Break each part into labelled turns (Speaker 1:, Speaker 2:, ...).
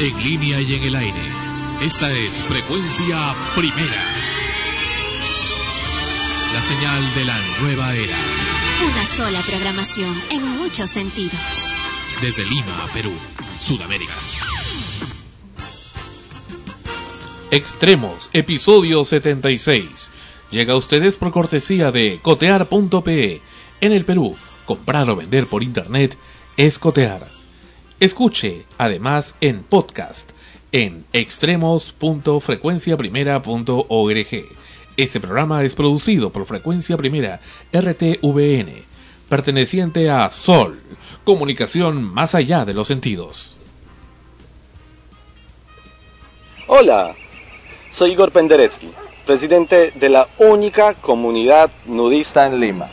Speaker 1: en línea y en el aire. Esta es Frecuencia Primera. La señal de la nueva era.
Speaker 2: Una sola programación en muchos sentidos.
Speaker 1: Desde Lima, Perú, Sudamérica.
Speaker 3: Extremos, episodio 76. Llega a ustedes por cortesía de cotear.pe. En el Perú, comprar o vender por internet es cotear. Escuche, además, en podcast en extremos.frecuenciaprimera.org. Este programa es producido por Frecuencia Primera RTVN, perteneciente a Sol, comunicación más allá de los sentidos.
Speaker 4: Hola, soy Igor Penderecki, presidente de la única comunidad nudista en Lima.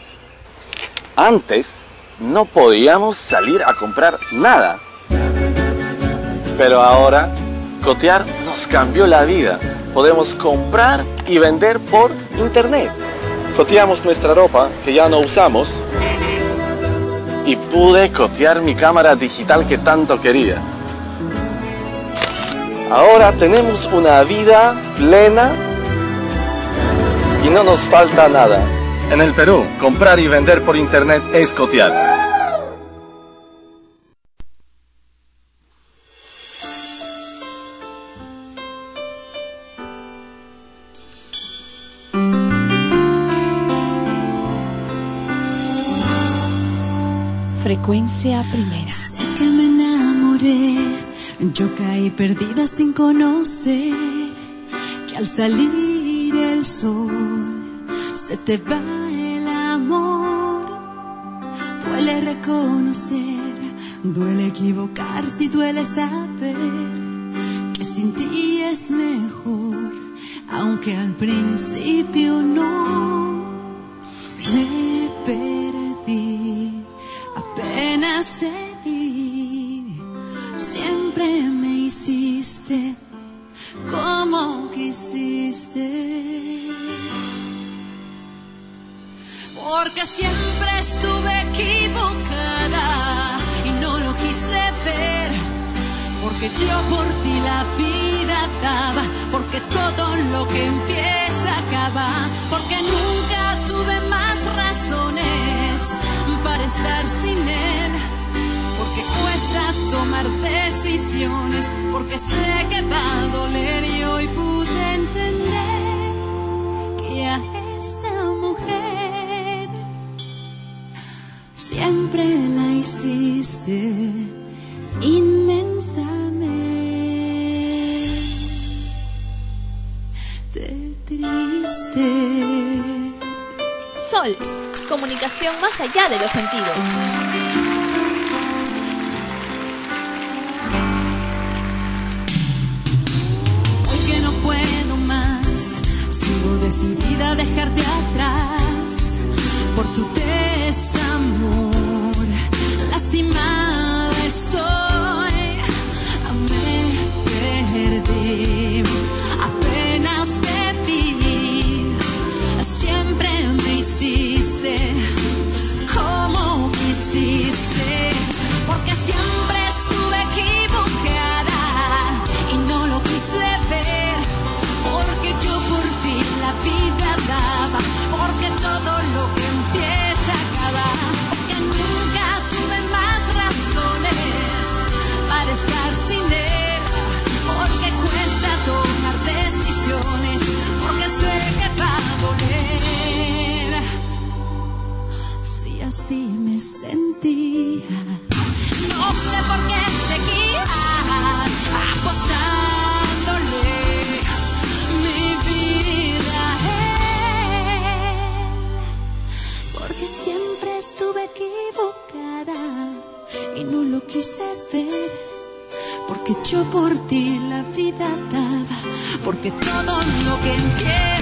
Speaker 4: Antes no podíamos salir a comprar nada, pero ahora Cotear nos cambió la vida. Podemos comprar y vender por internet. Coteamos nuestra ropa que ya no usamos y pude cotear mi cámara digital que tanto quería. Ahora tenemos una vida plena y no nos falta nada. En el Perú, comprar y vender por internet es cotear.
Speaker 5: Primera.
Speaker 6: Sé que me enamoré, yo caí perdida sin conocer que al salir el sol se te va el amor. Duele reconocer, duele equivocarse y duele saber que sin ti es mejor, aunque al principio no me perdí apenas te vi, siempre me hiciste como quisiste. Porque siempre estuve equivocada y no lo quise ver. Porque yo por ti la vida daba, porque todo lo que empieza acaba, porque nunca tuve más razones estar sin él, porque cuesta tomar decisiones, porque sé que va a doler y hoy pude entender que a esta mujer siempre la hiciste inmensamente triste.
Speaker 5: Comunicación más allá de los sentidos.
Speaker 6: Hoy que no puedo más, sigo decidida a dejarte atrás por tu desamor. Lastimada estoy, me perdí, Porque yo por ti la vida daba, porque todo lo que empieza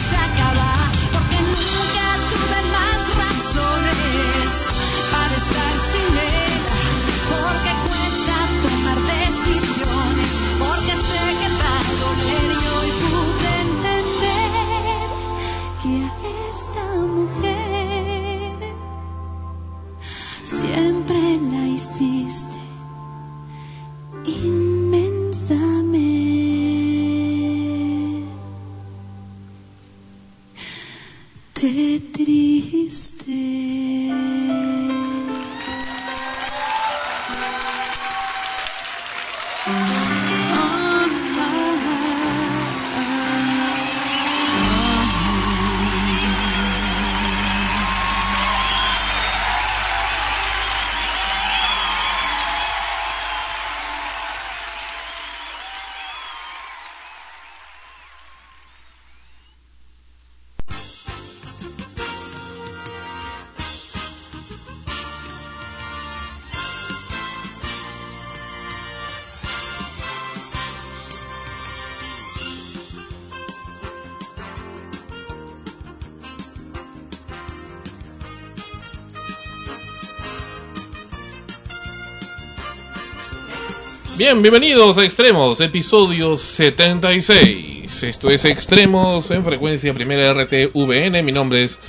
Speaker 3: Bien, bienvenidos a Extremos, episodio 76. Esto es Extremos en frecuencia primera RTVN. Mi nombre es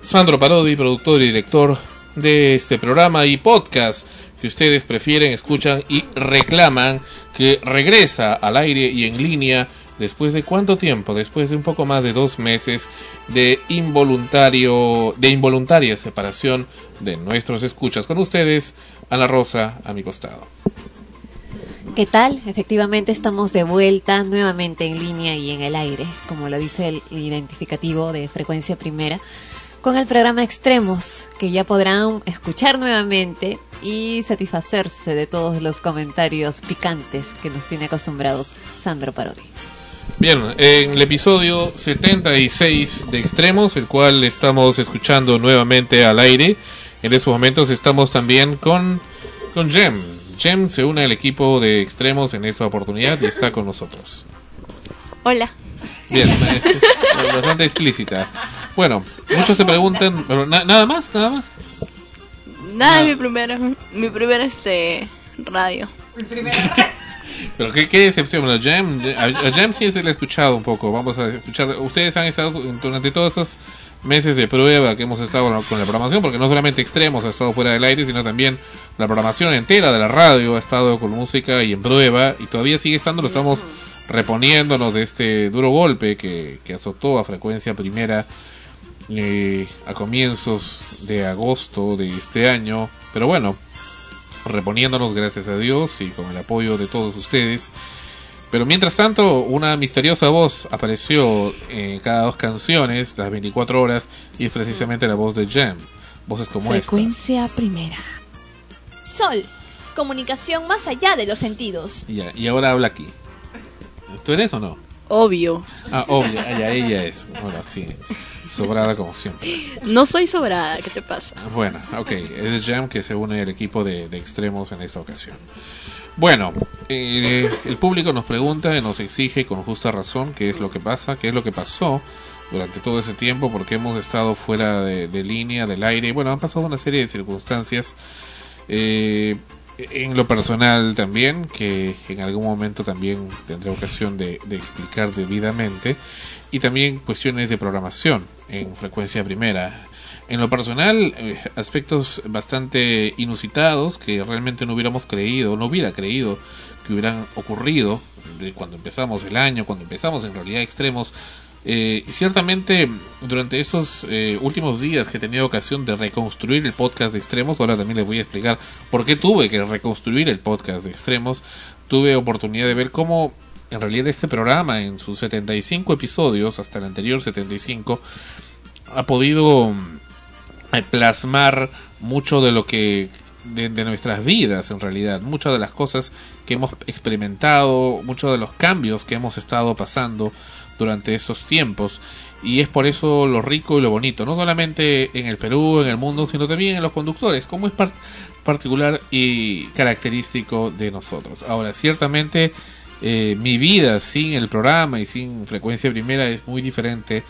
Speaker 3: Sandro Parodi, productor y director de este programa y podcast que ustedes prefieren, escuchan y reclaman que regresa al aire y en línea después de cuánto tiempo, después de un poco más de dos meses de involuntario, de involuntaria separación de nuestros escuchas. Con ustedes, Ana Rosa a mi costado.
Speaker 2: ¿Qué tal? Efectivamente estamos de vuelta nuevamente en línea y en el aire, como lo dice el identificativo de frecuencia primera, con el programa Extremos, que ya podrán escuchar nuevamente y satisfacerse de todos los comentarios picantes que nos tiene acostumbrados Sandro Parodi.
Speaker 3: Bien, en el episodio 76 de Extremos, el cual estamos escuchando nuevamente al aire, en estos momentos estamos también con, con Jem. Jem se une al equipo de Extremos en esta oportunidad y está con nosotros.
Speaker 7: Hola.
Speaker 3: Bien, eh, bastante explícita. Bueno, muchos se preguntan, pero na- nada más, nada más.
Speaker 7: Nada,
Speaker 3: Ah.
Speaker 7: mi primera, mi primera este radio.
Speaker 3: Pero qué, qué decepción, bueno, Jem, a, a Jem sí se le ha escuchado un poco, vamos a escuchar, ustedes han estado durante todos estos meses de prueba que hemos estado con la- programación, porque no solamente Extremos ha estado fuera del aire, sino también la programación entera de la radio ha estado con música y en prueba, y todavía sigue estando, lo estamos reponiéndonos de este duro golpe que, que azotó a frecuencia primera eh, a comienzos de agosto de este año, pero bueno, reponiéndonos gracias a Dios y con el apoyo de todos ustedes. Pero mientras tanto, una misteriosa voz apareció en cada dos canciones, las 24 horas, y es precisamente la voz de Jam. Voces como esta.
Speaker 7: Frecuencia primera.
Speaker 5: Sol, comunicación más allá de los sentidos.
Speaker 3: Y, ya, y ahora habla aquí. ¿Tú eres o no?
Speaker 7: Obvio.
Speaker 3: Ah, obvio, ah, ya, ella es. Bueno, sí. Sobrada como siempre.
Speaker 7: No soy sobrada, ¿qué te pasa?
Speaker 3: Bueno, ok, es Jam que se une al equipo de, de extremos en esta ocasión. Bueno, eh, el público nos pregunta y nos exige con justa razón qué es lo que pasa, qué es lo que pasó durante todo ese tiempo, porque hemos estado fuera de, de línea, del aire. y Bueno, han pasado una serie de circunstancias eh, en lo personal también, que en algún momento también tendré ocasión de, de explicar debidamente, y también cuestiones de programación en frecuencia primera. En lo personal, eh, aspectos bastante inusitados que realmente no hubiéramos creído, no hubiera creído que hubieran ocurrido cuando empezamos el año, cuando empezamos en realidad extremos. Eh, ciertamente, durante esos eh, últimos días que he tenido ocasión de reconstruir el podcast de extremos, ahora también les voy a explicar por qué tuve que reconstruir el podcast de extremos, tuve oportunidad de ver cómo en realidad este programa en sus 75 episodios, hasta el anterior 75, ha podido mm, eh, plasmar mucho de lo que de, nuestras vidas en realidad, muchas de las cosas que hemos experimentado, muchos de los cambios que hemos estado pasando durante esos tiempos y es por eso lo rico y lo bonito, no solamente en el Perú, en el mundo, sino también en los conductores, como es par- particular y característico de nosotros. Ahora, ciertamente eh, mi vida sin el programa y sin frecuencia primera es muy diferente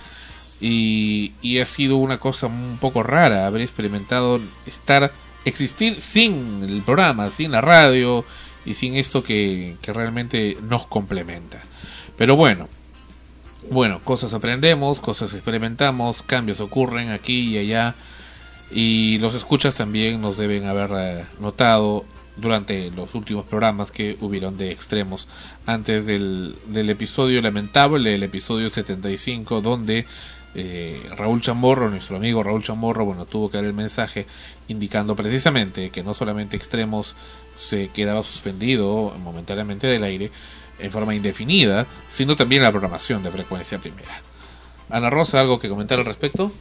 Speaker 3: y, y ha sido una cosa un poco rara haber experimentado estar existir sin el programa, sin la radio y sin esto que, que realmente nos complementa. Pero bueno, bueno, cosas aprendemos, cosas experimentamos, cambios ocurren aquí y allá y los escuchas también nos deben haber eh, notado durante los últimos programas que hubieron de extremos antes del, del episodio lamentable, el episodio 75, donde eh, Raúl Chamorro, nuestro amigo Raúl Chamorro, bueno, tuvo que dar el mensaje indicando precisamente que no solamente extremos se quedaba suspendido momentáneamente del aire en forma indefinida, sino también la programación de frecuencia primera. Ana Rosa, ¿algo que comentar al respecto?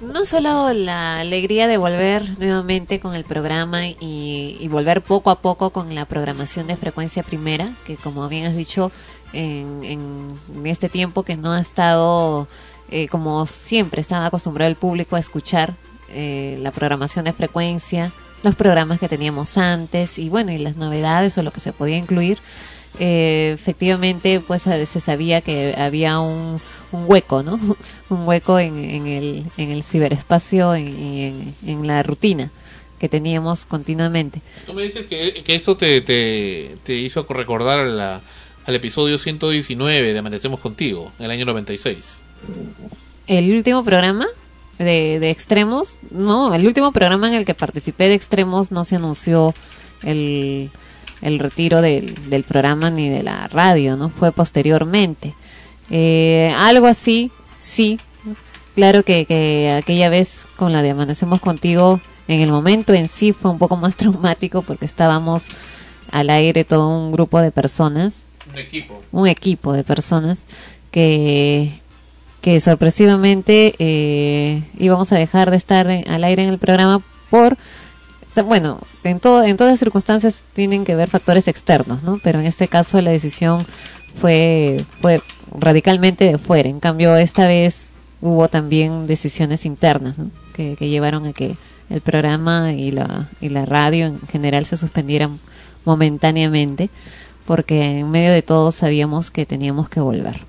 Speaker 2: No solo la alegría de volver nuevamente con el programa y, volver poco a poco con la programación de frecuencia primera, que como bien has dicho, en, en- en este tiempo que no ha estado eh, como siempre estaba acostumbrado el público a escuchar eh, la programación de frecuencia, los programas que teníamos antes y bueno, y las novedades o lo que se podía incluir. Eh, efectivamente, pues eh, se sabía que había un, un hueco, ¿no? un hueco en, en el, en el ciberespacio y en, en la rutina que teníamos continuamente.
Speaker 3: Tú me dices que, que eso te, te, te hizo recordar la- al episodio 119 de Amanecemos Contigo, en el año 96.
Speaker 2: El último programa de, de Extremos, no, el último programa en el que participé de Extremos no se anunció el, el retiro del, del programa ni de la radio, ¿no? Fue posteriormente. Eh, algo así, sí. Claro que, que aquella vez con la de Amanecemos Contigo, en el momento en sí fue un poco más traumático porque estábamos al aire todo un grupo de personas
Speaker 3: Un equipo.
Speaker 2: un equipo de personas que, que sorpresivamente eh, íbamos a dejar de estar en- al aire en el programa por bueno en en todas circunstancias tienen que ver factores externos no pero en este caso la decisión fue radicalmente de fuera. En cambio esta vez hubo también decisiones internas que llevaron a que el programa y la y la radio en general se suspendieran momentáneamente porque en medio de todo sabíamos que teníamos que volver.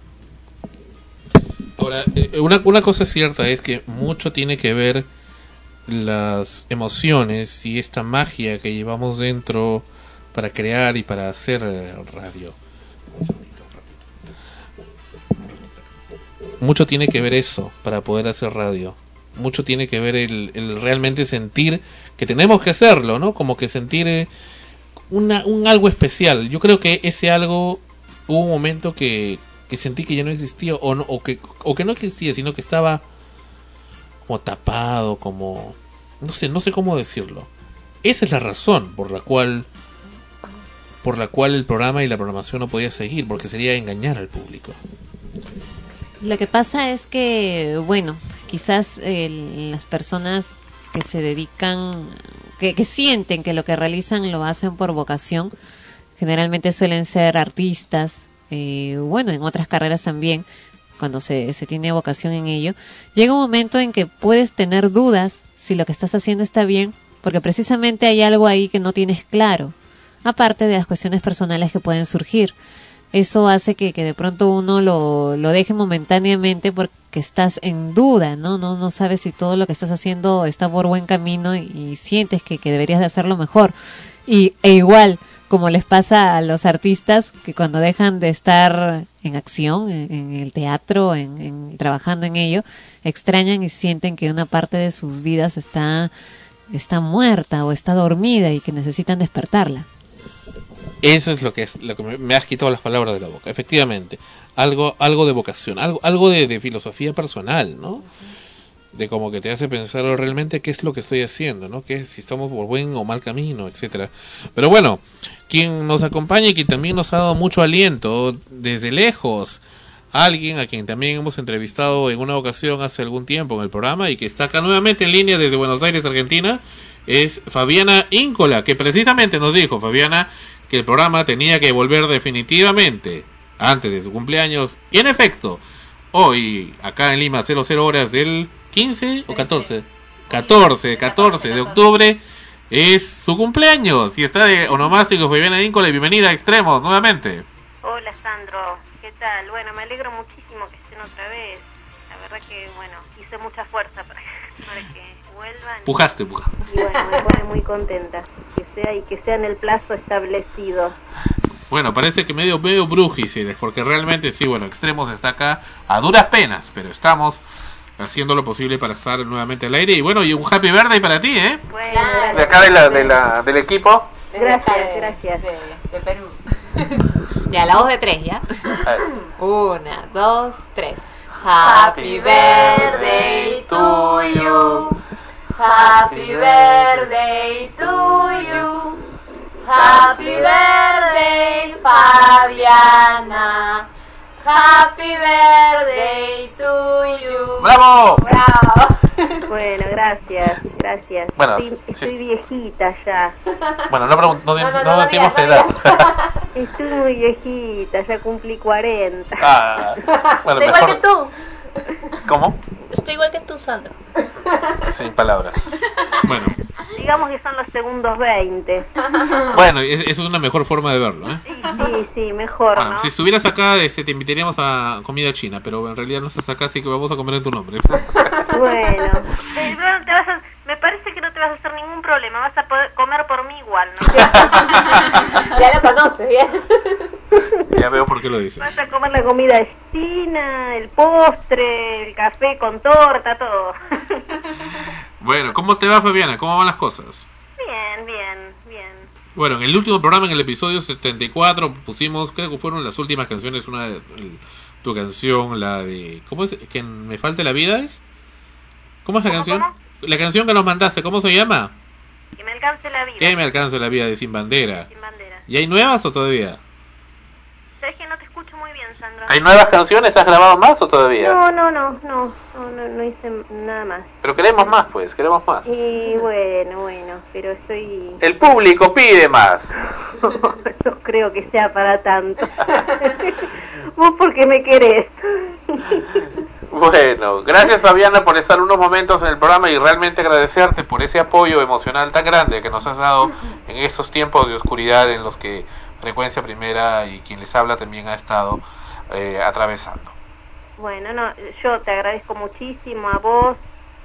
Speaker 3: Ahora, eh, una, una cosa cierta es que mucho tiene que ver las emociones y esta magia que llevamos dentro para crear y para hacer eh, radio. Mucho tiene que ver eso para poder hacer radio. Mucho tiene que ver el, realmente sentir que tenemos que hacerlo, ¿no? Como que sentir eh, una, un algo especial. Yo creo que ese algo hubo un momento que, que sentí que ya no existía o, no, o, que, o que no existía, sino que estaba como tapado, como... No sé, no sé cómo decirlo. Esa es la razón por la cual por la cual el programa y la programación no podía seguir, porque sería engañar al público.
Speaker 2: Lo que pasa es que, bueno, quizás las personas que se dedican, que, que sienten que lo que realizan lo hacen por vocación, generalmente suelen ser artistas, eh, bueno, en otras carreras también, cuando se, se tiene vocación en ello, llega un momento en que puedes tener dudas si lo que estás haciendo está bien, porque precisamente hay algo ahí que no tienes claro, aparte de las cuestiones personales que pueden surgir. Eso hace que, que de pronto uno lo, lo deje momentáneamente porque estás en duda, ¿no? ¿no? No sabes si todo lo que estás haciendo está por buen camino y, sientes que, que deberías de hacerlo mejor. Y, e igual, como les pasa a los artistas que cuando dejan de estar en acción, en, en el teatro, en, en- trabajando en ello, extrañan y sienten que una parte de sus vidas está, está muerta o está dormida y que necesitan despertarla.
Speaker 3: Eso es lo que es lo que me, has quitado las palabras de la boca. Efectivamente, algo algo de vocación, algo algo de, de filosofía personal, ¿no? De como que te hace pensar realmente qué es lo que estoy haciendo, ¿no? Que si estamos por buen o mal camino, etcétera. Pero bueno, quien nos acompaña y que también nos ha dado mucho aliento desde lejos, alguien a quien también hemos entrevistado en una ocasión hace algún tiempo en el programa y que está acá nuevamente en línea desde Buenos Aires, Argentina, es Fabiana Íncola, que precisamente nos dijo, Fabiana, que el programa tenía que volver definitivamente antes de su cumpleaños. Y en efecto, hoy, acá en Lima, 00 horas del 15 o 14, 14, 14 de octubre, es su cumpleaños. Y está de onomástico Fabiana Íncola y bienvenida a Extremos nuevamente.
Speaker 8: Hola Sandro, ¿qué tal? Bueno, me alegro muchísimo que estén otra vez. La verdad que, bueno, hice mucha fuerza para, para que vuelvan.
Speaker 3: Pujaste, pujaste.
Speaker 8: Y bueno, me pone muy contenta que sea y que sea en el plazo establecido.
Speaker 3: Bueno, parece que medio, medio brujis, porque realmente sí, bueno, Extremos está acá a duras penas, pero estamos haciendo lo posible para estar nuevamente al aire. Y bueno, y un happy birthday para ti, ¿eh?
Speaker 8: Bueno,
Speaker 3: De acá de la, de la, del equipo.
Speaker 8: Gracias, gracias.
Speaker 2: De, Perú. ya, la voz de tres, ¿ya? Una, dos, tres. Happy birthday to you. Happy birthday to you. Happy birthday, Fabiana. Happy birthday to you.
Speaker 3: ¡Bravo!
Speaker 2: Bravo.
Speaker 8: Bueno, gracias, gracias.
Speaker 3: Bueno,
Speaker 8: estoy,
Speaker 3: sí.
Speaker 8: estoy viejita ya.
Speaker 3: Bueno, no, pregun- no,
Speaker 2: No, no,
Speaker 3: no
Speaker 2: no
Speaker 3: decimos qué edad.
Speaker 8: Estoy muy viejita, ya cumplí 40.
Speaker 3: Ah, bueno,
Speaker 7: Estoy igual
Speaker 3: mejor.
Speaker 7: que tú.
Speaker 3: ¿Cómo?
Speaker 7: Estoy igual que tú, Sandro.
Speaker 3: Sin palabras. Bueno,
Speaker 8: Digamos que son los segundos 20.
Speaker 3: bueno, es- eso es una mejor forma de verlo, ¿eh?
Speaker 8: Sí, sí, mejor,
Speaker 3: Bueno,
Speaker 8: ¿no?
Speaker 3: si estuvieras acá, este, te invitaríamos a comida china, pero en realidad no estás acá, así que vamos a comer en tu nombre.
Speaker 8: Bueno. No, te vas a- me parece que no te vas a hacer ningún problema, vas a poder comer por mí igual, ¿no?
Speaker 2: ya lo conoces, bien.
Speaker 3: Ya veo por qué lo dice.
Speaker 8: Vas a comer la comida china, el postre, el café con torta, todo.
Speaker 3: Bueno, ¿cómo te va Fabiana? ¿Cómo van las cosas?
Speaker 8: bien, bien, bien.
Speaker 3: Bueno, en el último programa, en el episodio 74, pusimos, creo que fueron las últimas canciones, una de el- tu canción, la de... ¿Cómo es? ¿Que me falte la vida es? ¿Cómo es la
Speaker 8: ¿Cómo,
Speaker 3: canción?
Speaker 8: cómo?
Speaker 3: La canción que nos mandaste, ¿cómo se llama?
Speaker 8: Que me alcance la vida.
Speaker 3: ¿Qué me alcanza la vida de Sin Bandera?
Speaker 8: Sin bandera.
Speaker 3: ¿Y hay nuevas o todavía?
Speaker 8: ¿Sabes que no te escucho muy bien, Sandra?
Speaker 3: ¿Hay nuevas canciones? ¿Has grabado más o todavía?
Speaker 8: No, no, no, no, no, no, no hice nada más.
Speaker 3: Pero queremos más, pues, queremos más.
Speaker 8: Y bueno, bueno, pero estoy...
Speaker 3: El público pide más.
Speaker 8: no creo que sea para tanto. Vos porque me querés.
Speaker 3: Bueno, gracias Fabiana por estar unos momentos en el programa y realmente agradecerte por ese apoyo emocional tan grande que nos has dado en estos tiempos de oscuridad en los que Frecuencia Primera y quien les habla también ha estado eh, atravesando.
Speaker 8: Bueno, no, yo te agradezco muchísimo a vos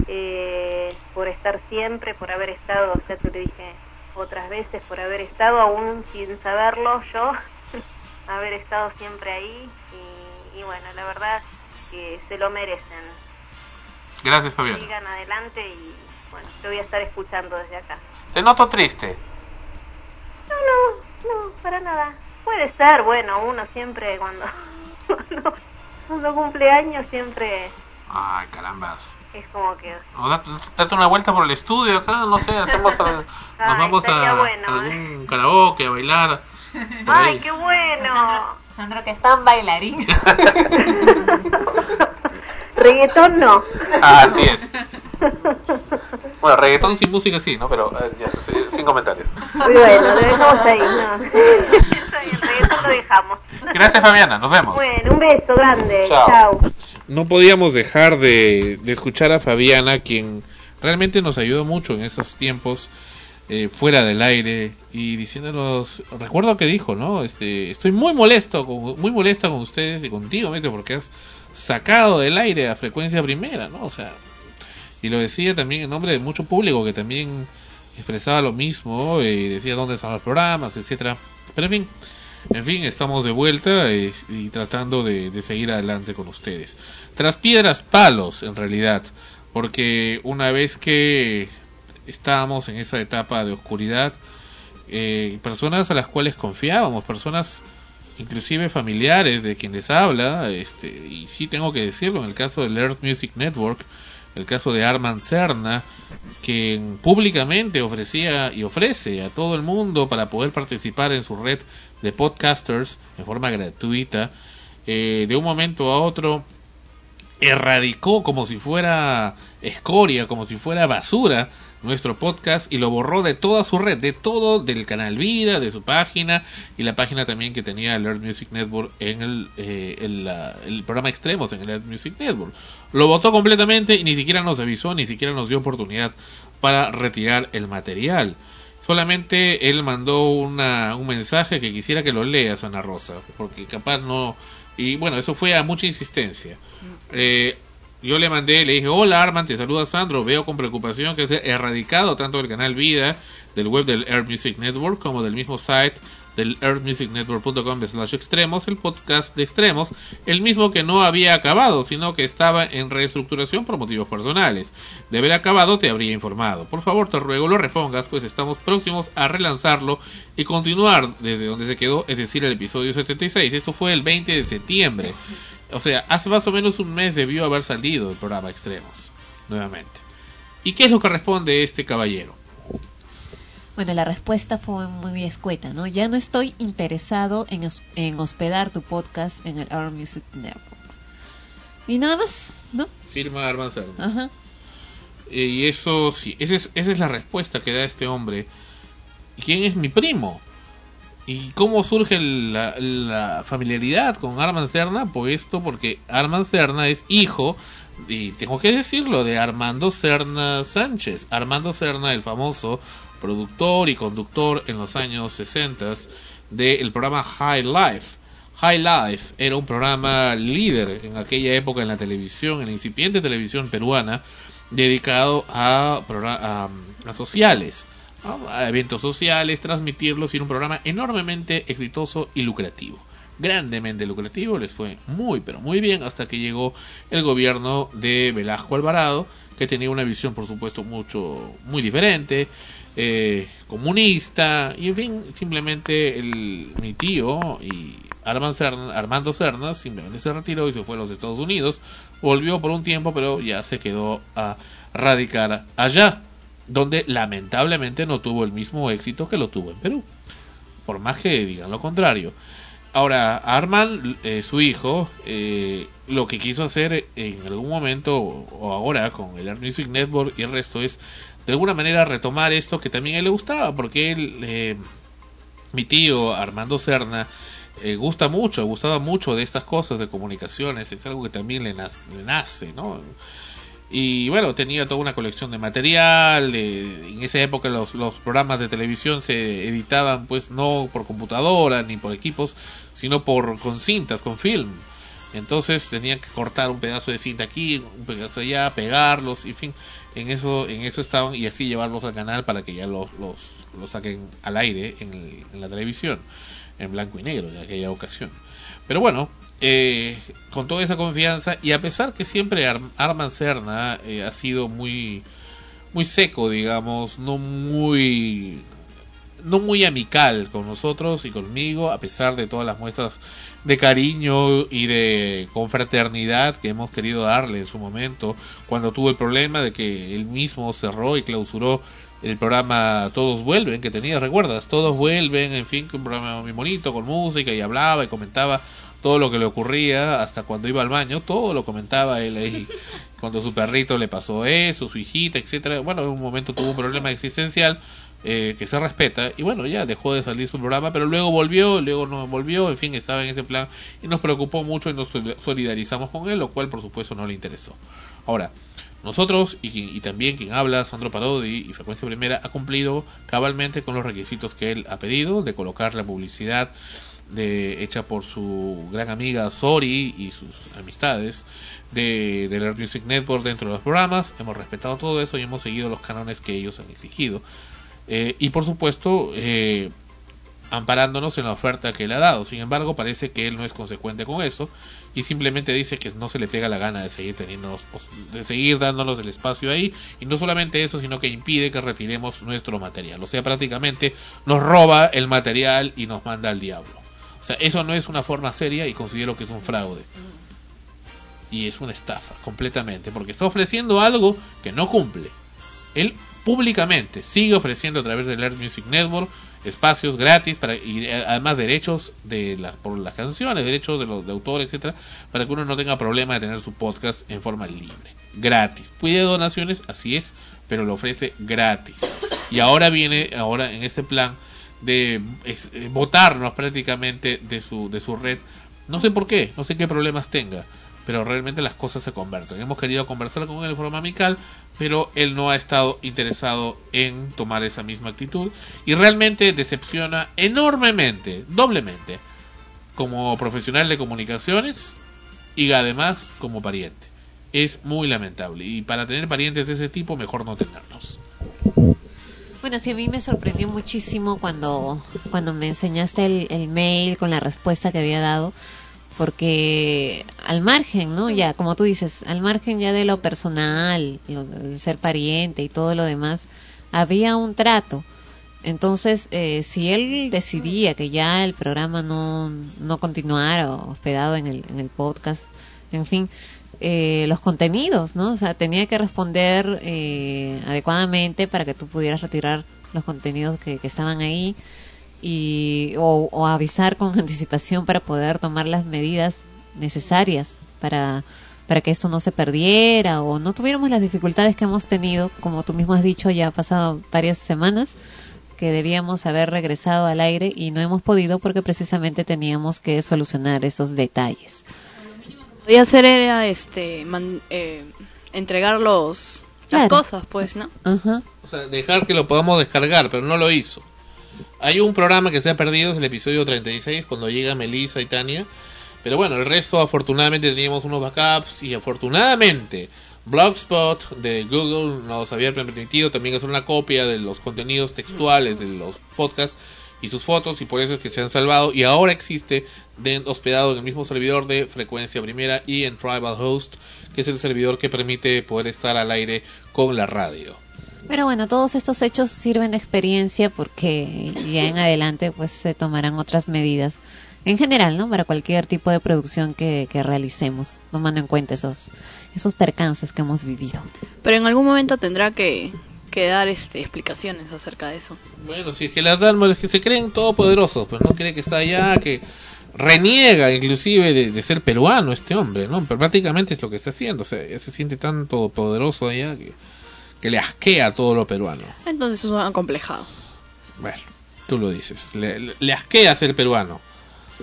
Speaker 8: eh, por estar siempre, por haber estado, ya te dije otras veces, por haber estado aún sin saberlo yo, haber estado siempre ahí y bueno, la verdad que se lo merecen.
Speaker 3: Gracias Fabiana.
Speaker 8: Sigan adelante y bueno, te voy a estar escuchando desde acá.
Speaker 3: Te noto triste.
Speaker 8: No, no, no, para nada. Puede ser, bueno, uno siempre cuando, cuando, cuando cumple años siempre
Speaker 3: Ay, carambas.
Speaker 8: es como que...
Speaker 3: O da- Date una vuelta por el estudio acá, no sé, hacemos nos
Speaker 8: Ay,
Speaker 3: vamos a
Speaker 8: bueno,
Speaker 3: algún karaoke, a bailar.
Speaker 8: ¡Ay, qué bueno!
Speaker 2: Sandro, que es tan bailarín.
Speaker 8: Reggaetón no.
Speaker 3: Ah, así es. Bueno, reggaetón sin música sí, ¿no? Pero eh, ya, sin comentarios.
Speaker 8: Muy bueno, lo dejamos ahí, no. el reggaetón lo dejamos.
Speaker 3: Gracias Fabiana, nos vemos.
Speaker 8: Bueno, un beso grande.
Speaker 3: Chao.
Speaker 8: Chao.
Speaker 3: no podíamos dejar de, de escuchar a Fabiana, quien realmente nos ayudó mucho en esos tiempos eh, fuera del aire y diciéndonos, recuerdo que dijo, ¿no? Este, estoy muy molesto, con, muy molesta con ustedes y contigo, Metro, porque has sacado del aire a frecuencia primera, ¿no? O sea, y lo decía también en nombre de mucho público que también expresaba lo mismo y decía dónde están los programas, etcétera. Pero en fin, en fin, estamos de vuelta eh, y tratando de, de seguir adelante con ustedes. Tras piedras, palos, en realidad, porque una vez que estábamos en esa etapa de oscuridad, eh, personas a las cuales confiábamos, personas inclusive familiares de quien les habla, este, y sí tengo que decirlo, en el caso del Earth Music Network, el caso de Arman Cerna, que públicamente ofrecía y ofrece a todo el mundo para poder participar en su red de podcasters en forma gratuita, eh, de un momento a otro erradicó como si fuera escoria, como si fuera basura nuestro podcast y lo borró de toda su red, de todo, del canal Vida, de su página y la página también que tenía el Earth Music Network en el, eh, el, la- el programa Extremos en el Music Network. Lo votó completamente y ni siquiera nos avisó, ni siquiera nos dio oportunidad para retirar el material. Solamente él mandó una, un mensaje que quisiera que lo leas, Ana Rosa, porque capaz no... Y bueno, eso fue a mucha insistencia. Eh, yo le mandé, le dije, hola Arman, te saluda Sandro, veo con preocupación que se ha erradicado tanto del canal Vida, del web del Earth Music Network, como del mismo site del earthmusicnetwork.com slash extremos, el podcast de extremos, el mismo que no había acabado, sino que estaba en reestructuración por motivos personales. De haber acabado te habría informado. Por favor, te ruego lo repongas, pues estamos próximos a relanzarlo y continuar desde donde se quedó, es decir, el episodio 76. Esto fue el 20 de septiembre. O sea, hace más o menos un mes debió haber salido el programa Extremos, nuevamente. ¿Y qué es lo que responde este caballero?
Speaker 2: Bueno, la respuesta fue muy escueta, ¿no? Ya no estoy interesado en, en hospedar tu podcast en el Our Music Network. Y nada más, ¿no?
Speaker 3: Firma Arman.
Speaker 2: Ajá.
Speaker 3: Eh, Y eso sí, esa es, esa es la respuesta que da este hombre. ¿Y ¿Quién es mi primo? ¿Y cómo surge la, la familiaridad con Arman Cerna? Pues esto porque Arman Cerna es hijo, y tengo que decirlo, de Armando Cerna Sánchez. Armando Cerna, el famoso productor y conductor en los años 60 del programa High Life. High Life era un programa líder en aquella época en la televisión, en la incipiente televisión peruana, dedicado a, a, a sociales, a eventos sociales, transmitirlos y era un programa enormemente exitoso y lucrativo. Grandemente lucrativo, les fue muy pero muy bien hasta que llegó el gobierno de Velasco Alvarado, que tenía una visión por supuesto mucho muy diferente, eh, comunista y en fin, simplemente el, mi tío y Armando Cernas simplemente se retiró y se fue a los Estados Unidos, volvió por un tiempo pero ya se quedó a radicar allá, donde lamentablemente no tuvo el mismo éxito que lo tuvo en Perú, por más que digan lo contrario. Ahora, Arman, eh, su hijo, eh, lo que quiso hacer en algún momento o ahora con el Art Music Network y el resto es de alguna manera retomar esto que también a él le gustaba, porque él, eh, mi tío Armando Serna, eh, gusta mucho, gustaba mucho de estas cosas de comunicaciones, es algo que también le nace ¿no? Y bueno, tenía toda una colección de material. en esa época los, los programas de televisión se editaban pues no por computadora ni por equipos, sino por con cintas, con film. Entonces tenían que cortar un pedazo de cinta aquí, un pedazo allá, pegarlos, en fin, en eso, en eso estaban y así llevarlos al canal para que ya los, los, los saquen al aire en, el- en la televisión, en blanco y negro de aquella ocasión. Pero bueno, eh, con toda esa confianza y a pesar que siempre Ar- Arman Serna eh, ha sido muy muy seco, digamos, no muy no muy amical con nosotros y conmigo, a pesar de todas las muestras de cariño y de confraternidad que hemos querido darle en su momento, cuando tuvo el problema de que él mismo cerró y clausuró el programa Todos Vuelven, que tenía, ¿recuerdas? Todos Vuelven, en fin, un programa muy bonito, con música, y hablaba y comentaba todo lo que le ocurría, hasta cuando iba al baño, todo lo comentaba él ahí, cuando su perrito le pasó eso, su hijita, etcétera. Bueno, en un momento tuvo un problema existencial, eh, que se respeta y bueno ya dejó de salir su programa pero luego volvió luego no volvió en fin estaba en ese plan y nos preocupó mucho y nos sol- solidarizamos con él lo cual por supuesto no le interesó. Ahora nosotros y, y también quien habla Sandro Parodi y Frecuencia Primera ha cumplido cabalmente con los requisitos que él ha pedido de colocar la publicidad de, hecha por su gran amiga Sori y sus amistades de, del Air Music Network dentro de los programas. Hemos respetado todo eso y hemos seguido los cánones que ellos han exigido. Eh, y por supuesto, eh, amparándonos en la oferta que él ha dado. Sin embargo, parece que él no es consecuente con eso y simplemente dice que no se le pega la gana de seguir teniéndonos, de seguir dándonos el espacio ahí y no solamente eso, sino que impide que retiremos nuestro material. O sea, prácticamente nos roba el material y nos manda al diablo. O sea, eso no es una forma seria y considero que es un fraude. Y es una estafa, completamente, porque está ofreciendo algo que no cumple. Él públicamente sigue ofreciendo a través del Earth Music Network espacios gratis para y eh, además derechos de las por las canciones, derechos de los de autor, etcétera, para que uno no tenga problema de tener su podcast en forma libre, gratis. Pide donaciones, así es, pero lo ofrece gratis. Y ahora viene ahora en este plan de es- eh, votarnos prácticamente de su de su red. No sé por qué, no sé qué problemas tenga, pero realmente las cosas se conversan. Hemos querido conversar con él de forma amical, pero él no ha estado interesado en tomar esa misma actitud y realmente decepciona enormemente, doblemente, como profesional de comunicaciones y además como pariente. Es muy lamentable y para tener parientes de ese tipo mejor no tenerlos.
Speaker 2: Bueno, sí, a mí me sorprendió muchísimo cuando, cuando me enseñaste el, mail con la respuesta que había dado, porque al margen, ¿no? Ya, como tú dices, al margen ya de lo personal, lo- el ser pariente y todo lo demás, había un trato. Entonces, eh, si él decidía que ya el programa no, no continuara hospedado en el, en el podcast, en fin, eh, los contenidos, ¿no? O sea, tenía que responder eh, adecuadamente para que tú pudieras retirar los contenidos que, estaban ahí y o, o avisar con anticipación para poder tomar las medidas necesarias para para que esto no se perdiera o no tuviéramos las dificultades que hemos tenido, como tú mismo has dicho, ya ha pasado varias semanas que debíamos haber regresado al aire y no hemos podido porque precisamente teníamos que solucionar esos detalles.
Speaker 7: Podía hacer era este man- eh, entregar los las cosas, pues, ¿no?
Speaker 2: Ajá.
Speaker 3: O sea, dejar que lo podamos descargar, pero no lo hizo. Hay un programa que se ha perdido, es el episodio 36, cuando llega Melissa y Tania. Pero bueno, el resto afortunadamente teníamos unos backups y afortunadamente Blogspot de Google nos había permitido también hacer una copia de los contenidos textuales de los podcasts y sus fotos y por eso es que se han salvado y ahora existe de, hospedado en el mismo servidor de frecuencia primera y en Tribal Host que es el servidor que permite poder estar al aire con la radio.
Speaker 2: Pero bueno, todos estos hechos sirven de experiencia porque ya en adelante pues se tomarán otras medidas en general, ¿no? Para cualquier tipo de producción que, que realicemos, tomando en cuenta esos esos percances que hemos vivido.
Speaker 7: Pero en algún momento tendrá que, que dar este, explicaciones acerca de eso.
Speaker 3: Bueno, si es que las dan, es que se creen todopoderosos, pero no cree que está allá, que reniega inclusive de, de, ser peruano este hombre, ¿no? Pero prácticamente es lo que está haciendo, o sea, se siente tan todopoderoso allá que, que le asquea todo lo peruano.
Speaker 7: Entonces es acomplejado.
Speaker 3: Bueno, tú lo dices, le, le, le asquea ser peruano.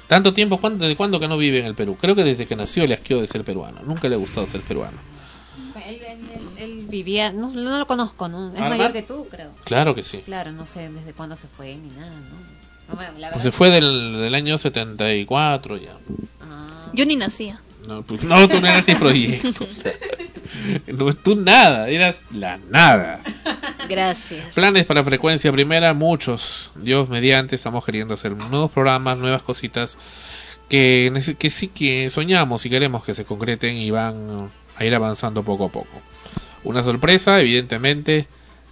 Speaker 3: Tanto tiempo, ¿cuándo, ¿desde cuándo que no vive en el Perú? Creo que desde que nació le asqueó de ser peruano. Nunca le ha gustado ser peruano.
Speaker 2: Él, él, él vivía, no, no, lo conozco, ¿no? Es mayor que tú, creo.
Speaker 3: Claro que sí.
Speaker 2: Claro, no sé desde cuándo se fue ni nada, ¿no?
Speaker 3: Bueno, pues se fue del, del, año 74 ya.
Speaker 7: Ah. Yo ni nacía.
Speaker 3: No, pues, no tú no eras ni proyecto. no, tú nada, eras la nada.
Speaker 7: Gracias.
Speaker 3: Planes para frecuencia primera, muchos. Dios mediante, estamos queriendo hacer nuevos programas, nuevas cositas que, que sí que soñamos y queremos que se concreten y van a ir avanzando poco a poco. Una sorpresa, evidentemente,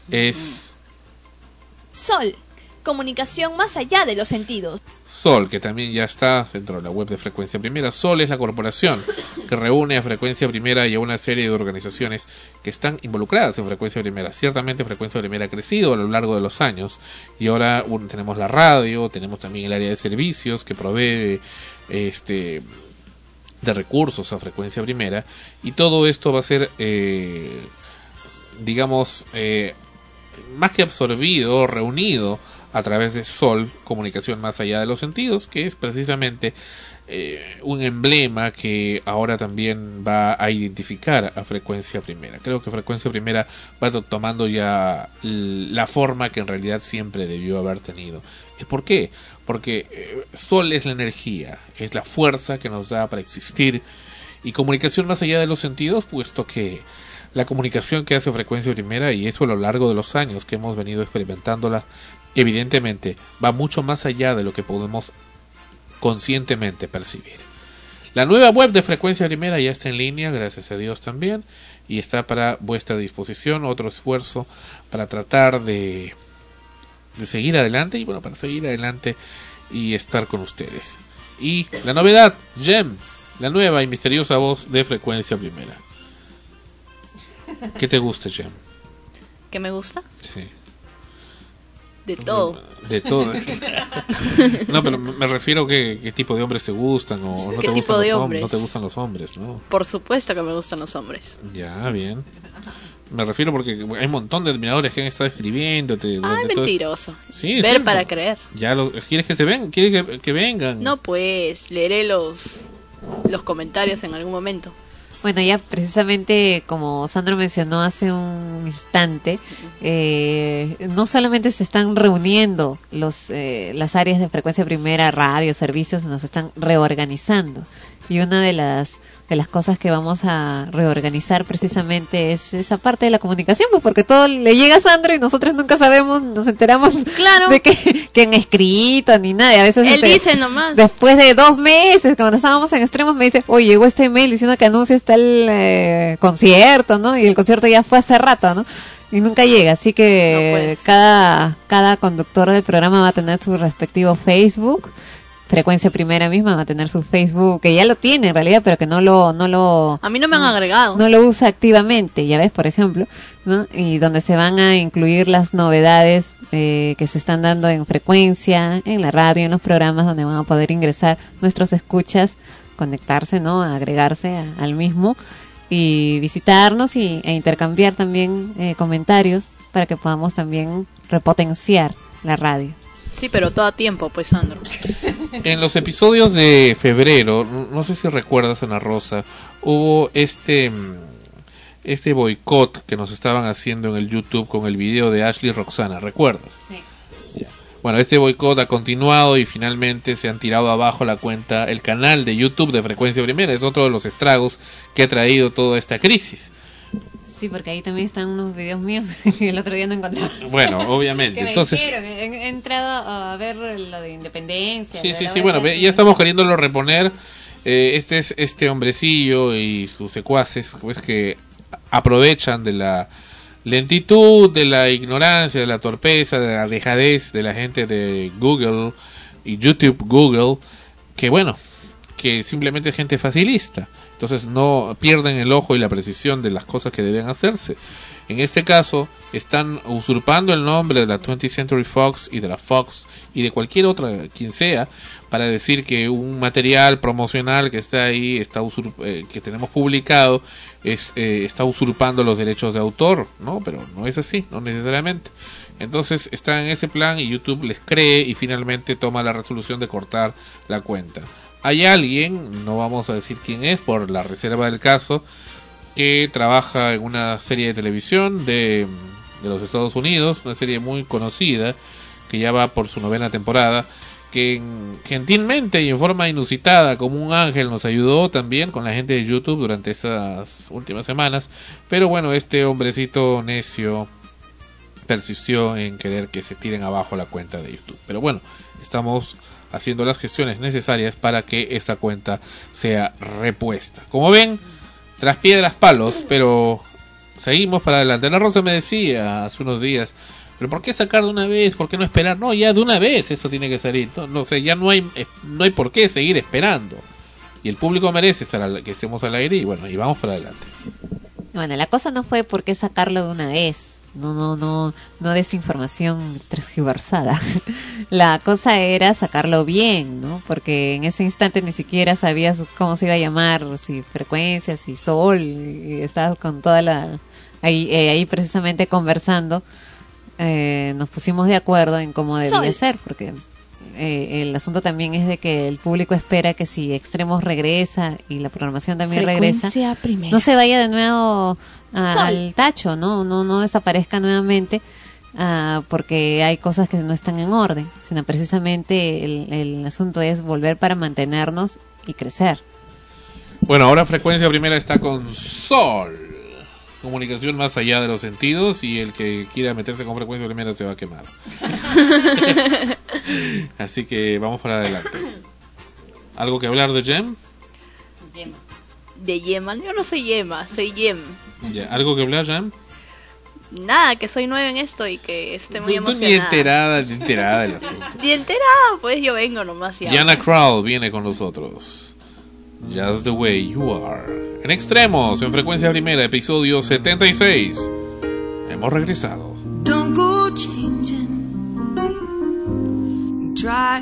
Speaker 3: es...
Speaker 5: Sol comunicación más allá de los sentidos.
Speaker 3: Sol, que también ya está dentro de la web de Frecuencia Primera. Sol es la corporación que reúne a Frecuencia Primera y a una serie de organizaciones que están involucradas en Frecuencia Primera. Ciertamente Frecuencia Primera ha crecido a lo largo de los años y ahora un, tenemos la radio, tenemos también el área de servicios que provee este de recursos a Frecuencia Primera y todo esto va a ser eh, digamos eh, más que absorbido, reunido a través de Sol, comunicación más allá de los sentidos, que es precisamente eh, un emblema que ahora también va a identificar a frecuencia primera. Creo que frecuencia primera va tomando ya la forma que en realidad siempre debió haber tenido. ¿Y por qué? Porque eh, Sol es la energía, es la fuerza que nos da para existir y comunicación más allá de los sentidos, puesto que la comunicación que hace frecuencia primera y eso a lo largo de los años que hemos venido experimentándola evidentemente va mucho más allá de lo que podemos conscientemente percibir. La nueva web de Frecuencia Primera ya está en línea, gracias a Dios también, y está para vuestra disposición. Otro esfuerzo para tratar de, de seguir adelante y bueno, para seguir adelante y estar con ustedes. Y la novedad, Gem, la nueva y misteriosa voz de Frecuencia Primera. ¿Qué te gusta, Gem?
Speaker 7: ¿Qué me gusta?
Speaker 3: Sí.
Speaker 7: De todo.
Speaker 3: De todo. no, pero me refiero a qué, qué tipo de hombres te gustan o no
Speaker 7: ¿Qué
Speaker 3: te
Speaker 7: tipo
Speaker 3: gustan
Speaker 7: de
Speaker 3: los
Speaker 7: hombres?
Speaker 3: no te gustan los hombres, ¿no?
Speaker 7: Por supuesto que me gustan los hombres.
Speaker 3: Ya, bien. Me refiero porque hay un montón de admiradores que han estado escribiéndote. Todo-
Speaker 7: mentiroso.
Speaker 3: Sí,
Speaker 7: Ver para creer.
Speaker 3: Ya ¿Quieres que se ven? ¿Quieres que, que vengan?
Speaker 7: No, pues, leeré los, los comentarios en algún momento.
Speaker 2: Bueno, ya precisamente como Sandro mencionó hace un instante, eh, no solamente se están reuniendo los, eh, las áreas de frecuencia primera, radio, servicios, nos están reorganizando. Y una de las de las cosas que vamos a reorganizar precisamente es esa parte de la comunicación, pues porque todo le llega a Sandro y nosotros nunca sabemos, nos enteramos
Speaker 7: Claro.
Speaker 2: de que, que han escrito ni nada. y A veces
Speaker 7: Él dice nomás.
Speaker 2: Después de dos meses, cuando estábamos en extremos, me dice, oye, llegó este email diciendo que anuncia tal eh, concierto, ¿no? Y el concierto ya fue hace rato, ¿no? Y nunca llega, así
Speaker 7: No,
Speaker 2: que
Speaker 7: pues.
Speaker 2: cada, cada conductor del programa va a tener su respectivo Facebook. Frecuencia Primera misma va a tener su Facebook, que ya lo tiene en realidad, pero que no lo, no lo,
Speaker 7: A mí no me han agregado.
Speaker 2: no lo usa activamente, ya ves, por ejemplo, ¿no? Y donde se van a incluir las novedades eh, que se están dando en frecuencia, en la radio, en los programas donde van a poder ingresar nuestros escuchas, conectarse, ¿no? Agregarse a- al mismo y visitarnos y, e intercambiar también eh, comentarios para que podamos también repotenciar la radio.
Speaker 7: Sí, pero todo a tiempo, pues, Sandro.
Speaker 3: En los episodios de febrero, no- sé si recuerdas, Ana Rosa, hubo este mm, este boicot que nos estaban haciendo en el YouTube con el video de Ashley Roxana, ¿recuerdas?
Speaker 2: Sí.
Speaker 3: Bueno, este boicot ha continuado y finalmente se han tirado abajo la cuenta, el canal de YouTube de Frecuencia Primera. Es otro de los estragos que ha traído toda esta crisis.
Speaker 2: Sí, porque ahí también están unos videos míos y el otro día no encontraba.
Speaker 3: Bueno, obviamente.
Speaker 2: Que me
Speaker 3: Entonces,
Speaker 2: dijeron, he, he entrado a ver lo de independencia.
Speaker 3: Sí, sí, sí, bueno,
Speaker 2: de
Speaker 3: ya estamos queriéndolo reponer. Eh, este es este hombrecillo y sus secuaces, pues que aprovechan de la lentitud, de la ignorancia, de la torpeza, de la dejadez de la gente de Google y YouTube Google, que bueno, que simplemente es gente facilista. Entonces no pierden el ojo y la precisión de las cosas que deben hacerse. En este caso, están usurpando el nombre de la 20th Century Fox y de la Fox y de cualquier otra, quien sea, para decir que un material promocional que está ahí, está eh, que tenemos publicado, es, eh, está usurpando los derechos de autor, ¿no? Pero no es así, no necesariamente. Entonces está en ese plan y YouTube les cree y finalmente toma la resolución de cortar la cuenta. Hay alguien, no vamos a decir quién es por la reserva del caso, que trabaja en una serie de televisión de, de los Estados Unidos, una serie muy conocida, que ya va por su novena temporada, que en- gentilmente y en forma inusitada, como un ángel, nos ayudó también con la gente de YouTube durante esas últimas semanas. Pero bueno, este hombrecito necio persistió en querer que se tiren abajo la cuenta de YouTube. Pero bueno, estamos haciendo las gestiones necesarias para que esta cuenta sea repuesta. Como ven, tras piedras palos, pero seguimos para adelante. La Rosa me decía hace unos días, pero ¿por qué sacar de una vez? ¿Por qué no esperar? No, ya de una vez esto tiene que salir. No, no sé, ya no hay eh, no hay por qué seguir esperando. Y el público merece estar al- que estemos al aire y bueno, y vamos para adelante.
Speaker 2: Bueno, la cosa no fue por qué sacarlo de una vez. No, no, no, no desinformación transgiversada. La cosa era sacarlo bien, ¿no? Porque en ese instante ni siquiera sabías cómo se iba a llamar, si frecuencia, si sol, y estabas con toda la... Ahí, eh, ahí precisamente conversando, eh, nos pusimos de acuerdo en cómo debía
Speaker 7: Sol.
Speaker 2: ser, porque eh, el asunto también es de que el público espera que si Extremos regresa y la programación también regresa,
Speaker 7: primera.
Speaker 2: no se vaya de nuevo a-
Speaker 7: Sol.
Speaker 2: al tacho, ¿no? No, no desaparezca nuevamente ah, porque hay cosas que no están en orden, sino precisamente el, el asunto es volver para mantenernos y crecer.
Speaker 3: Bueno, ahora frecuencia primera está con Sol. Comunicación más allá de los sentidos y el que quiera meterse con frecuencia primera se va a quemar. Así que vamos para adelante. ¿Algo que hablar de Gem?
Speaker 9: De Yema, yo no soy Yema, soy Yem.
Speaker 3: Ya, ¿Algo que hablar, Gem?
Speaker 9: Nada, que soy nueva en esto y que estoy muy
Speaker 3: ni
Speaker 9: emocionada.
Speaker 3: enterada, ni enterada del asunto.
Speaker 9: Ni enterada, pues yo vengo nomás ya.
Speaker 3: Diana Krall viene con nosotros. Just the way you are. En extremos, en frecuencia primera, episodio 76. Hemos regresado.
Speaker 10: Don't go changing. Try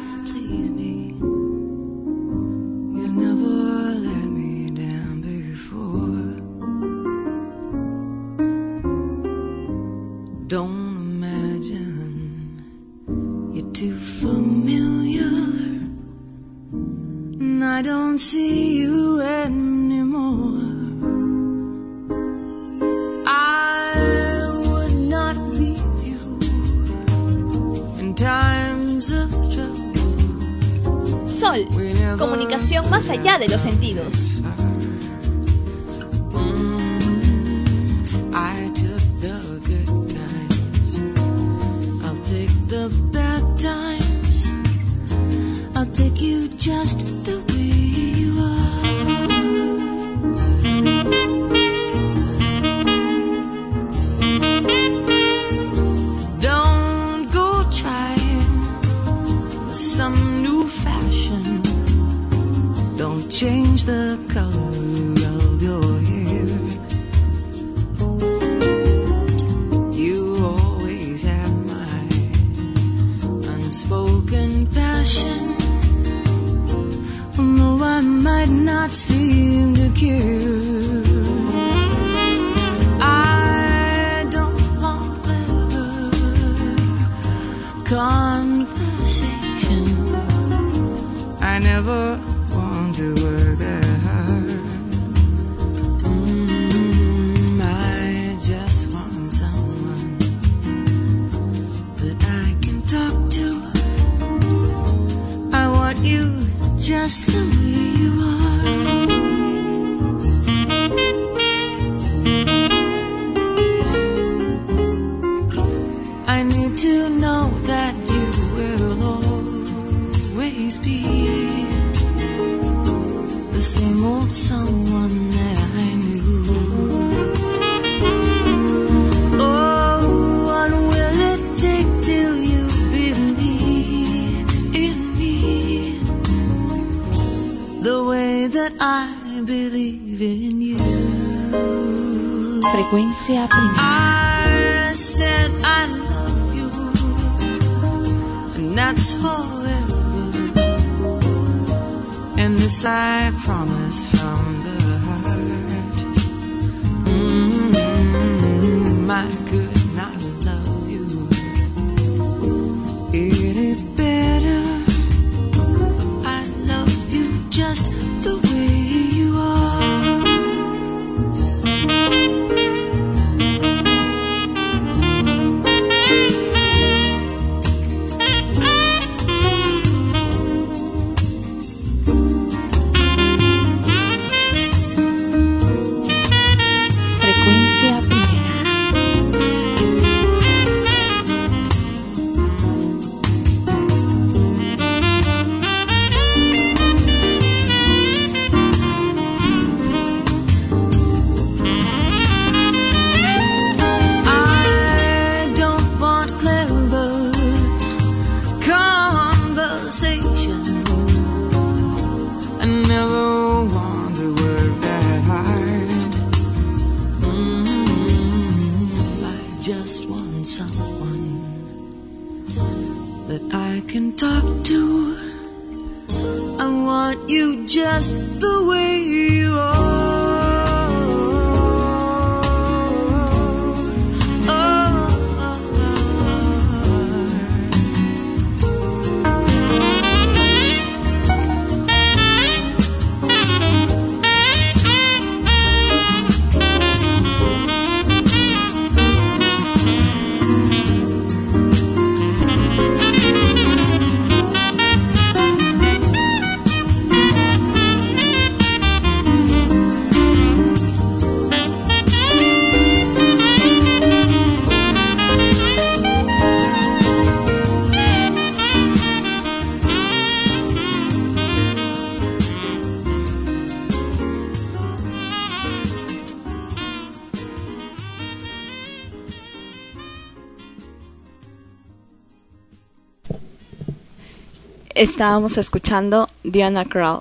Speaker 7: Estábamos escuchando Diana Krall,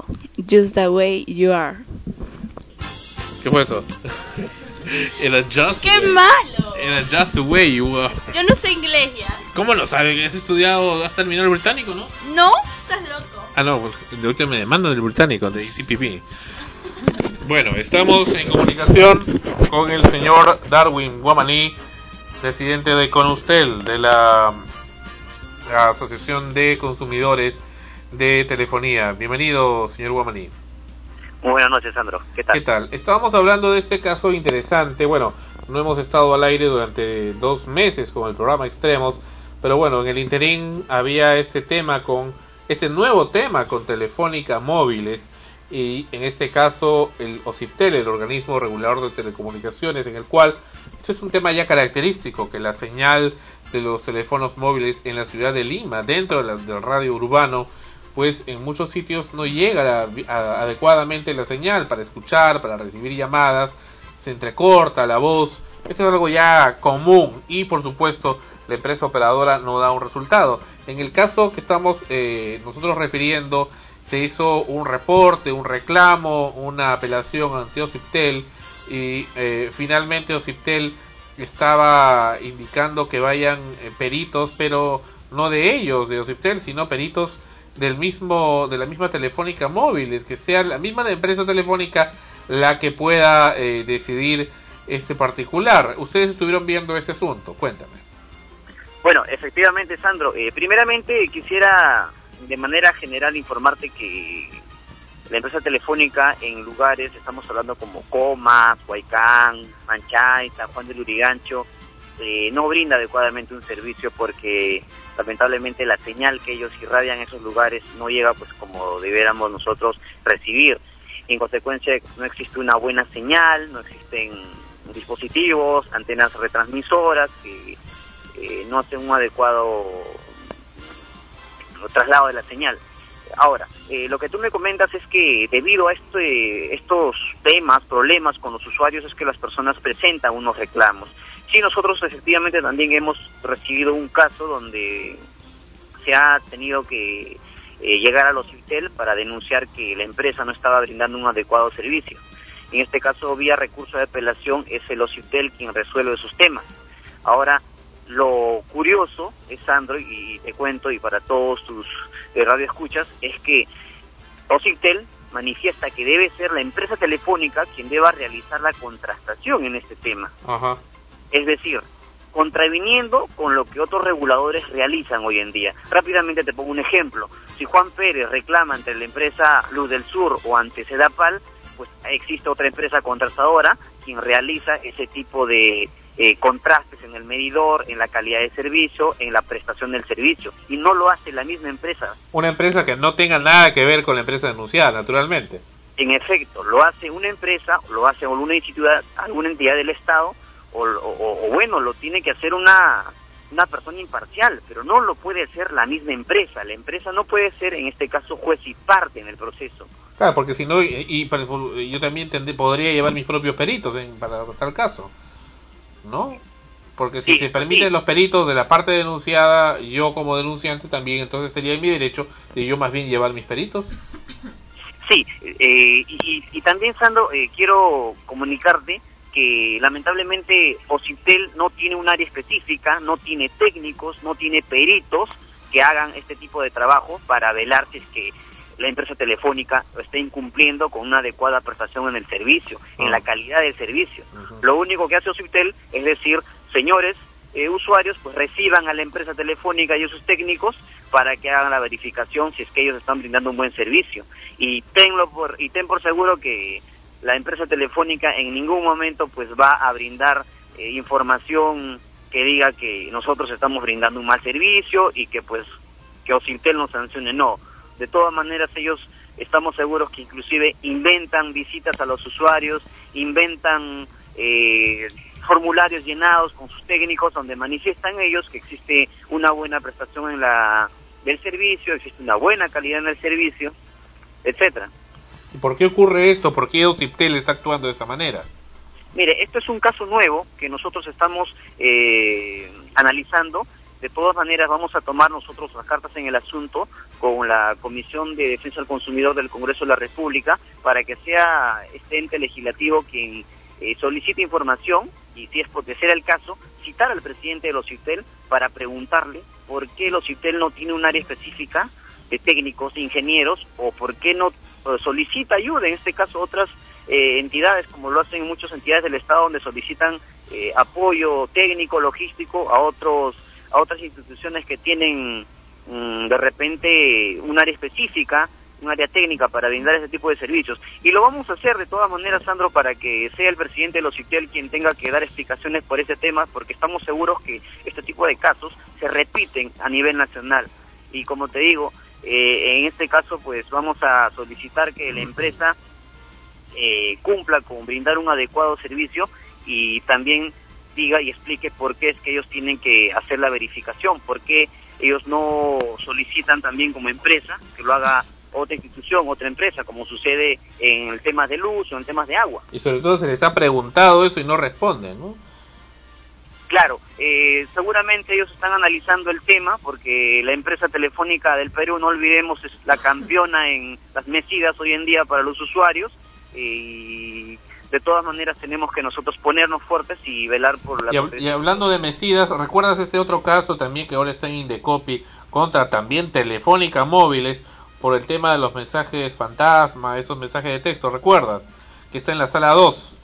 Speaker 7: Just the Way You Are.
Speaker 3: ¿Qué fue eso? Era just.
Speaker 5: ¡Qué malo!
Speaker 3: Era just the way you are.
Speaker 5: Yo no sé inglés ya.
Speaker 3: ¿Cómo lo saben? ¿Has estudiado, has terminado el británico, no?
Speaker 5: ¿No? ¿Estás loco?
Speaker 3: Ah, no, pues, de última me demandan del británico, de ICPP. Bueno, estamos en comunicación con el señor Darwin Guamaní, presidente de Conustel, de la, la Asociación de Consumidores de Telefonía. Bienvenido, señor Guamaní.
Speaker 11: Muy buenas noches, Sandro. ¿Qué tal?
Speaker 3: ¿Qué tal? Estábamos hablando de este caso interesante. Bueno, no hemos estado al aire durante dos meses con el programa Extremos, pero bueno, en el interín había este tema con, este nuevo tema con Telefónica Móviles y en este caso el OCIPTEL, el organismo regulador de telecomunicaciones, en el cual este es un tema ya característico, que la señal de los teléfonos móviles en la ciudad de Lima, dentro de la- del radio urbano, pues en muchos sitios no llega adecuadamente la señal para escuchar, para recibir llamadas, se entrecorta la voz, esto es algo ya común y por supuesto la empresa operadora no da un resultado. En el caso que estamos eh, nosotros refiriendo, se hizo un reporte, un reclamo, una apelación ante Ociptel y eh, finalmente Ociptel estaba indicando que vayan eh, peritos, pero no de ellos, de Ociptel, sino peritos del mismo de la misma telefónica móvil, que sea la misma empresa telefónica la que pueda eh, decidir este particular. Ustedes estuvieron viendo este asunto, cuéntame.
Speaker 11: Bueno, efectivamente, Sandro. eh, primeramente, quisiera de manera general informarte que la empresa telefónica en lugares, estamos hablando como Comas, Huaycán, Manchay, San Juan del Urigancho, eh, no brinda adecuadamente un servicio porque lamentablemente la señal que ellos irradian en esos lugares no llega pues como debiéramos nosotros recibir. Y en consecuencia no existe una buena señal, no existen dispositivos, antenas retransmisoras que eh, no hacen un adecuado traslado de la señal. Ahora, eh, lo que tú me comentas es que debido a este, estos temas, problemas con los usuarios, es que las personas presentan unos reclamos. Sí, nosotros efectivamente también hemos recibido un caso donde se ha tenido que eh, llegar a los CITEL para denunciar que la empresa no estaba brindando un adecuado servicio. En este caso, vía recurso de apelación, es el OCITEL quien resuelve esos temas. Ahora, lo curioso, es Sandro, y te cuento, y para todos tus eh, radioescuchas, es que OCITEL manifiesta que debe ser la empresa telefónica quien deba realizar la contrastación en este tema.
Speaker 3: Ajá.
Speaker 11: Es decir, contraviniendo con lo que otros reguladores realizan hoy en día. Rápidamente te pongo un ejemplo. Si Juan Pérez reclama ante la empresa Luz del Sur o ante Sedapal, pues existe otra empresa contrastadora quien realiza ese tipo de eh, contrastes en el medidor, en la calidad de servicio, en la prestación del servicio. Y no lo hace la misma empresa.
Speaker 3: Una empresa que no tenga nada que ver con la empresa denunciada, naturalmente.
Speaker 11: En efecto, lo hace una empresa, lo hace alguna alguna entidad del Estado, o, o- o bueno, lo tiene que hacer una, una persona imparcial, pero no lo puede hacer la misma empresa. La empresa no puede ser, en este caso, juez y parte en el proceso.
Speaker 3: Claro, porque si no, y, y yo también tendré- podría llevar mis propios peritos en- para tal caso, ¿no? Porque si
Speaker 11: Sí,
Speaker 3: se permiten
Speaker 11: sí.
Speaker 3: los peritos de la parte denunciada, yo como denunciante también, entonces sería mi derecho de yo más bien llevar mis peritos.
Speaker 11: Sí, eh, y, y- y también, Sandro, eh, quiero comunicarte que lamentablemente Ocitel no tiene un área específica, no tiene técnicos, no tiene peritos que hagan este tipo de trabajo para velar si es que la empresa telefónica está incumpliendo con una adecuada prestación en el servicio, en la calidad del servicio. Lo único que hace Ocitel es decir, señores eh, usuarios, pues reciban a la empresa telefónica y a sus técnicos para que hagan la verificación si es que ellos están brindando un buen servicio. Y tenlo por y ten por seguro que la empresa telefónica en ningún momento pues va a brindar eh, información que diga que nosotros estamos brindando un mal servicio y que pues que Ocintel nos sancione. No, de todas maneras ellos estamos seguros que inclusive inventan visitas a los usuarios, inventan eh, formularios llenados con sus técnicos donde manifiestan ellos que existe una buena prestación en la del servicio, existe una buena calidad en el servicio, etcétera.
Speaker 3: ¿Y por qué ocurre esto? ¿Por qué Ociptel está actuando de esta manera?
Speaker 11: Mire, esto es un caso nuevo que nosotros estamos eh, analizando. De todas maneras, vamos a tomar nosotros las cartas en el asunto con la Comisión de Defensa del Consumidor del Congreso de la República para que sea este ente legislativo quien eh, solicite información y, si es porque será el caso, citar al presidente de los CITEL para preguntarle por qué los CITEL no tiene un área específica de técnicos, de ingenieros, o por qué no solicita ayuda, en este caso otras eh, entidades, como lo hacen muchas entidades del Estado, donde solicitan eh, apoyo técnico, logístico a otros a otras instituciones que tienen mm, de repente un área específica, un área técnica para brindar ese tipo de servicios. Y lo vamos a hacer de todas maneras, Sandro, para que sea el presidente de los CITEL quien tenga que dar explicaciones por ese tema, porque estamos seguros que este tipo de casos se repiten a nivel nacional. Y como te digo, eh, en este caso, pues vamos a solicitar que la empresa eh, cumpla con brindar un adecuado servicio y también diga y explique por qué es que ellos tienen que hacer la verificación, por qué ellos no solicitan también como empresa que lo haga otra institución, otra empresa, como sucede en el tema de luz o en temas de agua.
Speaker 3: Y sobre todo se les ha preguntado eso y no responden, ¿no?
Speaker 11: Claro, eh, seguramente ellos están analizando el tema porque la empresa telefónica del Perú, no olvidemos, es la campeona en las mesidas hoy en día para los usuarios y de todas maneras tenemos que nosotros ponernos fuertes y velar por la
Speaker 3: Y, hablando de Mesidas, ¿recuerdas ese otro caso también que ahora está en Indecopy contra también Telefónica Móviles por el tema de los mensajes fantasma, esos mensajes de texto, ¿recuerdas? Que está en la sala 2,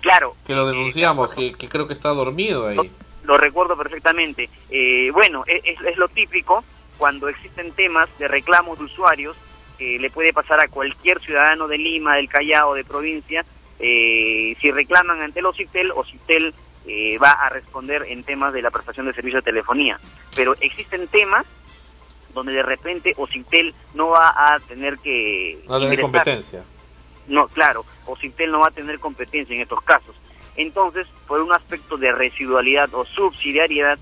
Speaker 11: Claro,
Speaker 3: que lo denunciamos, que, que creo que está dormido ahí.
Speaker 11: lo recuerdo perfectamente. Eh, bueno, e- es, es lo típico cuando existen temas de reclamos de usuarios que le puede pasar a cualquier ciudadano de Lima, del Callao, de provincia. eh, si reclaman ante el OCITEL, OCITEL eh, va a responder en temas de la prestación de servicio de telefonía. Pero existen temas donde de repente OCITEL no va a tener que
Speaker 3: No competencia.
Speaker 11: No, claro, Ocitel no va a tener competencia en estos casos. Entonces, por un aspecto de residualidad o subsidiariedad,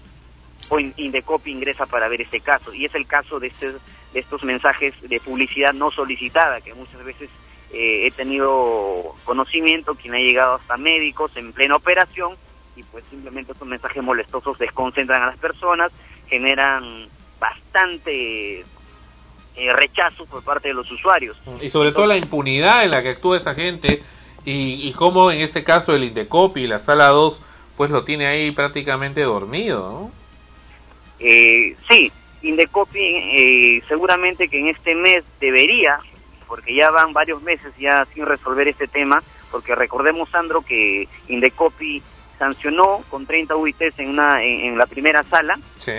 Speaker 11: o In- Indecopi ingresa para ver este caso. Y es el caso de este de estos mensajes de publicidad no solicitada, que muchas veces eh, he tenido conocimiento, quien ha llegado hasta médicos en plena operación y pues simplemente estos mensajes molestosos desconcentran a las personas, generan bastante eh, rechazo por parte de los usuarios.
Speaker 3: Y sobre todo la impunidad en la que actúa esa gente y, y cómo en este caso el Indecopi la Sala 2 pues lo tiene ahí prácticamente dormido, ¿no?
Speaker 11: Eh, sí, Indecopi eh, seguramente que en este mes debería, porque ya van varios meses ya sin resolver este tema, porque recordemos, Sandro, que Indecopi sancionó con 30 UITs en, una, en, la primera sala.
Speaker 3: Sí.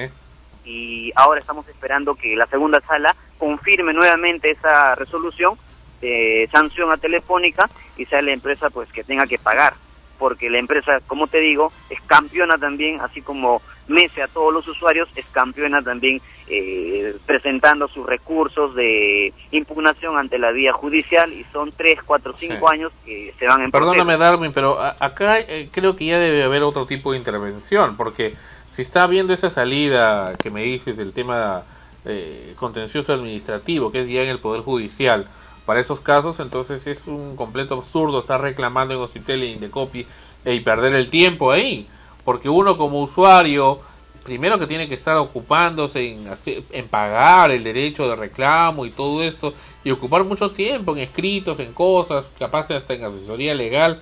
Speaker 11: Y ahora estamos esperando que la segunda sala confirme nuevamente esa resolución de sanción a Telefónica y sea la empresa pues que tenga que pagar porque la empresa, como te digo, es campeona también, así como mece a todos los usuarios, es campeona también eh, presentando sus recursos de impugnación ante la vía judicial y son tres, cuatro, cinco años que se van en
Speaker 3: Perdóname, Darwin, pero acá eh, creo que ya debe haber otro tipo de intervención, porque si está viendo esa salida que me dices del tema eh, contencioso administrativo, que es ya en el Poder Judicial, para esos casos, entonces es un completo absurdo estar reclamando en Ocitel y Indecopi y perder el tiempo ahí, porque uno como usuario, primero que tiene que estar ocupándose en, en pagar el derecho de reclamo y todo esto, y ocupar mucho tiempo en escritos, en cosas, capaz hasta en asesoría legal,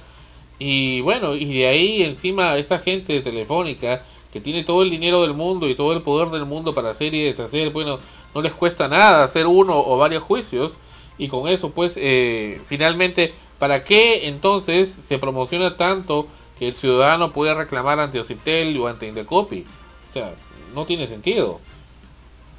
Speaker 3: y bueno, y de ahí encima esta gente Telefónica, que tiene todo el dinero del mundo y todo el poder del mundo para hacer y deshacer, bueno, no les cuesta nada hacer uno o varios juicios, y con eso pues eh, finalmente para qué entonces se promociona tanto que el ciudadano pueda reclamar ante Ocitel o ante Indecopi o sea no tiene sentido.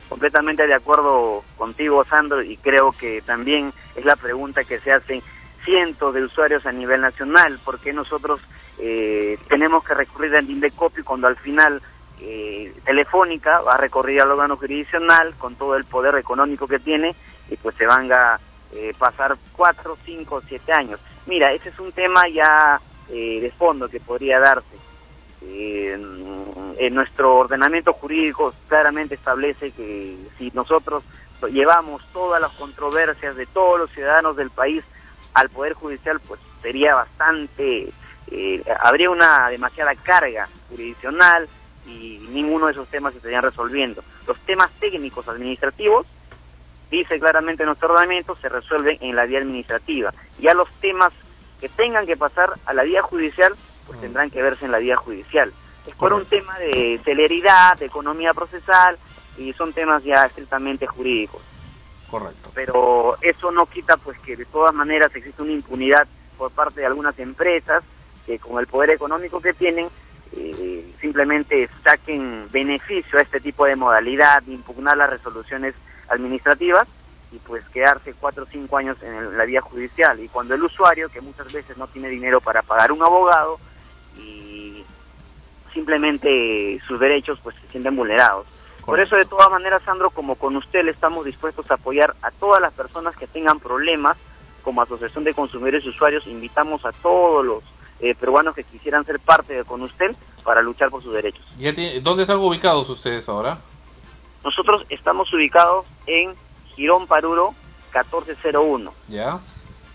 Speaker 11: Completamente de acuerdo contigo Sandro y creo que también es la pregunta que se hacen cientos de usuarios a nivel nacional porque nosotros eh, tenemos que recurrir a Indecopi cuando al final eh, Telefónica va a recurrir al órgano jurisdiccional con todo el poder económico que tiene y pues se van a eh, pasar cuatro, cinco, siete años. Mira, ese es un tema ya eh, de fondo que podría darse. Eh, en nuestro ordenamiento jurídico claramente establece que si nosotros llevamos todas las controversias de todos los ciudadanos del país al Poder Judicial, pues sería bastante, habría una demasiada carga jurisdiccional y ninguno de esos temas se estarían resolviendo. Los temas técnicos administrativos dice claramente nuestro ordenamiento, se resuelven en la vía administrativa. Ya los temas que tengan que pasar a la vía judicial, pues mm. tendrán que verse en la vía judicial. Es por un tema de celeridad, de economía procesal, y son temas ya estrictamente jurídicos.
Speaker 3: Correcto.
Speaker 11: Pero eso no quita pues que de todas maneras existe una impunidad por parte de algunas empresas que con el poder económico que tienen eh, simplemente saquen beneficio a este tipo de modalidad de impugnar las resoluciones administrativas y pues quedarse cuatro o cinco años en la vía judicial. Y cuando el usuario, que muchas veces no tiene dinero para pagar un abogado y simplemente sus derechos pues se sienten vulnerados. Por eso de todas maneras, Sandro, como con usted le estamos dispuestos a apoyar a todas las personas que tengan problemas, como Asociación de Consumidores y Usuarios, invitamos a todos los eh, peruanos que quisieran ser parte de con usted para luchar por sus derechos.
Speaker 3: ¿Dónde están ubicados ustedes ahora?
Speaker 11: Nosotros estamos ubicados en Girón Paruro 1401.
Speaker 3: ¿Ya?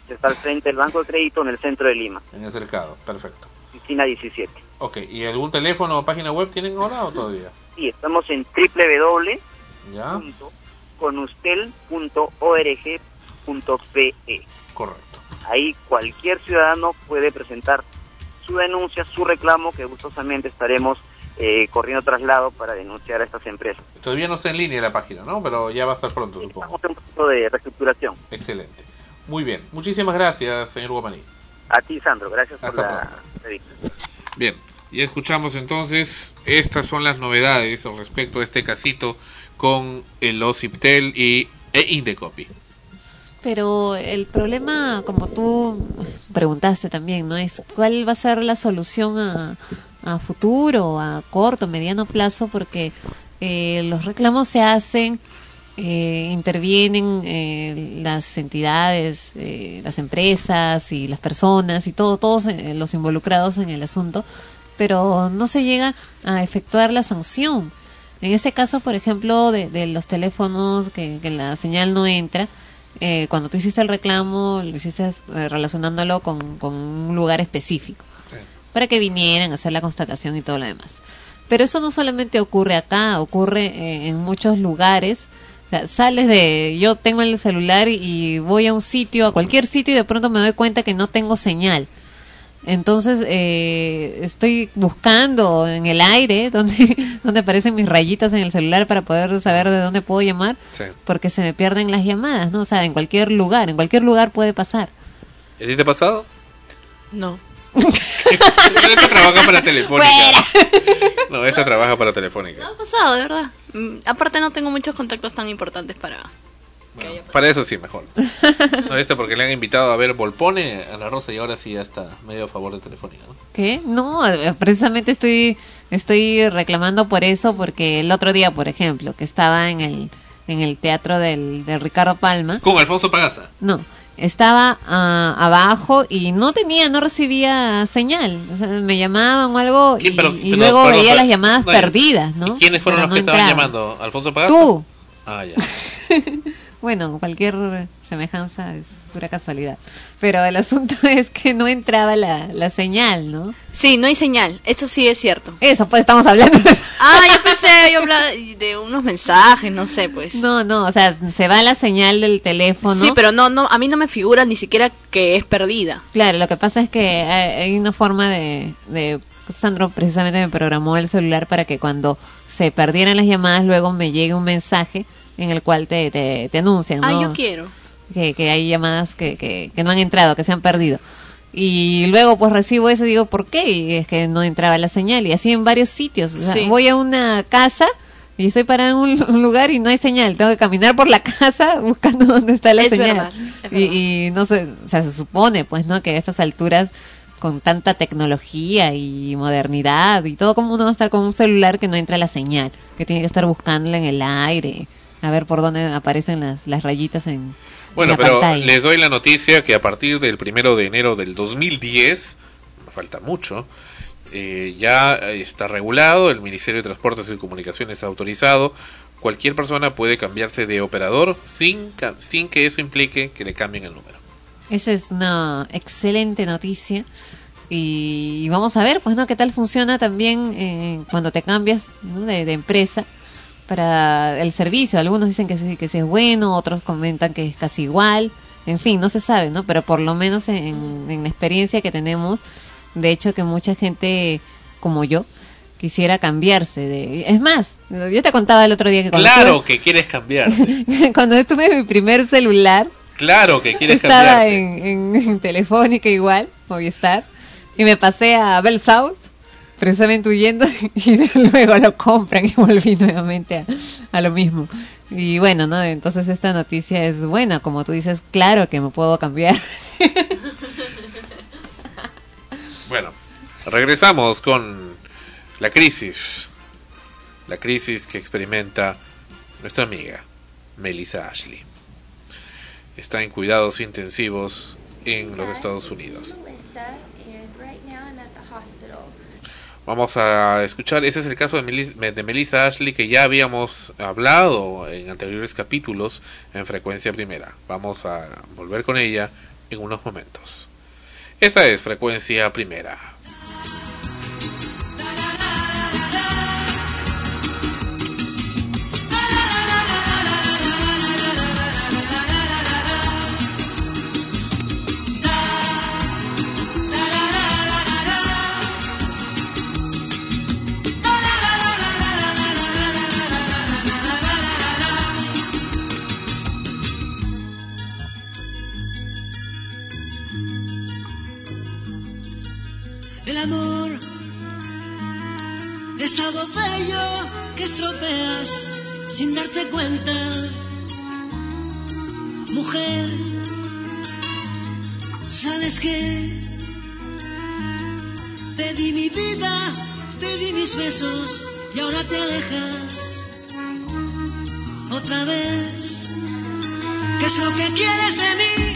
Speaker 11: Está al frente del Banco de Crédito en el centro de Lima.
Speaker 3: En el cercado, perfecto.
Speaker 11: Oficina 17.
Speaker 3: Ok, ¿y algún teléfono o página web tienen ahora o todavía?
Speaker 11: Sí, estamos en www.conustel.org.pe.
Speaker 3: Correcto.
Speaker 11: Ahí cualquier ciudadano puede presentar su denuncia, su reclamo, que gustosamente estaremos eh, corriendo traslado para denunciar a estas empresas.
Speaker 3: Todavía no está en línea la página, ¿no? Pero ya va a estar pronto, supongo.
Speaker 11: Estamos en un proceso de reestructuración.
Speaker 3: Excelente. Muy bien. Muchísimas gracias, señor Guamaní.
Speaker 11: A ti, Sandro. Gracias por la
Speaker 3: Bien. Y escuchamos entonces, estas son las novedades respecto de este casito con el OCIPTEL y e Indecopy.
Speaker 2: Pero el problema, como tú preguntaste también, ¿no? Es cuál va a ser la solución a, a futuro, a corto, mediano plazo, porque eh, los reclamos se hacen, eh, intervienen eh, las entidades, las empresas y las personas y todo, todos los involucrados en el asunto, pero no se llega a efectuar la sanción. En ese caso, por ejemplo, de, de los teléfonos que la señal no entra, eh, cuando tú hiciste el reclamo, lo hiciste eh, relacionándolo con, con un lugar específico, para que vinieran a hacer la constatación y todo lo demás. Pero eso no solamente ocurre acá, ocurre eh, en muchos lugares. O sea, sales de, yo tengo el celular y voy a un sitio, a cualquier sitio y de pronto me doy cuenta que no tengo señal. Entonces eh, estoy buscando en el aire donde, donde aparecen mis rayitas en el celular para poder saber de dónde puedo llamar,
Speaker 3: Sí.
Speaker 2: porque se me pierden las llamadas, ¿no? O sea, en cualquier lugar, en cualquier lugar puede pasar.
Speaker 3: ¿Y a ti te ha pasado?
Speaker 9: No.
Speaker 3: esta trabaja para Telefónica. No, esta trabaja para Telefónica.
Speaker 9: ha pasado, de verdad. Mm, aparte no tengo muchos contactos tan importantes para...
Speaker 3: Para eso sí, mejor. No, esta porque le han invitado a ver Volpone a la Rosa y ahora sí ya está medio a favor de Telefónica, ¿no?
Speaker 2: ¿Qué? No, eh, precisamente estoy estoy reclamando por eso porque el otro día, por ejemplo, que estaba en el en el teatro del, del Ricardo Palma,
Speaker 3: Con Alfonso Pagaza.
Speaker 2: no, estaba ah, abajo y no tenía, no recibía señal, o sea, me llamaban o algo y,
Speaker 3: pero-
Speaker 2: y
Speaker 3: pero-
Speaker 2: luego
Speaker 3: pero-
Speaker 2: veía las llamadas
Speaker 3: no,
Speaker 2: perdidas, ¿no?
Speaker 3: ¿Y quiénes fueron los que
Speaker 2: no
Speaker 3: estaban
Speaker 2: entraban.
Speaker 3: llamando? ¿Alfonso Pagaza?
Speaker 2: Tú.
Speaker 3: Ah, ya.
Speaker 2: Bueno, cualquier semejanza es pura casualidad. Pero el asunto es que no entraba la, la señal, ¿no?
Speaker 9: Sí, no hay señal, eso sí es cierto.
Speaker 2: Eso, pues estamos hablando.
Speaker 9: Ah, yo pensé, yo hablaba de unos mensajes, no sé, pues.
Speaker 2: No, no, o sea, se va la señal del teléfono.
Speaker 9: Sí, pero no, no, a mí no me figura ni siquiera que es perdida.
Speaker 2: Claro, lo que pasa es que hay, hay una forma de, de... Sandro precisamente me programó el celular para que cuando se perdieran las llamadas luego me llegue un mensaje en el cual te, te, te anuncian, ¿no?
Speaker 9: Ah, yo quiero.
Speaker 2: que, que hay llamadas que, que, que no han entrado, que se han perdido. Y luego pues recibo eso y digo, ¿por qué? Y es que no entraba la señal. Y así en varios sitios. O sea,
Speaker 9: Sí.
Speaker 2: Voy a una casa y estoy parada en un lugar y no hay señal. Tengo que caminar por la casa buscando dónde está la
Speaker 9: Es
Speaker 2: señal.
Speaker 9: verdad, es
Speaker 2: y, y no sé, o sea, se supone pues, ¿no? Que a estas alturas con tanta tecnología y modernidad y todo, como uno va a estar con un celular que no entra la señal? Que tiene que estar buscándola en el aire, a ver por dónde aparecen las, las rayitas en,
Speaker 3: Bueno,
Speaker 2: en la
Speaker 3: pero
Speaker 2: pantalla.
Speaker 3: les doy la noticia que a partir del primero de enero del 2010, me falta mucho, eh, ya está regulado, el Ministerio de Transportes y Comunicaciones ha autorizado, cualquier persona puede cambiarse de operador sin, sin que eso implique que le cambien el número.
Speaker 2: Esa es una excelente noticia. Y vamos a ver, pues, ¿no? ¿Qué tal funciona también eh, cuando te cambias ¿no? de, de empresa para el servicio? Algunos dicen que sí, que sí es bueno, otros comentan que es casi igual. En fin, no se sabe, ¿no? Pero por lo menos en, en la experiencia que tenemos, de hecho que mucha gente como yo quisiera cambiarse de... Es más, yo te contaba el otro día que cuando,
Speaker 3: Claro que quieres cambiar,
Speaker 2: cuando tuve mi primer celular,
Speaker 3: claro que quieres
Speaker 2: estaba
Speaker 3: cambiar.
Speaker 2: en, en, en Telefónica igual, Movistar, y me pasé a Bell South, precisamente huyendo, y luego lo compran y volví nuevamente a, lo mismo. Y bueno, ¿no? Entonces esta noticia es buena, como tú dices, claro que me puedo cambiar.
Speaker 3: Bueno, regresamos con la crisis. La crisis que experimenta nuestra amiga Melissa Ashley. Está en cuidados intensivos en los Estados Unidos. Vamos a escuchar, ese es el caso de, Melis- de Melissa Ashley que ya habíamos hablado en anteriores capítulos en frecuencia primera. Vamos a volver con ella en unos momentos. Esta es frecuencia primera.
Speaker 12: Es algo bello que estropeas sin darte cuenta. Mujer, ¿sabes qué? Te di mi vida, te di mis besos y ahora te alejas. Otra vez, ¿qué es lo que quieres de mí?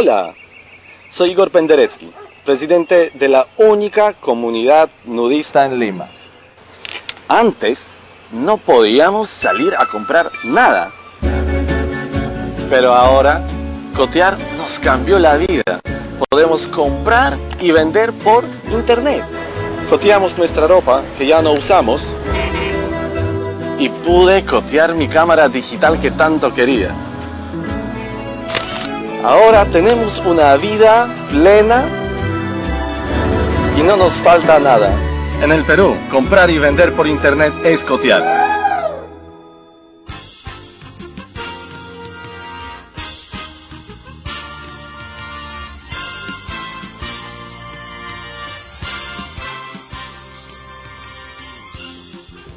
Speaker 4: Hola, soy Igor Penderecki, presidente de la única comunidad nudista en Lima. Antes no podíamos salir a comprar nada, pero ahora cotear nos cambió la vida. Podemos comprar y vender por internet. Coteamos nuestra ropa que ya no usamos y pude cotear mi cámara digital que tanto quería. Ahora tenemos una vida plena y no nos falta nada. En el Perú, comprar y vender por internet es cotear.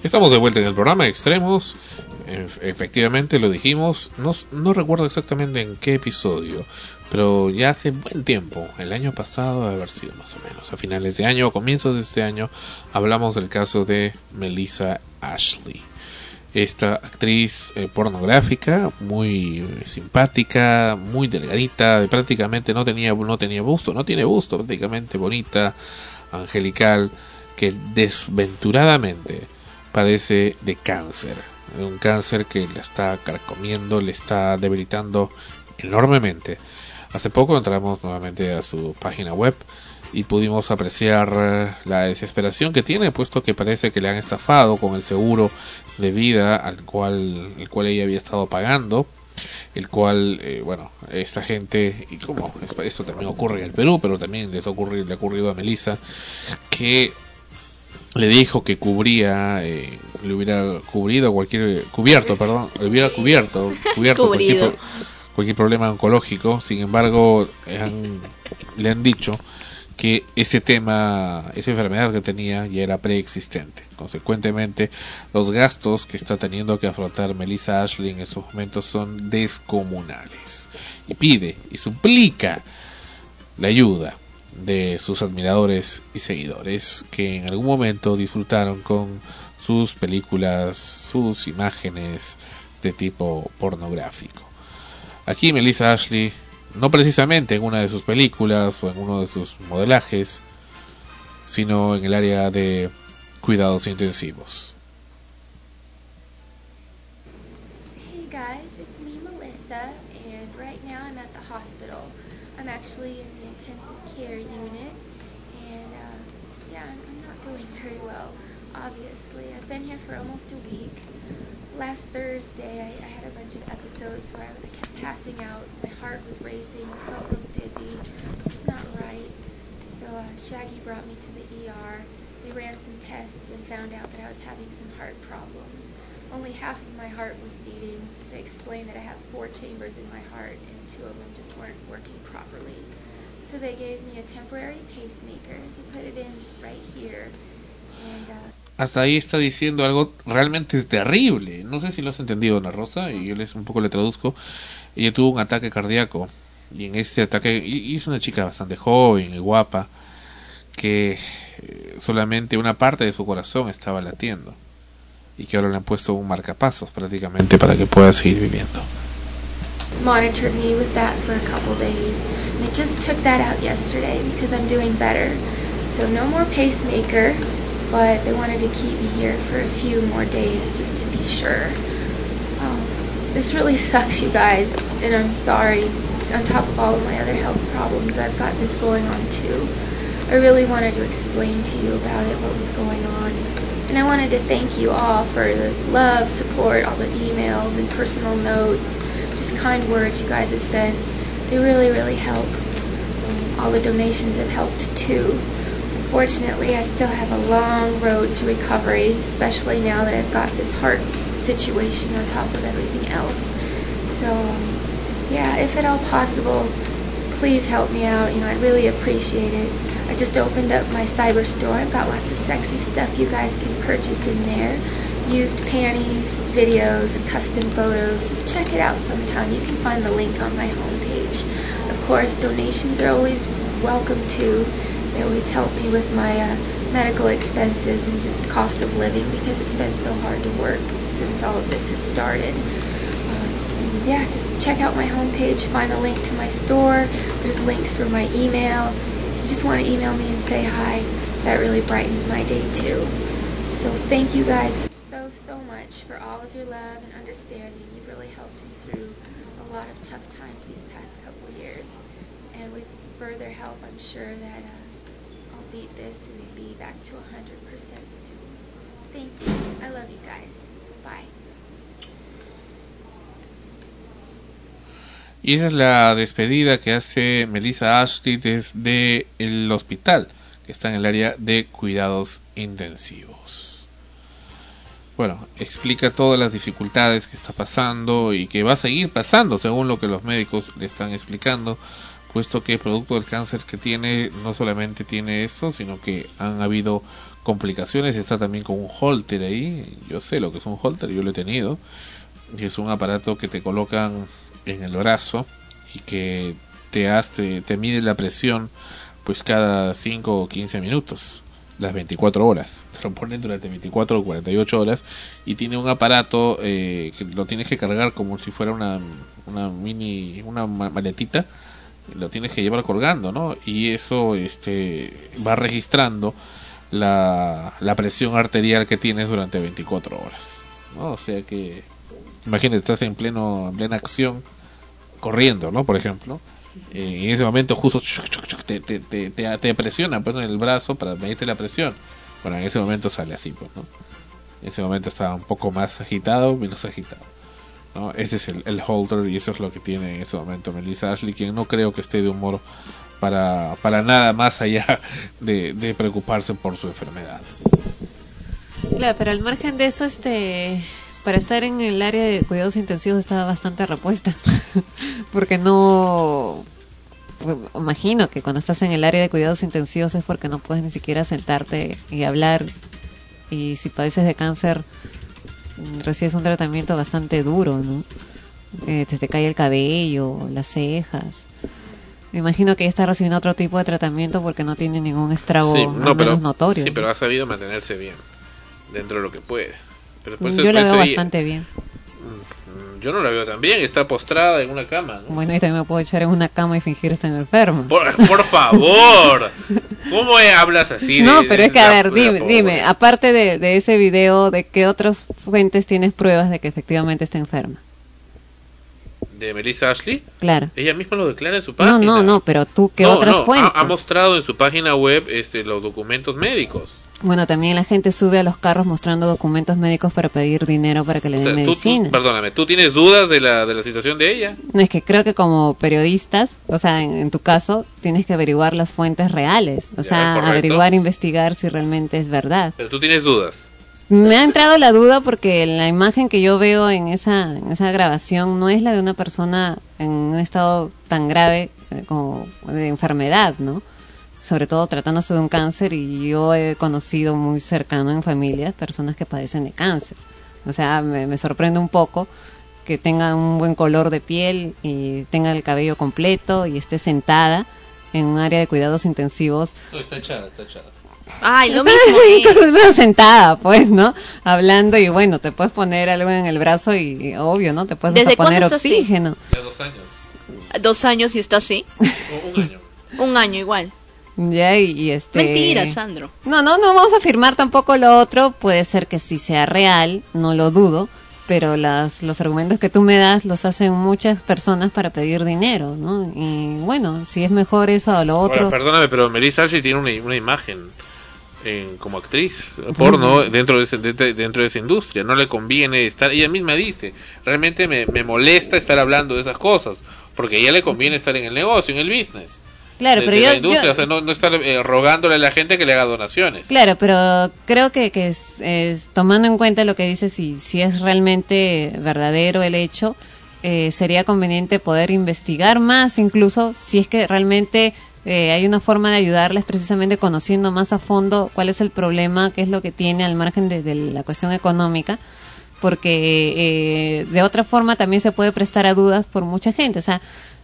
Speaker 3: Estamos de vuelta en el programa Extremos. Ef- Efectivamente lo dijimos. No, no recuerdo exactamente en qué episodio. Pero ya hace buen tiempo. El año pasado debe haber sido más o menos. A finales de año o comienzos de este año. Hablamos del caso de Melissa Ashley. Esta actriz eh, pornográfica, muy eh, simpática, muy delgadita, prácticamente no tenía, no tenía busto, no tiene busto, prácticamente bonita, angelical, que desventuradamente padece de cáncer. Un cáncer que le está carcomiendo, le está debilitando enormemente. Hace poco entramos nuevamente a su página web y pudimos apreciar eh, la desesperación que tiene, puesto que parece que le han estafado con el seguro de vida al cual, el cual ella había estado pagando el cual, eh, bueno, esta gente, y como esto también ocurre en el Perú, pero también les ocurre, le ha ocurrido a Melissa, que le dijo que cubría, eh, le hubiera cubrido cualquier, cubierto, perdón, le hubiera cubierto, cubierto cualquier, problema oncológico, sin embargo, han- le han dicho que ese tema, esa enfermedad que tenía ya era preexistente. Consecuentemente, los gastos que está teniendo que afrontar Melissa Ashley en estos momentos son descomunales. Y pide y suplica la ayuda de sus admiradores y seguidores que en algún momento disfrutaron con sus películas, sus imágenes de tipo pornográfico. Aquí Melissa Ashley, no precisamente en una de sus películas o en uno de sus modelajes, sino en el área de cuidados intensivos.
Speaker 13: Hey guys, it's me, Melissa, and right now I'm at the hospital. I'm actually in the intensive care unit, and uh, yeah, I'm, I'm not doing very well, obviously. I've been here for almost a week. Last Thursday, I, I had a bunch of episodes where I kept passing out. My heart was racing, I felt real dizzy, just not right. So uh, Shaggy brought me to the ER. Ran some tests and found out that I was having some heart problems. Only half of my heart was beating. They explained that I have four chambers in my heart and two of them just weren't working properly. So they gave me a temporary pacemaker. They put it in right here. And uh,
Speaker 3: Hasta ahí está diciendo algo realmente terrible. No sé si lo has entendido, Ana Rosa, y yo les un poco le traduzco. Ella tuvo un ataque cardíaco y en este ataque y, y es una chica bastante joven y guapa que solamente una parte de su corazón estaba latiendo. y que ahora le han puesto un marcapasos prácticamente para que pueda seguir viviendo.
Speaker 13: monitored me with that for a couple days. And I just took that out yesterday because I'm doing better. So no more pacemaker, but they wanted to keep me here for a few more days just to be sure. Oh, this really sucks, you guys, and I'm sorry. On top of all of my other health problems, I've got this going on too. I really wanted to explain to you about it, what was going on. And I wanted to thank you all for the love, support, all the emails and personal notes, just kind words you guys have sent. They really, really help. Um, all the donations have helped too. Unfortunately, I still have a long road to recovery, especially now that I've got this heart situation on top of everything else. So, um, yeah, if at all possible, please help me out. You know, I'd really appreciate it. Just opened up my cyber store. I've got lots of sexy stuff you guys can purchase in there. Used panties, videos, custom photos. Just check it out sometime. You can find the link on my homepage. Of course, donations are always welcome too. They always help me with my uh, medical expenses and just cost of living because it's been so hard to work since all of this has started. Um, yeah, just check out my homepage, find a link to my store. There's links for my email. Just want to email me and say hi, that really brightens my day too. So thank you guys so, so much for all of your love and understanding. You've really helped me through a lot of tough times these past couple years. And with further help, I'm sure that uh, I'll beat this and be back to 100% soon. Thank you. I love you guys.
Speaker 3: Y esa es la despedida que hace Melissa Ashley desde el hospital, que está en el área de cuidados intensivos. Bueno, explica todas las dificultades que está pasando y que va a seguir pasando según lo que los médicos le están explicando, puesto que producto del cáncer que tiene no solamente tiene eso, sino que han habido complicaciones, está también con un holter ahí, yo sé lo que es un holter, yo lo he tenido, y es un aparato que te colocan en el brazo y que te hace, te mide la presión pues cada 5 o 15 minutos, las 24 horas. Te lo ponen durante 24 o 48 horas y tiene un aparato eh, que lo tienes que cargar como si fuera una, una mini, una ma- maletita. Lo tienes que llevar colgando, ¿no? Y eso este, va registrando la, la presión arterial que tienes durante 24 horas. ¿no? O sea que imagínate, estás en pleno en plena acción corriendo, ¿no? Por ejemplo, eh, en ese momento justo chuc, chuc, chuc, te, te, te, te, presiona pues, en el brazo para medirte la presión. Bueno, en ese momento sale así, pues, ¿no? En ese momento estaba un poco más agitado, menos agitado. ¿no? Ese es el, el holder y eso es lo que tiene en ese momento Melissa Ashley, quien no creo que esté de humor para, para nada más allá de, de preocuparse por su enfermedad.
Speaker 2: Claro, pero al margen de eso, este, para estar en el área de cuidados intensivos estaba bastante repuesta, porque no, pues, imagino que cuando estás en el área de cuidados intensivos es porque no puedes ni siquiera sentarte y hablar, y si padeces de cáncer mm, recibes un tratamiento bastante duro, ¿no? Eh, te, te cae el cabello, las cejas. Me imagino que ella está recibiendo otro tipo de tratamiento porque no tiene ningún estrago
Speaker 3: Sí,
Speaker 2: al
Speaker 3: no, pero,
Speaker 2: menos notorio.
Speaker 3: sí, pero ha sabido mantenerse bien dentro de lo que puede. Pero después-
Speaker 2: Yo la veo bastante bien.
Speaker 3: Mm, Yo no la veo tan bien, está postrada en una cama. ¿no?
Speaker 2: Bueno, y también me puedo echar en una cama y fingir estar enfermo.
Speaker 3: Por, por favor, ¿cómo hablas así? de-
Speaker 2: no,
Speaker 3: de
Speaker 2: pero es que,
Speaker 3: la-
Speaker 2: a ver,
Speaker 3: de
Speaker 2: dime, dime, aparte de, de ese video, ¿de qué otras fuentes tienes pruebas de que efectivamente está enferma?
Speaker 3: ¿De Melissa Ashley?
Speaker 2: Claro.
Speaker 3: Ella misma lo declara en su página.
Speaker 2: No, no, no, pero tú, ¿qué
Speaker 3: No,
Speaker 2: otras
Speaker 3: no, ha-
Speaker 2: fuentes?
Speaker 3: Ha, mostrado en su página web este, los documentos médicos.
Speaker 2: Bueno, también la gente sube a los carros mostrando documentos médicos para pedir dinero para que le
Speaker 3: O
Speaker 2: den
Speaker 3: sea, tú- tú-
Speaker 2: medicina.
Speaker 3: perdóname, ¿tú tienes dudas de la, de la situación de ella?
Speaker 2: No, es que creo que como periodistas, o sea, en, en tu caso, tienes que averiguar las fuentes reales. O
Speaker 3: Ya,
Speaker 2: sea, averiguar, investigar si realmente es verdad.
Speaker 3: Pero tú tienes dudas.
Speaker 2: Me ha entrado la duda porque la imagen que yo veo en esa, en esa grabación no es la de una persona en un estado tan grave eh, como de enfermedad, ¿no? Sobre todo tratándose de un cáncer y yo he conocido muy cercano en familias personas que padecen de cáncer. O sea, me, me sorprende un poco que tenga un buen color de piel y tenga el cabello completo y esté sentada en un área de cuidados intensivos
Speaker 3: No, está echada, está echada.
Speaker 9: Ay, lo mismo. es.
Speaker 2: sentada, pues, ¿no? Hablando y bueno, te puedes poner algo en el brazo y, y obvio, ¿no? Te puedes
Speaker 9: ¿Desde
Speaker 2: hasta poner oxígeno.
Speaker 12: Ya dos años.
Speaker 9: Dos años y está así.
Speaker 12: Un año.
Speaker 9: Un año igual.
Speaker 2: Ya, y, y este...
Speaker 9: Mentira, Sandro.
Speaker 2: No, no, no vamos a afirmar tampoco lo otro. Puede ser que sí sea real, no lo dudo. Pero las, los argumentos que tú me das los hacen muchas personas para pedir dinero, ¿no? Y bueno, si es mejor eso o lo otro.
Speaker 12: Ahora, perdóname, pero Melissa Archie tiene una, una imagen en- como actriz porno dentro de, ese- de- dentro de esa industria. No le conviene estar. Ella misma dice: realmente me, me molesta estar hablando de esas cosas. Porque a ella le conviene estar en el negocio, en el business.
Speaker 2: Claro,
Speaker 12: de,
Speaker 2: pero
Speaker 12: de
Speaker 2: yo-
Speaker 12: la industria,
Speaker 2: yo-
Speaker 12: o sea, no, no estar eh, rogándole a la gente que le haga donaciones.
Speaker 2: Claro, pero creo que, que es, es- tomando en cuenta lo que dices, si, si es realmente verdadero el hecho, eh, sería conveniente poder investigar más, incluso si es que realmente eh, hay una forma de ayudarles precisamente conociendo más a fondo cuál es el problema, qué es lo que tiene al margen de, de la cuestión económica, porque eh, de otra forma también se puede prestar a dudas por mucha gente. O sea,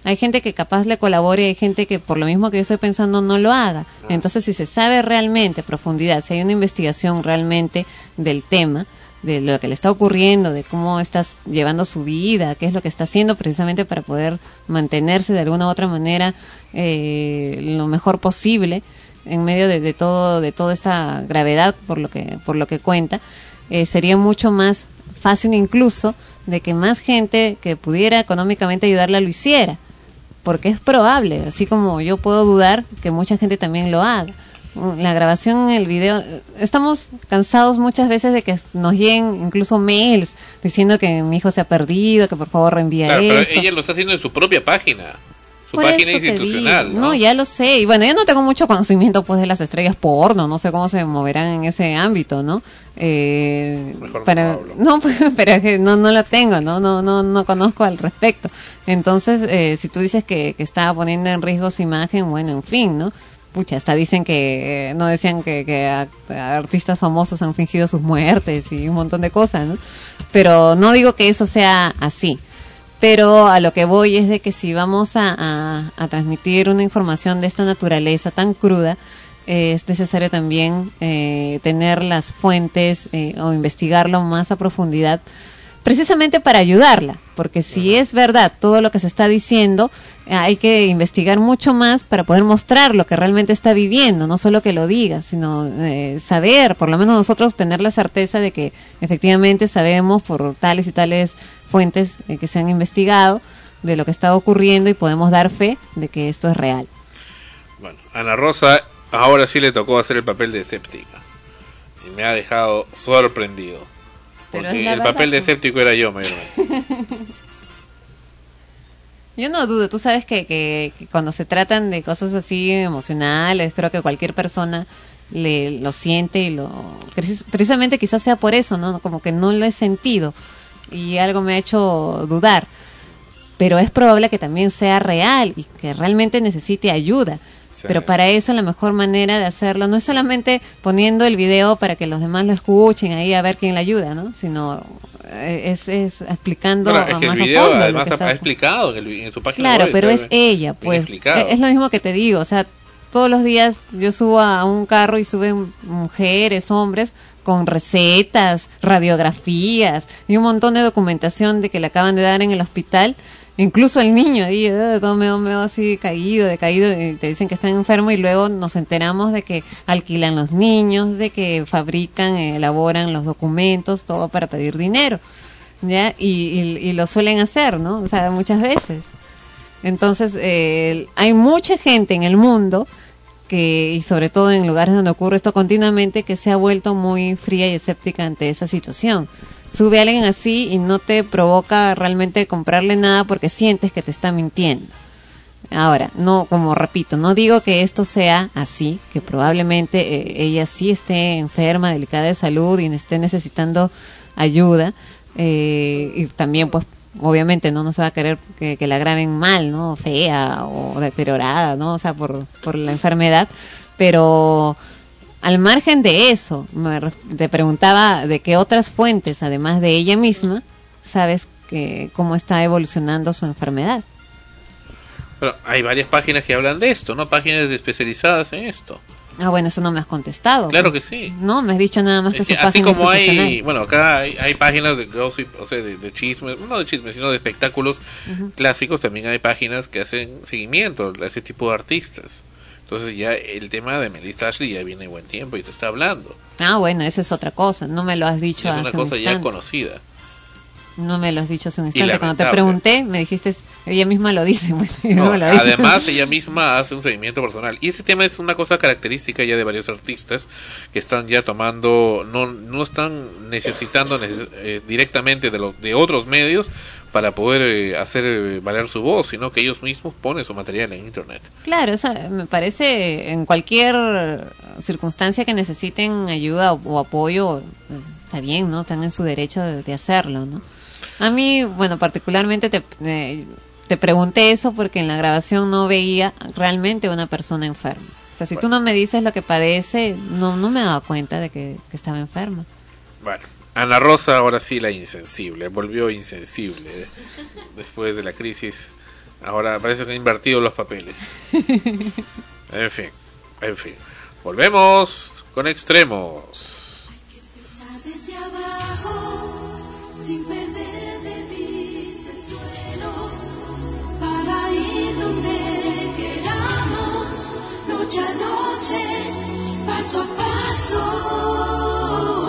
Speaker 2: hay gente que capaz le colabore y hay gente que por lo mismo que yo estoy pensando no lo haga. Entonces, si se sabe realmente a profundidad, si hay una investigación realmente del tema, de lo que le está ocurriendo, de cómo estás llevando su vida, qué es lo que está haciendo precisamente para poder mantenerse de alguna u otra manera eh, lo mejor posible en medio de, de todo de toda esta gravedad por lo que por lo que cuenta eh, sería mucho más fácil incluso de que más gente que pudiera económicamente ayudarla lo hiciera porque es probable así como yo puedo dudar que mucha gente también lo haga la grabación, el video, estamos cansados muchas veces de que nos lleguen incluso mails diciendo que mi hijo se ha perdido, que por favor reenvía
Speaker 12: Claro, pero ella lo está haciendo en su propia página. Su
Speaker 2: Por
Speaker 12: página
Speaker 2: eso te
Speaker 12: institucional.
Speaker 2: digo.
Speaker 12: ¿no?
Speaker 2: ¿no? ya lo sé. Y bueno, yo no tengo mucho conocimiento pues de las estrellas porno, no sé cómo se moverán en ese ámbito, ¿no? Eh, para, no, pero es que no, no lo tengo, ¿no? No, no, no conozco al respecto. Entonces, eh, si tú dices que, que estaba poniendo en riesgo su imagen, bueno, en fin, ¿no? Pucha, hasta dicen que, eh, no decían que, que a- a artistas famosos han fingido sus muertes y un montón de cosas, ¿no? Pero no digo que eso sea así. Pero a lo que voy es de que si vamos a, a- a transmitir una información de esta naturaleza tan cruda, eh, es necesario también eh, tener las fuentes eh, o investigarlo más a profundidad, precisamente para ayudarla, porque si es verdad todo lo que se está diciendo, hay que investigar mucho más para poder mostrar lo que realmente está viviendo, no solo que lo diga, sino eh, saber, por lo menos nosotros tener la certeza de que efectivamente sabemos por tales y tales fuentes eh, que se han investigado de lo que está ocurriendo y podemos dar fe de que esto es real.
Speaker 12: Bueno, Ana Rosa ahora sí le tocó hacer el papel de escéptica. Y me ha dejado sorprendido. Porque el papel de
Speaker 2: pues.
Speaker 12: escéptico era yo, mayormente.
Speaker 2: Yo no dudo, tú sabes que, que, que cuando se tratan de cosas así emocionales, creo que cualquier persona le lo siente y lo precis- precisamente quizás sea por eso, ¿no? Como que no lo he sentido y algo me ha hecho dudar. Pero es probable que también sea real y que realmente necesite ayuda. Pero para eso la mejor manera de hacerlo no es solamente poniendo el video para que los demás lo escuchen ahí a ver quién le ayuda, ¿no? Sino eh, es, es explicando
Speaker 12: Ahora, es que el
Speaker 2: más
Speaker 12: video
Speaker 2: a fondo lo
Speaker 12: además ha, explicado en, el- en su página
Speaker 2: Claro,
Speaker 12: web.
Speaker 2: pero es ella, pues.
Speaker 12: explicado.
Speaker 2: Es lo mismo que te digo, o sea, todos los días yo subo a un carro y suben mujeres, hombres, con recetas, radiografías y un montón de documentación de que le acaban de dar en el hospital. Incluso el niño ahí, eh, todo medio, medio así caído, decaído, y te dicen que está enfermo y luego nos enteramos de que alquilan los niños, de que fabrican, eh, elaboran los documentos, todo para pedir dinero, ¿ya? Y, y, y lo suelen hacer, ¿no? O sea, muchas veces. Entonces, eh, hay mucha gente en el mundo que, y sobre todo en lugares donde ocurre esto continuamente, que se ha vuelto muy fría y escéptica ante esa situación. Sube a alguien así y no te provoca realmente comprarle nada porque sientes que te está mintiendo. Ahora, no, como repito, no digo que esto sea así, que probablemente eh, ella sí esté enferma, delicada de salud y esté necesitando ayuda. eh, y también, pues, obviamente, no, no se va a querer que, la graben mal, ¿no? Fea o deteriorada, ¿no? O sea, por, por la enfermedad. Pero al margen de eso, me te preguntaba de qué otras fuentes, además de ella misma, sabes que cómo está evolucionando su enfermedad.
Speaker 12: Pero hay varias páginas que hablan de esto, ¿no? Páginas especializadas en esto.
Speaker 2: Ah, bueno, eso no me has contestado.
Speaker 3: Claro
Speaker 2: pues.
Speaker 3: que sí.
Speaker 2: No, me has dicho nada más que,
Speaker 3: Es
Speaker 2: su
Speaker 3: así
Speaker 2: página
Speaker 3: como hay,
Speaker 2: institucional.
Speaker 3: bueno, acá hay, hay páginas de gossip, o sea, de, de chismes, no de chismes, sino de espectáculos clásicos, también hay páginas que hacen seguimiento a ese tipo de artistas. Entonces ya el tema de Melissa Ashley ya viene buen tiempo y se está hablando.
Speaker 2: Ah, bueno, esa es otra cosa. No me lo has dicho
Speaker 3: es
Speaker 2: hace
Speaker 3: una
Speaker 2: un
Speaker 3: cosa ya conocida.
Speaker 2: No me lo has dicho hace un instante. Cuando te pregunté, me dijiste, ella misma lo dice.
Speaker 3: No,
Speaker 2: lo
Speaker 3: además, ella misma hace un seguimiento personal. Y ese tema es una cosa característica ya de varios artistas que están ya tomando, no, no están necesitando neces- eh, directamente de, los de otros medios para poder eh, hacer eh, valer su voz, sino que ellos mismos ponen su material en Internet.
Speaker 2: Claro, o sea, me parece en cualquier circunstancia que necesiten ayuda o, o apoyo, pues, está bien, ¿no? Están en su derecho de, de hacerlo, ¿no? A mí, bueno, particularmente te, eh, te pregunté eso porque en la grabación no veía realmente una persona enferma. O sea, si tú no me dices lo que padece, no, no me daba cuenta de que, que estaba enferma.
Speaker 3: Bueno, Ana Rosa ahora sí la insensible, volvió insensible eh, después de la crisis. Ahora parece que ha invertido los papeles. En fin, en fin. Volvemos con extremos.
Speaker 6: desde abajo, sin noche, paso a paso.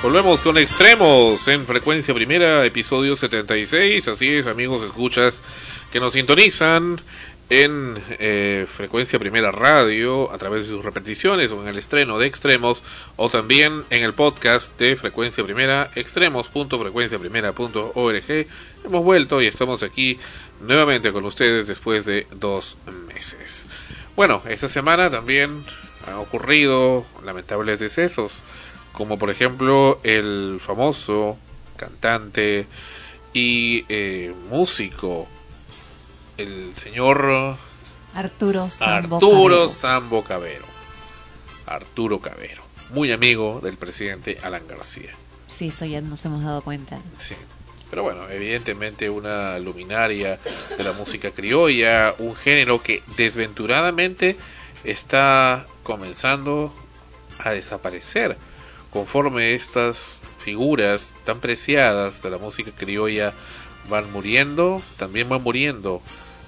Speaker 3: Volvemos con Extremos en frecuencia primera, episodio 76. Así es, amigos, escuchas que nos sintonizan en eh, frecuencia primera radio a través de sus repeticiones o en el estreno de Extremos o también en el podcast de frecuencia primera extremos.frecuenciaprimera.org. Hemos vuelto y estamos aquí nuevamente con ustedes después de dos meses. Bueno, esta semana también han ocurrido lamentables decesos como por ejemplo el famoso cantante y eh, músico, el señor
Speaker 2: Arturo Sambo
Speaker 3: Arturo. Sambo Cabero. Arturo Cabero, muy amigo del presidente Alan García.
Speaker 2: Sí, eso ya nos hemos dado cuenta.
Speaker 3: Sí. Pero bueno, evidentemente una luminaria de la música criolla, un género que desventuradamente está comenzando a desaparecer conforme estas figuras tan preciadas de la música criolla van muriendo, también va muriendo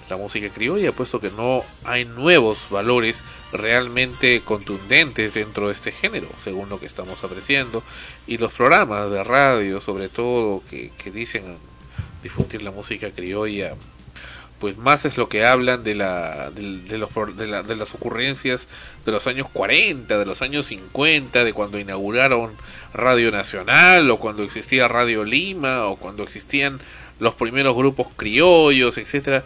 Speaker 3: la música criolla, puesto que no hay nuevos valores realmente contundentes dentro de este género, según lo que estamos apreciando, y los programas de radio, sobre todo, que, que dicen difundir la música criolla, pues más es lo que hablan de, la, de, de los, de, la, de las ocurrencias de los años 40, de los años 50, de cuando inauguraron Radio Nacional, o cuando existía Radio Lima, o cuando existían los primeros grupos criollos, etcétera.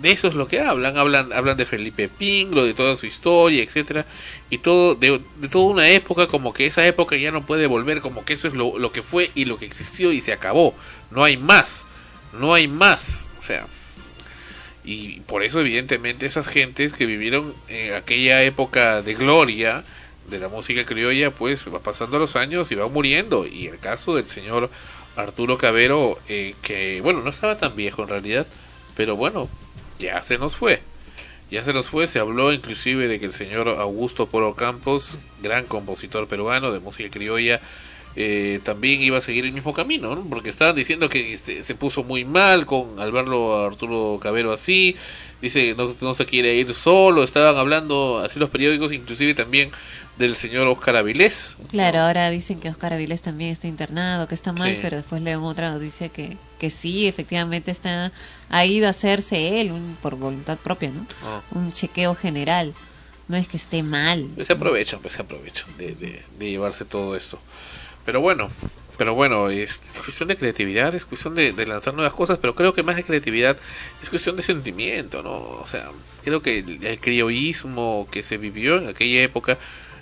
Speaker 3: De eso es lo que hablan, hablan, hablan de Felipe Pinglo, de toda su historia, etcétera, y todo, de, toda una época como que esa época ya no puede volver, como que eso es lo, lo que fue y lo que existió y se acabó, no hay más, no hay más, o sea, y por eso evidentemente esas gentes que vivieron en aquella época de gloria de la música criolla, pues va pasando los años y va muriendo, y el caso del señor Arturo Cabero, eh, que bueno, no estaba tan viejo en realidad, pero bueno, ya se nos fue. Ya se nos fue, se habló inclusive de que el señor Augusto Polo Campos, gran compositor peruano de música criolla, eh, también iba a seguir el mismo camino, ¿no? porque estaban diciendo que se, se, puso muy mal con al verlo a Arturo Cabero así, dice no, no se quiere ir solo, estaban hablando así los periódicos, inclusive también del señor Oscar Avilés.
Speaker 2: Claro, ahora dicen que Oscar Avilés también está internado, que está mal,
Speaker 3: Sí.
Speaker 2: pero después leo otra noticia que, que sí, efectivamente está ha ido a hacerse él un- por voluntad propia, ¿no?
Speaker 3: Ah.
Speaker 2: Un chequeo general. No es que esté mal.
Speaker 3: Pues se aprovechan, pues se aprovechan de, de, de llevarse todo esto. Pero bueno, pero bueno, es cuestión de creatividad, es cuestión de, de lanzar nuevas cosas, pero creo que más de creatividad es cuestión de sentimiento, ¿no? O sea, creo que el, el criollismo que se vivió en aquella época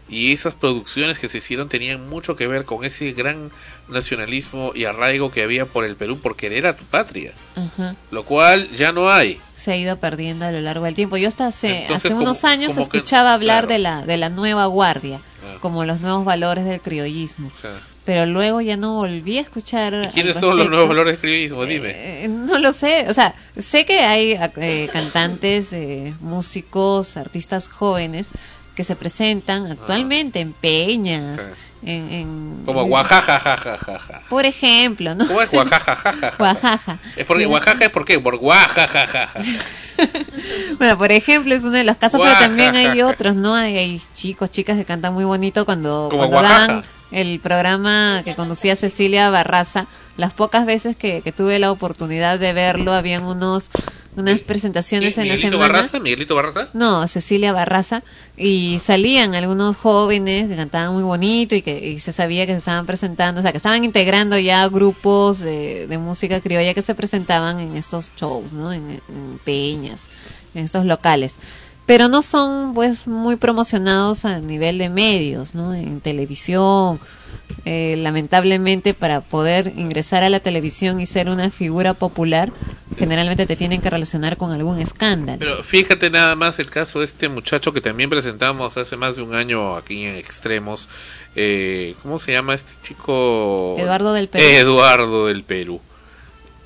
Speaker 3: y esas producciones que se hicieron tenían mucho que ver con ese gran nacionalismo y arraigo que había por el Perú por querer a tu patria, lo cual ya no hay.
Speaker 2: Se ha ido perdiendo a lo largo del tiempo. Yo hasta hace,
Speaker 3: Entonces,
Speaker 2: hace
Speaker 3: como-
Speaker 2: unos años
Speaker 3: que-
Speaker 2: escuchaba hablar
Speaker 3: claro.
Speaker 2: de la de la nueva guardia,
Speaker 3: Ah.
Speaker 2: como los nuevos valores del criollismo.
Speaker 3: O sea,
Speaker 2: Pero luego ya no volví a escuchar.
Speaker 3: ¿Quiénes son los nuevos valores del criollismo? Dime.
Speaker 2: Eh, no lo sé, o sea, sé que hay eh, cantantes, eh, músicos, artistas jóvenes que se presentan actualmente en peñas,
Speaker 3: Sí.
Speaker 2: En, en-
Speaker 3: Como Oaxaca, ja, ja, ja, ja.
Speaker 2: por ejemplo, ¿no?
Speaker 3: ¿Cómo es Oaxaca, ja, ja, ja?
Speaker 2: Oaxaca.
Speaker 3: Es porque Oaxaca es por qué? Por Oaxaca, ja, ja.
Speaker 2: Bueno, por ejemplo, es uno de los casos, pero también hay otros, ¿no? Hay, hay chicos, chicas que cantan muy bonito cuando,
Speaker 3: Como
Speaker 2: cuando daban el programa que conducía Cecilia Barraza. Las pocas veces que, que tuve la oportunidad de verlo, habían unos unas presentaciones en la
Speaker 3: ¿Miguelito
Speaker 2: semana.
Speaker 3: Barraza? ¿Miguelito Barraza?
Speaker 2: No, Cecilia Barraza. Y salían algunos jóvenes que cantaban muy bonito y que y se sabía que se estaban presentando, o sea, que estaban integrando ya grupos de, de música criolla que se presentaban en estos shows, ¿no? En, en peñas, en estos locales. Pero no son, pues, muy promocionados a nivel de medios, ¿no? En televisión. Eh, lamentablemente, para poder ingresar a la televisión y ser una figura popular, generalmente te tienen que relacionar con algún escándalo.
Speaker 3: Pero fíjate nada más el caso de este muchacho que también presentamos hace más de un año aquí en Extremos. Eh, ¿Cómo se llama este chico?
Speaker 2: Eduardo del Perú.
Speaker 3: Eduardo del Perú.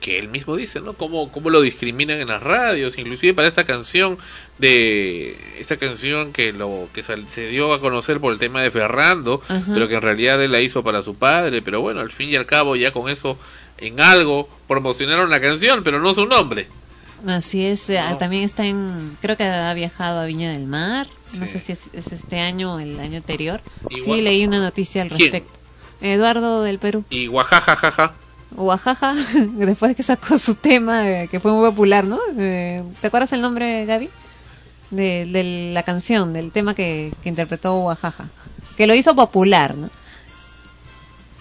Speaker 3: Que él mismo dice, ¿no? Cómo, cómo lo discriminan en las radios, inclusive para esta canción de esta canción que lo que se dio a conocer por el tema de Ferrando, pero que en realidad él la hizo para su padre, pero bueno, al fin y al cabo ya con eso en algo promocionaron la canción, pero no su nombre.
Speaker 2: Así es, eh, también está en, creo que ha viajado a Viña del Mar, no sé si es, es este año o el año anterior.
Speaker 3: Igual-
Speaker 2: Sí, leí una noticia al
Speaker 3: ¿Quién?
Speaker 2: respecto. Eduardo del Perú.
Speaker 3: Y Oaxaca, jaja.
Speaker 2: Oaxaca, después que sacó su tema, eh, que fue muy popular, ¿no? Eh, ¿Te acuerdas el nombre, Gaby? De, la canción, del tema que, interpretó Oaxaca. Que lo hizo popular, ¿no?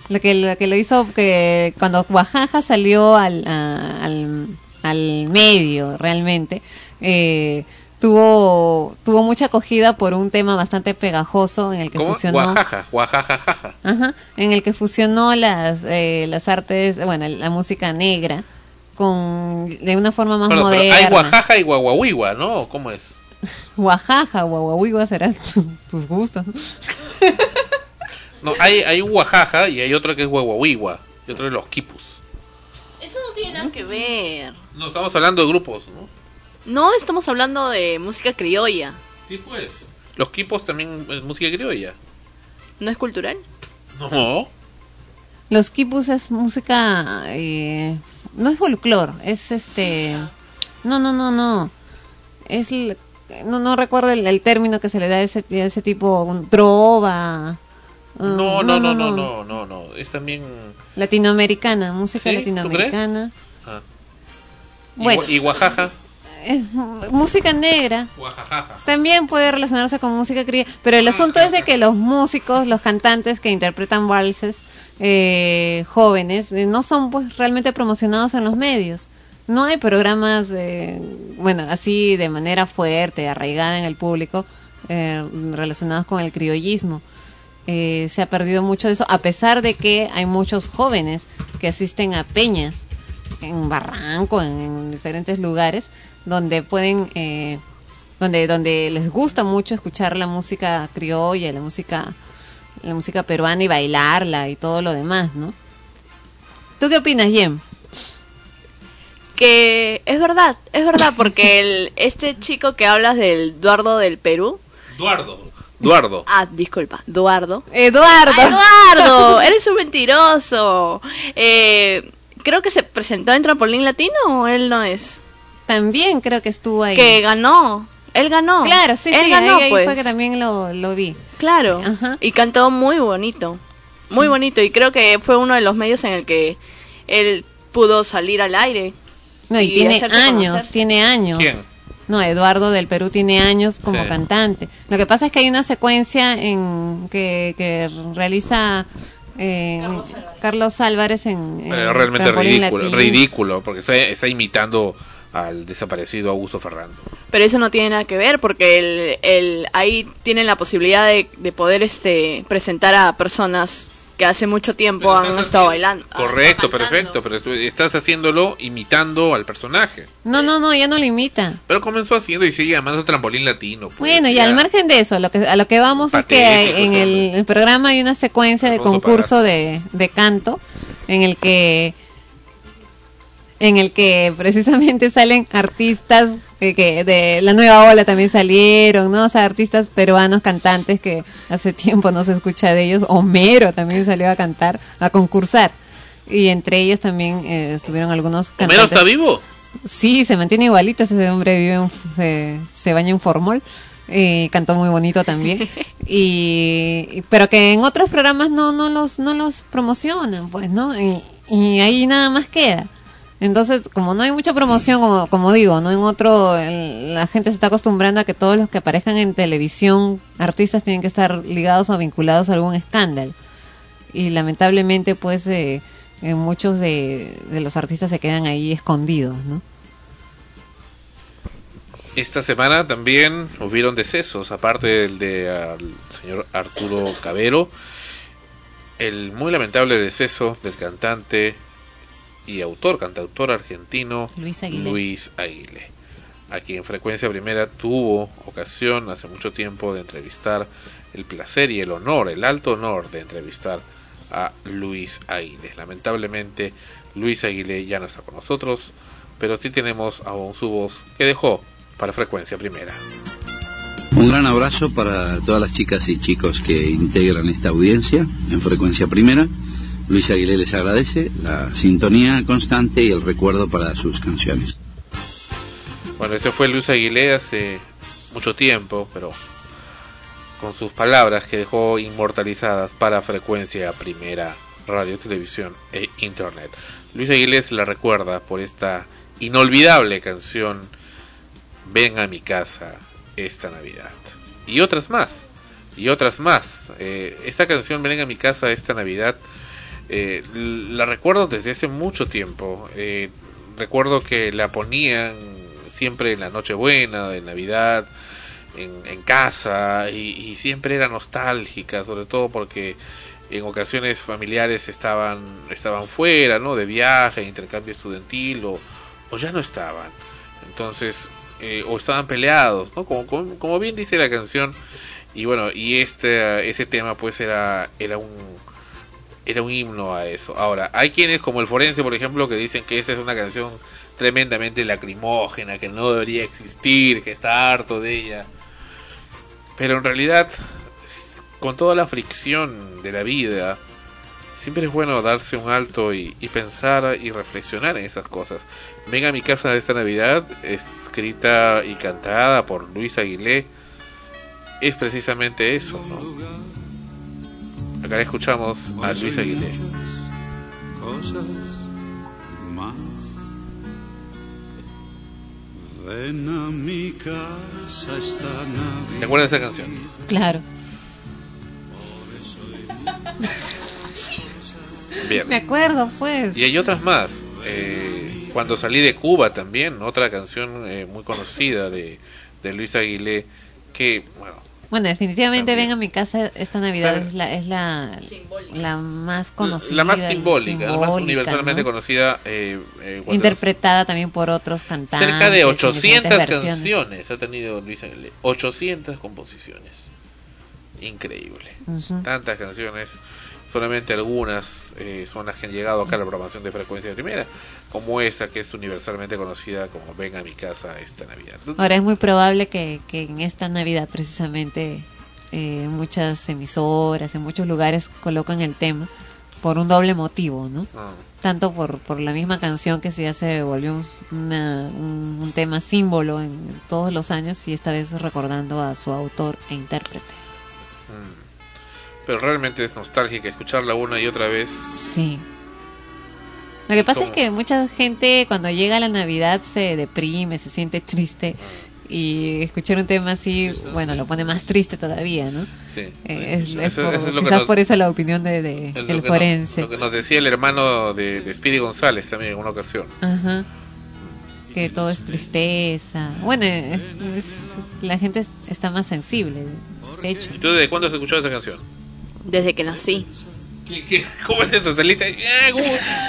Speaker 2: Lo que, lo hizo que cuando Oaxaca salió al, al, al medio realmente, eh, tuvo, tuvo mucha acogida por un tema bastante pegajoso en el que
Speaker 3: ¿Cómo?
Speaker 2: fusionó.
Speaker 3: Oaxaca, Oaxaca, jaja.
Speaker 2: Ajá, en el que fusionó las, eh, las artes, bueno, la música negra con de una forma más
Speaker 3: pero
Speaker 2: moderna.
Speaker 3: hay Oaxaca y Guaguahuigua, ¿no? ¿Cómo es?
Speaker 2: Oaxaca, guaguahuigua será tus gustos. ¿no?
Speaker 3: Hay, hay un Oaxaca y hay otro que es Guaguahuigua. Y otro es los Quipus.
Speaker 9: Eso no tiene nada que ver.
Speaker 3: No, estamos hablando de grupos, ¿no?
Speaker 9: No, estamos hablando de música criolla.
Speaker 3: Sí, pues. Los Quipos también es música criolla.
Speaker 9: ¿No es cultural?
Speaker 3: No.
Speaker 2: Los kipus es música, eh, no es folclore, es este, no, no, no, no, es, no, no recuerdo el, el término que se le da a ese, a ese tipo, un trova. uh,
Speaker 3: No, no, no, no, no, no, no. Es también.
Speaker 2: Latinoamericana, música
Speaker 3: ¿Sí? ¿Tú crees?
Speaker 2: latinoamericana.
Speaker 3: Ah. Y,
Speaker 2: Bueno.
Speaker 3: Gua- y Oaxaca.
Speaker 2: Es música negra. También puede relacionarse con música criolla, pero el asunto es de que los músicos, los cantantes que interpretan valses eh, jóvenes, eh, no son pues realmente promocionados en los medios. No hay programas, eh, bueno, así de manera fuerte, arraigada en el público, eh, relacionados con el criollismo. Eh, se ha perdido mucho de eso, a pesar de que hay muchos jóvenes que asisten a peñas en Barranco, en, en diferentes lugares, donde pueden, eh, donde, donde les gusta mucho escuchar la música criolla, la música, la música peruana y bailarla y todo lo demás, ¿no? ¿Tú qué opinas, Jem?
Speaker 9: Que es verdad, es verdad, porque el, este chico que hablas del Eduardo del Perú.
Speaker 3: Eduardo. Eduardo.
Speaker 9: Ah, disculpa, Eduardo.
Speaker 2: Eduardo.
Speaker 9: Ah, Eduardo, eres un mentiroso. Eh, creo que se presentó en Trampolín Latino o él no es.
Speaker 2: También creo que estuvo ahí.
Speaker 9: Que ganó. Él ganó.
Speaker 2: Claro, sí,
Speaker 9: él
Speaker 2: sí,
Speaker 9: ganó,
Speaker 2: ahí, ahí
Speaker 9: pues.
Speaker 2: fue que también lo, lo vi.
Speaker 9: Claro. Y cantó muy bonito. Muy bonito. Y creo que fue uno de los medios en el que él pudo salir al aire.
Speaker 2: No, y, tiene años, tiene años.
Speaker 3: ¿Quién?
Speaker 2: No, Eduardo del Perú tiene años como
Speaker 3: Sí.
Speaker 2: cantante. Lo que pasa es que hay una secuencia en que, que realiza eh, Carlos Álvarez en, en
Speaker 3: Eh, realmente ridículo,
Speaker 2: Latino.
Speaker 3: ridículo, porque está, está imitando al desaparecido Augusto Ferrando.
Speaker 9: Pero eso no tiene nada que ver porque el, el, ahí tienen la posibilidad de, de poder este presentar a personas que hace mucho tiempo han estado bailando.
Speaker 3: Correcto, perfecto, pero estu- estás haciéndolo imitando al personaje.
Speaker 2: No, no, no, ya no lo imita.
Speaker 3: Pero comenzó haciendo y sigue llamando trampolín latino. pues,
Speaker 2: Bueno, y
Speaker 3: ya.
Speaker 2: al margen de eso, lo que, a lo que vamos es que en el, el programa hay una secuencia de concurso de, de canto en el que en el que precisamente salen artistas que, que de la nueva ola también salieron, ¿no? O sea, artistas peruanos cantantes que hace tiempo no se escucha de ellos. Homero también salió a cantar, a concursar. Y entre ellos también eh, estuvieron algunos cantantes.
Speaker 3: ¿Homero está vivo?
Speaker 2: Sí, se mantiene igualito, ese hombre vive en- se, se baña en formol. Y cantó muy bonito también. y, y- pero que en otros programas no, no los, no los promocionan, pues, ¿no? Y, y ahí nada más queda. Entonces, como no hay mucha promoción, como, como digo, no en otro, la gente se está acostumbrando a que todos los que aparezcan en televisión, artistas tienen que estar ligados o vinculados a algún escándalo. Y lamentablemente, pues, eh, eh, muchos de, de los artistas se quedan ahí escondidos, ¿no?
Speaker 3: Esta semana también hubieron decesos, aparte del de al señor Arturo Cabero, el muy lamentable deceso del cantante y autor, cantautor argentino
Speaker 2: Luis Aguilé.
Speaker 3: Luis Aguilé, a quien Frecuencia Primera tuvo ocasión hace mucho tiempo de entrevistar, el placer y el honor, el alto honor de entrevistar a Luis Aguilé. Lamentablemente Luis Aguilé ya no está con nosotros, pero sí tenemos aún su voz que dejó para Frecuencia Primera.
Speaker 14: Un gran abrazo para todas las chicas y chicos que integran esta audiencia en frecuencia primera. Luis Aguilé les agradece la sintonía constante y el recuerdo para sus canciones.
Speaker 3: Bueno, ese fue Luis Aguilé hace mucho tiempo, pero con sus palabras que dejó inmortalizadas para frecuencia primera, radio, televisión e internet. Luis Aguilés la recuerda por esta inolvidable canción Ven a mi casa esta Navidad. Y otras más, y otras más. Eh, esta canción Ven a mi casa esta Navidad eh, la recuerdo desde hace mucho tiempo. Eh, recuerdo que la ponían siempre en la Nochebuena, de Navidad, en, casa, y, y, siempre era nostálgica, sobre todo porque en ocasiones familiares estaban, estaban fuera, ¿no? De viaje, intercambio estudiantil, o, o ya no estaban. Entonces, eh, o estaban peleados, ¿no? Como, como, como, bien dice la canción, y bueno, y este, ese tema pues era, era un era un himno a eso. Ahora, hay quienes como el forense, por ejemplo, que dicen que esa es una canción tremendamente lacrimógena, que no debería existir, que está harto de ella. Pero en realidad, con toda la fricción de la vida, siempre es bueno darse un alto y, y pensar y reflexionar en esas cosas. Venga a mi casa de esta Navidad, escrita y cantada por Luis Aguilé, es precisamente eso, ¿no? Acá escuchamos a Luis Aguilé.
Speaker 15: Cosas más. Ven a mi casa esta Navidad.
Speaker 3: ¿Te acuerdas de esa canción?
Speaker 2: Claro.
Speaker 3: Bien.
Speaker 2: Me acuerdo, pues.
Speaker 3: Y hay otras más. Eh, cuando salí de Cuba también, otra canción eh, muy conocida de, de Luis Aguilé, que, bueno,
Speaker 2: bueno, definitivamente ven a mi casa esta Navidad es la es la, la más conocida,
Speaker 3: la más simbólica, simbólica la más universalmente ¿no? conocida, eh, eh,
Speaker 2: interpretada también por otros cantantes.
Speaker 3: Cerca de 800 canciones ha tenido Luis Aguilé, 800 composiciones, increíble, uh -huh. tantas canciones. Solamente algunas eh, son las que han llegado acá a la programación de frecuencia de primera, como esa que es universalmente conocida como Ven a mi casa esta Navidad.
Speaker 2: Ahora es muy probable que, que en esta Navidad precisamente eh, muchas emisoras, en muchos lugares colocan el tema por un doble motivo, ¿no?
Speaker 3: Ah.
Speaker 2: Tanto por, por la misma canción que ya se volvió un, una, un, un tema símbolo en todos los años y esta vez recordando a su autor e intérprete.
Speaker 3: Pero realmente es nostálgica escucharla una y otra vez.
Speaker 2: Sí. Lo que pasa es que mucha gente cuando llega la Navidad se deprime, se siente triste y escuchar un tema así, bueno, lo pone más triste todavía, ¿no?
Speaker 3: Sí.
Speaker 2: Eh, es,
Speaker 3: eso,
Speaker 2: es por,
Speaker 3: eso es lo
Speaker 2: quizás
Speaker 3: nos,
Speaker 2: por eso la opinión de, de el forense.
Speaker 3: Nos, lo que nos decía el hermano de, de Speedy González también en una ocasión.
Speaker 2: Ajá. Que todo es tristeza. Bueno, la gente está más sensible, de hecho.
Speaker 3: ¿Y tú desde cuándo has escuchado esa canción?
Speaker 9: Desde que nací.
Speaker 3: ¿Qué, qué, cómo es eso? ¿Saliste?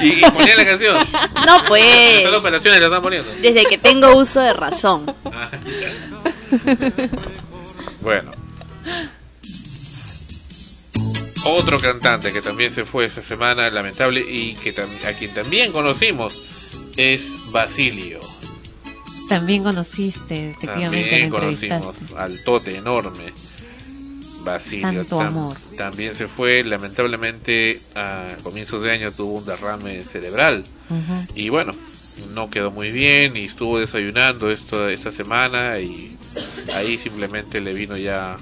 Speaker 3: Y, y ponía la canción.
Speaker 9: No, pues.
Speaker 3: Solo operaciones la están poniendo.
Speaker 9: Desde que tengo uso de razón.
Speaker 3: Ah, bueno. Otro cantante que también se fue esta semana, lamentable, y que a quien también conocimos, es Basilio.
Speaker 2: También conociste, efectivamente.
Speaker 3: También conocimos al tote enorme. Basilio
Speaker 2: Tam,
Speaker 3: también se fue, lamentablemente a comienzos de año tuvo un derrame cerebral
Speaker 2: uh -huh.
Speaker 3: y bueno, no quedó muy bien y estuvo desayunando esto esta semana y ahí simplemente le vino ya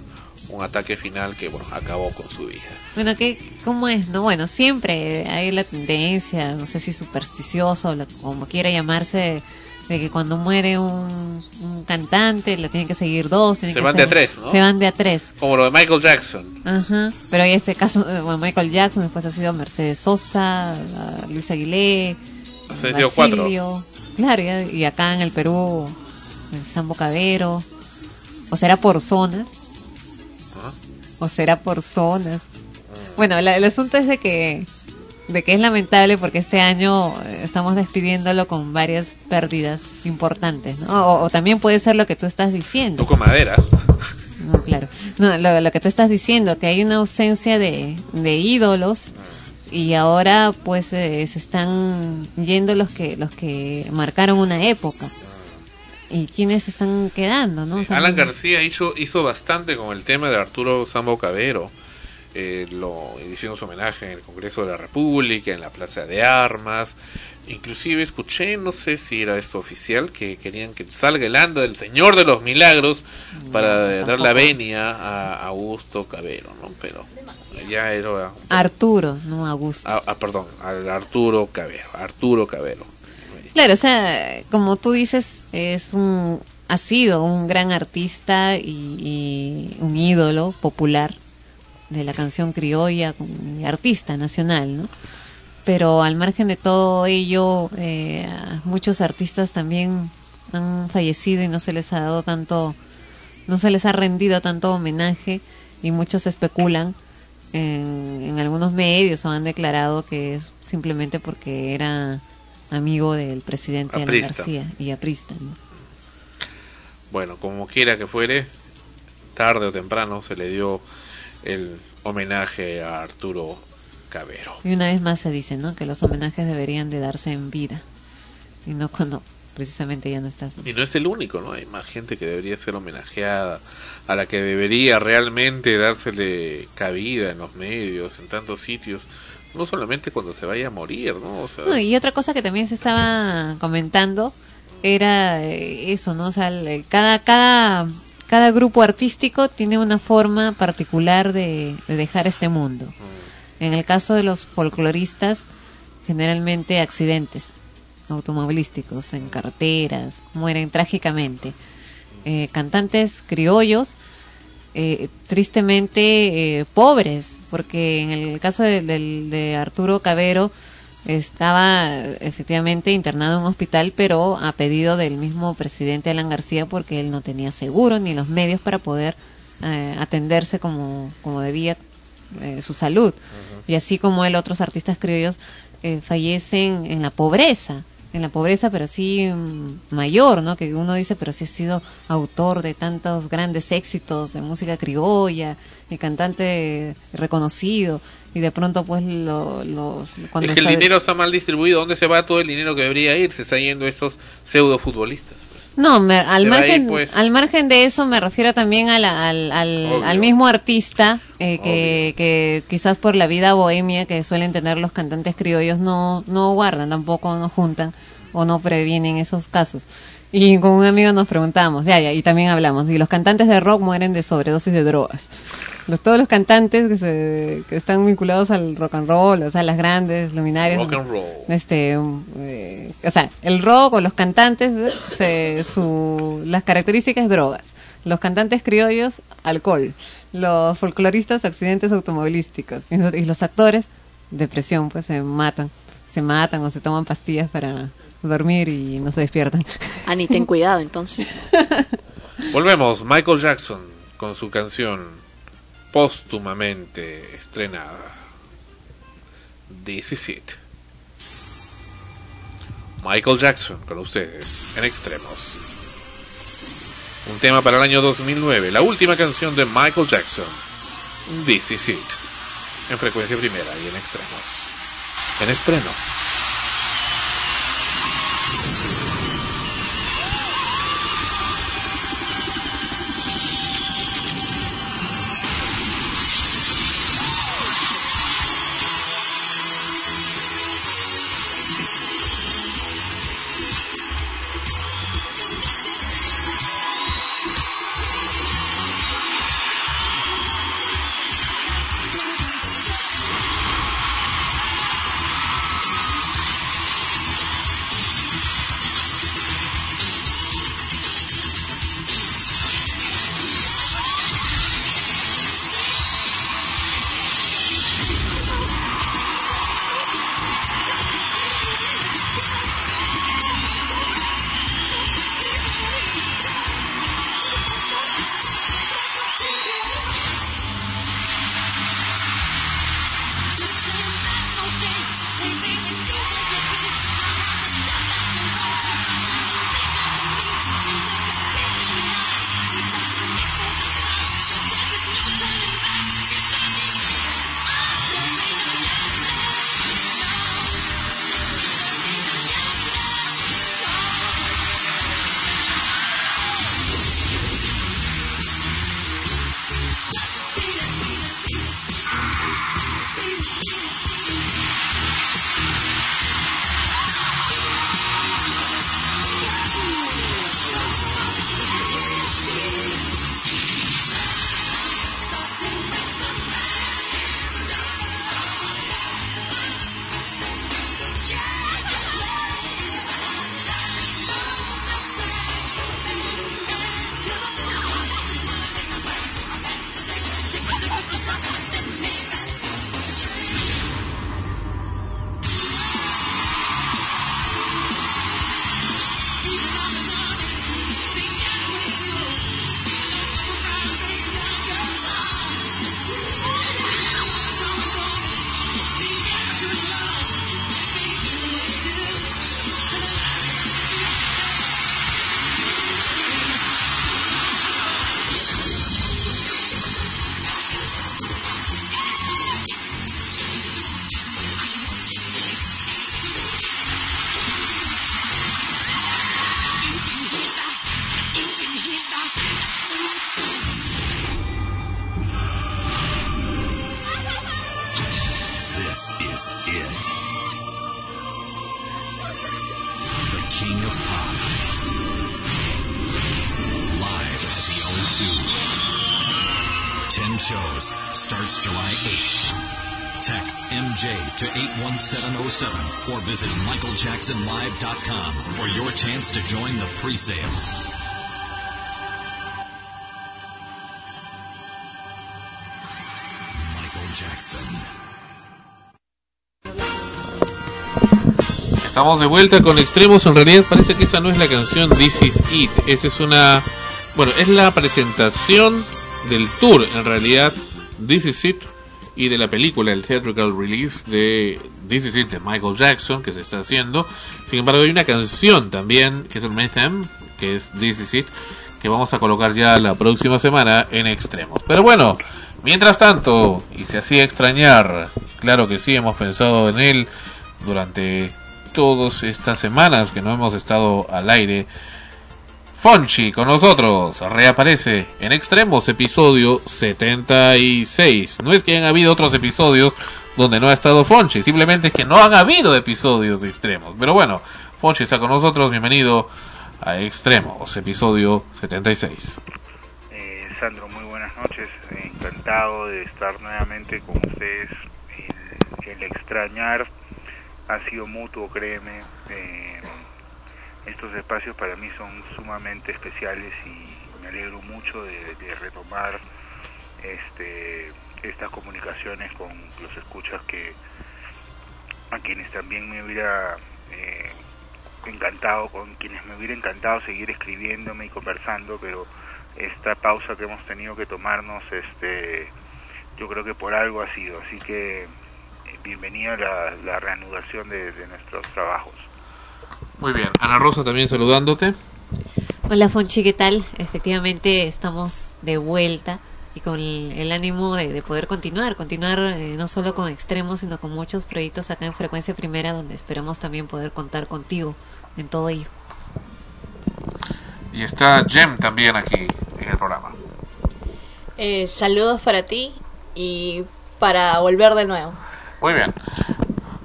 Speaker 3: un ataque final que bueno acabó con su vida.
Speaker 2: Bueno, ¿qué, ¿cómo es? No, bueno, siempre hay la tendencia, no sé si supersticiosa o la, como quiera llamarse, de que cuando muere un, un cantante le tienen que seguir dos.
Speaker 3: Se
Speaker 2: que
Speaker 3: van
Speaker 2: ser,
Speaker 3: de a tres, ¿no?
Speaker 2: Se van de a tres.
Speaker 3: Como lo de Michael Jackson.
Speaker 2: Ajá. Pero en este caso, bueno, Michael Jackson, después ha sido Mercedes Sosa, Luis Aguilé.
Speaker 3: Ha sido cuatro.
Speaker 2: Claro, y, acá en el Perú, el Sambo Cadero. O será por zonas.
Speaker 3: ¿Ah?
Speaker 2: O será por zonas. Bueno, la, el asunto es de que de que es lamentable porque este año eh, estamos despidiéndolo con varias pérdidas importantes, ¿no? O, o, también puede ser lo que tú estás diciendo.
Speaker 3: Toco madera.
Speaker 2: No, claro. No, lo, lo, que tú estás diciendo, que hay una ausencia de, de ídolos y ahora pues eh, se están yendo los que los que marcaron una época. ¿Y quiénes están quedando, no? O
Speaker 3: sea, Alan García hizo, hizo bastante con el tema de Arturo Sambo Cabero. Eh, lo hicieron su homenaje en el Congreso de la República, en la Plaza de Armas. Inclusive escuché, no sé si era esto oficial, que querían que salga el anda del Señor de los Milagros para
Speaker 2: No,
Speaker 3: dar la venia a Augusto Cabero, ¿no? Pero ya era...
Speaker 2: Arturo, no Augusto.
Speaker 3: Ah, ah, perdón, al Arturo Cabero, Arturo Cabero.
Speaker 2: Claro, o sea, como tú dices, es un, ha sido un gran artista y, y un ídolo popular de la canción criolla, artista nacional, ¿no? Pero al margen de todo ello, eh, muchos artistas también han fallecido y no se les ha dado tanto, no se les ha rendido tanto homenaje y muchos especulan en, en algunos medios o han declarado que es simplemente porque era amigo del presidente Alan. García y aprista. ¿no?
Speaker 3: Bueno, como quiera que fuere, tarde o temprano se le dio el homenaje a Arturo Cabero.
Speaker 2: Y una vez más se dice, ¿no? Que los homenajes deberían de darse en vida y no cuando precisamente ya no estás.
Speaker 3: Y no es el único, ¿no? Hay más gente que debería ser homenajeada, a la que debería realmente dársele cabida en los medios, en tantos sitios, no solamente cuando se vaya a morir, ¿no? O sea,
Speaker 2: No, y otra cosa que también se estaba comentando era eh, eso, ¿no? O sea, el- cada, cada, cada grupo artístico tiene una forma particular de, de dejar este mundo. En el caso de los folcloristas, generalmente accidentes automovilísticos en carreteras, mueren trágicamente. Eh, cantantes criollos, eh, tristemente eh, pobres, porque en el caso de, de Arturo Cabero estaba efectivamente internado en un hospital, pero a pedido del mismo presidente Alan García, porque él no tenía seguro ni los medios para poder eh, atenderse como, como debía eh, su salud. Y así como él, otros artistas criollos eh, fallecen en la pobreza, en la pobreza, pero sí mm, mayor, ¿no? Que uno dice, pero sí ha sido autor de tantos grandes éxitos de música criolla y cantante reconocido. Y de pronto, pues, lo, los cuando
Speaker 3: es que el dinero está mal distribuido. ¿Dónde se va todo el dinero que debería ir? Se está yendo a esos pseudo futbolistas.
Speaker 2: No, me- al, margen,
Speaker 3: ahí, pues.
Speaker 2: al margen de eso me refiero también a la- al, al, mismo artista eh, que, que quizás por la vida bohemia que suelen tener los cantantes criollos no, no guardan, tampoco no juntan o no previenen esos casos. Y con un amigo nos preguntamos, ya, ya, y también hablamos, y los cantantes de rock mueren de sobredosis de drogas. Los, todos los cantantes que, se, que están vinculados al rock and roll, o sea, las grandes luminarias.
Speaker 3: Rock and roll.
Speaker 2: Este, um, eh, o sea, el rock o los cantantes, eh, se, su, las características drogas. Los cantantes criollos, alcohol. Los folcloristas, accidentes automovilísticos. Y los- y los actores, depresión, pues se matan. Se matan o se toman pastillas para dormir y no se despiertan.
Speaker 9: Ani, ten cuidado entonces.
Speaker 3: Volvemos, Michael Jackson con su canción póstumamente estrenada. This is it. Michael Jackson con ustedes en extremos. Un tema para el año 2009, la última canción de Michael Jackson. This is it. En frecuencia primera y en extremos. En estreno.
Speaker 16: To join the pre-sale.
Speaker 3: Estamos de vuelta con Extremos. En realidad parece que esa no es la canción This Is It. Esa es una. Bueno, es la presentación del tour, en realidad, This Is It, y de la película, el theatrical release de This Is It de Michael Jackson, que se está haciendo. Sin embargo, hay una canción también, que es el Mayhem, que es This Is It, que vamos a colocar ya la próxima semana en Extremos. Pero bueno, mientras tanto, y se hacía extrañar, claro que sí, hemos pensado en él durante todas estas semanas que no hemos estado al aire. Fonchi con nosotros reaparece en Extremos episodio 76. No es que hayan habido otros episodios donde no ha estado Fonchi, simplemente es que no han habido episodios de Extremos. Pero bueno, Fonchi está con nosotros, bienvenido a Extremos, episodio 76.
Speaker 17: Eh, Sandro, muy buenas noches. Encantado de estar nuevamente con ustedes. El, el extrañar ha sido mutuo, créeme. Eh, estos espacios para mí son sumamente especiales y me alegro mucho de, retomar este, estas comunicaciones con los escuchas que a quienes también me hubiera eh, encantado, con quienes me hubiera encantado seguir escribiéndome y conversando, pero esta pausa que hemos tenido que tomarnos, este, yo creo que por algo ha sido, así que eh, bienvenida la, la reanudación de nuestros trabajos.
Speaker 3: Muy bien, Ana Rosa también saludándote.
Speaker 2: Hola Fonchi, ¿qué tal? Efectivamente estamos de vuelta y con el, ánimo de, de, poder continuar, continuar eh, no solo con extremos, sino con muchos proyectos acá en Frecuencia Primera, donde esperamos también poder contar contigo en todo ello.
Speaker 3: Y está Jem también aquí en el programa.
Speaker 9: Eh, saludos para ti y para volver de nuevo.
Speaker 3: Muy bien.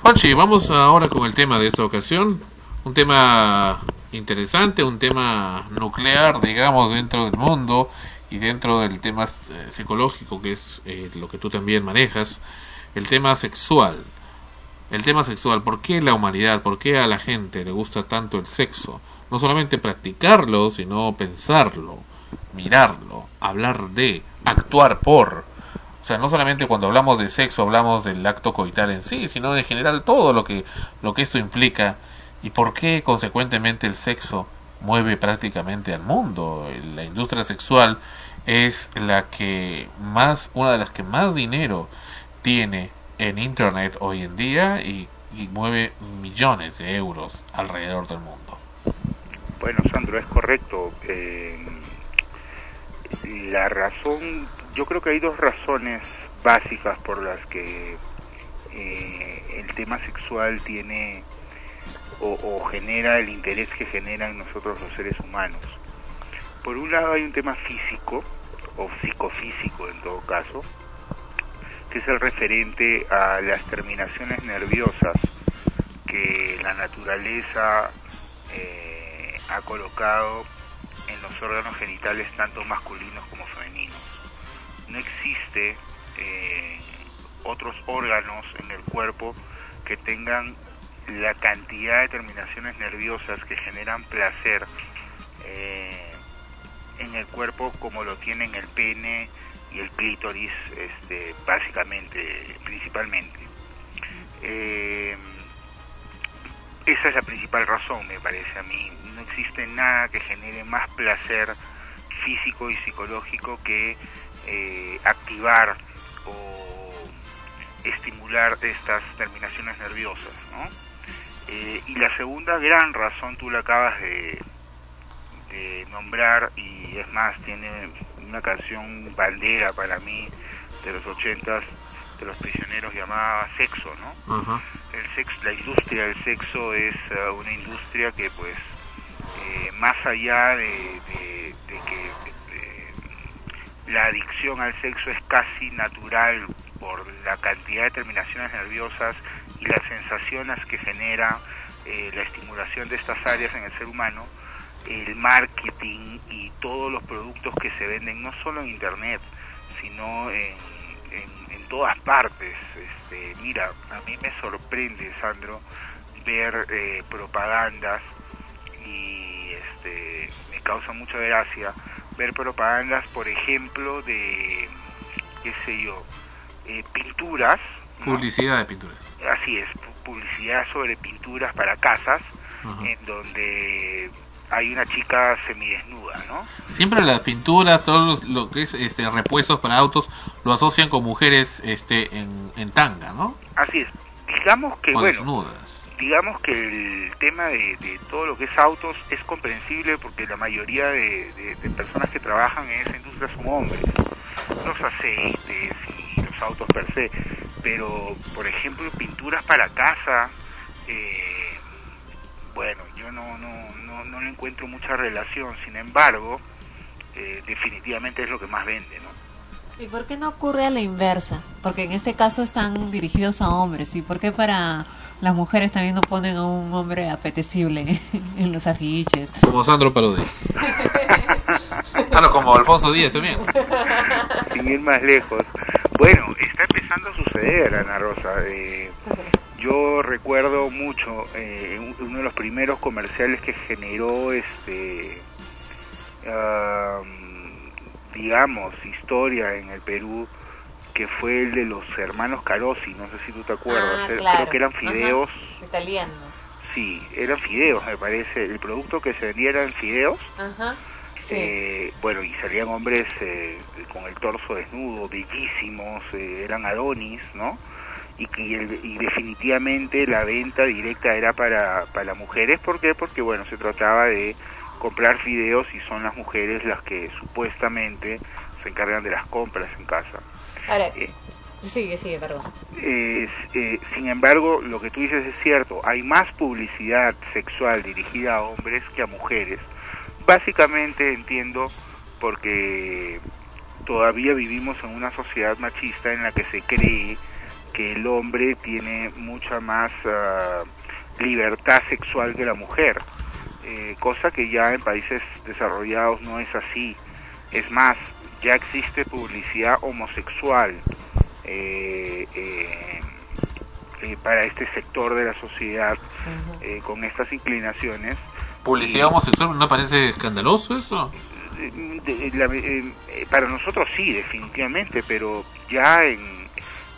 Speaker 3: Fonchi, vamos ahora con el tema de esta ocasión. Un tema interesante, un tema nuclear, digamos, dentro del mundo y dentro del tema eh, psicológico, que es eh, lo que tú también manejas, el tema sexual. El tema sexual, ¿por qué la humanidad, por qué a la gente le gusta tanto el sexo? No solamente practicarlo, sino pensarlo, mirarlo, hablar de, actuar por. O sea, no solamente cuando hablamos de sexo hablamos del acto coital en sí, sino en general todo lo que, lo que esto implica y por qué consecuentemente el sexo mueve prácticamente al mundo. La industria sexual es la que más, una de las que más dinero tiene en internet hoy en día y, y mueve millones de euros alrededor del mundo.
Speaker 17: Bueno, Sandro, es correcto. Eh, la razón, yo creo que hay dos razones básicas por las que eh, el tema sexual tiene o, genera el interés que genera en nosotros los seres humanos. Por un lado hay un tema físico o psicofísico en todo caso, que es el referente a las terminaciones nerviosas que la naturaleza eh, ha colocado en los órganos genitales tanto masculinos como femeninos. No existe eh, otros órganos en el cuerpo que tengan la cantidad de terminaciones nerviosas que generan placer eh, en el cuerpo como lo tienen el pene y el clítoris este, básicamente, principalmente. Eh, esa es la principal razón, me parece a mí. No existe nada que genere más placer físico y psicológico que eh, activar o estimular estas terminaciones nerviosas, ¿no? Eh, y la segunda gran razón tú la acabas de, de, nombrar y es más, tiene una canción bandera para mí de los ochentas de los prisioneros llamada Sexo, ¿no?
Speaker 3: Uh -huh.
Speaker 17: El sex, la industria del sexo es uh, una industria que pues eh, más allá de, de, de que la adicción al sexo es casi natural por la cantidad de terminaciones nerviosas y las sensaciones que genera eh, la estimulación de estas áreas en el ser humano, el marketing y todos los productos que se venden, no solo en Internet, sino en, en- en todas partes. Este, mira, a mí me sorprende, Sandro, ver eh, propagandas y este, me causa mucha gracia ver propagandas, por ejemplo, de, qué sé yo, eh, pinturas, ¿no?
Speaker 3: Publicidad de pinturas.
Speaker 17: así es, pu- publicidad sobre pinturas para casas, en donde hay una chica semidesnuda, ¿no?
Speaker 3: Siempre las pinturas, todos los- lo que es este repuestos para autos lo asocian con mujeres este en, en tanga, ¿no?
Speaker 17: Así es. Digamos que,
Speaker 3: O
Speaker 17: bueno,
Speaker 3: desnudas.
Speaker 17: digamos que el tema de, de todo lo que es autos es comprensible porque la mayoría de, de- de personas que trabajan en esa industria son hombres. Los aceites y los autos per se. Pero, por ejemplo, pinturas para casa, eh, bueno, yo no, no, no, no le encuentro mucha relación. Sin embargo, eh, definitivamente es lo que más vende, ¿no?
Speaker 2: ¿Y por qué no ocurre a la inversa? Porque en este caso están dirigidos a hombres. ¿Y por qué para las mujeres también no ponen a un hombre apetecible en los afiches?
Speaker 3: Como Sandro Parodi. ah, no, como Alfonso Díaz también.
Speaker 17: sin ir más lejos. Bueno, está empezando a suceder, Ana Rosa. Eh, yo recuerdo mucho eh, un- uno de los primeros comerciales que generó, este, am, digamos, historia en el Perú, que fue el de los hermanos Carosi. No sé si tú te acuerdas.
Speaker 2: Ah,
Speaker 17: Eh,
Speaker 2: claro.
Speaker 17: Creo que eran fideos.
Speaker 2: Ajá, Italianos.
Speaker 17: Sí, eran fideos, me parece. El producto que se vendía eran fideos.
Speaker 2: Ajá. Sí.
Speaker 17: Eh, bueno, y salían hombres eh, con el torso desnudo, bellísimos, eh, eran adonis, ¿no? Y, y, el- y definitivamente la venta directa era para, para mujeres, ¿por qué? Porque, bueno, se trataba de comprar fideos y son las mujeres las que supuestamente se encargan de las compras en casa.
Speaker 2: Ahora,
Speaker 17: Eh,
Speaker 2: sigue, sigue, perdón.
Speaker 17: eh, sin embargo, lo que tú dices es cierto, hay más publicidad sexual dirigida a hombres que a mujeres. Básicamente entiendo porque todavía vivimos en una sociedad machista en la que se cree que el hombre tiene mucha más ah, libertad sexual que la mujer, eh, cosa que ya en países desarrollados no es así. Es más, ya existe publicidad homosexual eh, eh, eh, para este sector de la sociedad con estas inclinaciones.
Speaker 3: Publicidad homosexual, ¿no parece escandaloso eso?
Speaker 17: La- eh, para nosotros sí, definitivamente, pero ya en,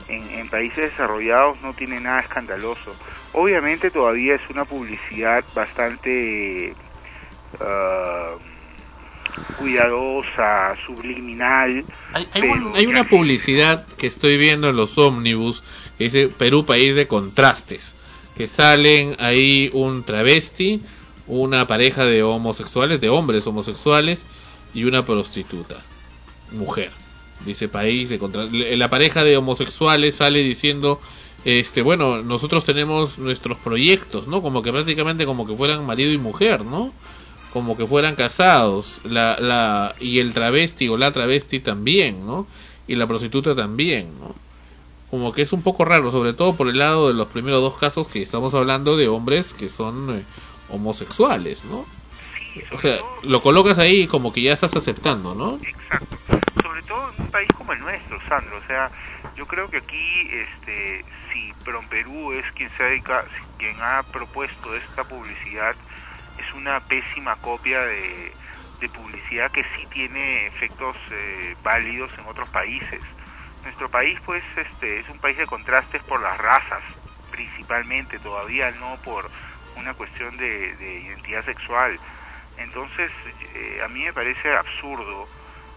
Speaker 17: en, en países desarrollados no tiene nada escandaloso. Obviamente todavía es una publicidad bastante ah, cuidadosa, subliminal.
Speaker 3: Hay,
Speaker 17: pero
Speaker 3: un- hay una publicidad que estoy viendo en los ómnibus que dice Perú, país de contrastes. Que salen ahí un travesti, una pareja de homosexuales, de hombres homosexuales y una prostituta, mujer. Dice país de contrastes. La pareja de homosexuales sale diciendo, este, bueno, nosotros tenemos nuestros proyectos, ¿no? Como que prácticamente como que fueran marido y mujer, ¿no? como que fueran casados, la, la, y el travesti o la travesti también, ¿no? Y la prostituta también, ¿no? Como que es un poco raro, sobre todo por el lado de los primeros dos casos que estamos hablando de hombres que son eh, homosexuales, ¿no? O sea, lo colocas ahí como que ya estás aceptando, ¿no?
Speaker 17: sobre todo en un país como el nuestro, Sandro. O sea, yo creo que aquí, este, si Perú es quien se dedica, quien ha propuesto esta publicidad, es una pésima copia de, de publicidad que sí tiene efectos eh, válidos en otros países. Nuestro país, pues, este, es un país de contrastes por las razas, principalmente, todavía no por una cuestión de, de identidad sexual. Entonces, eh, a mí me parece absurdo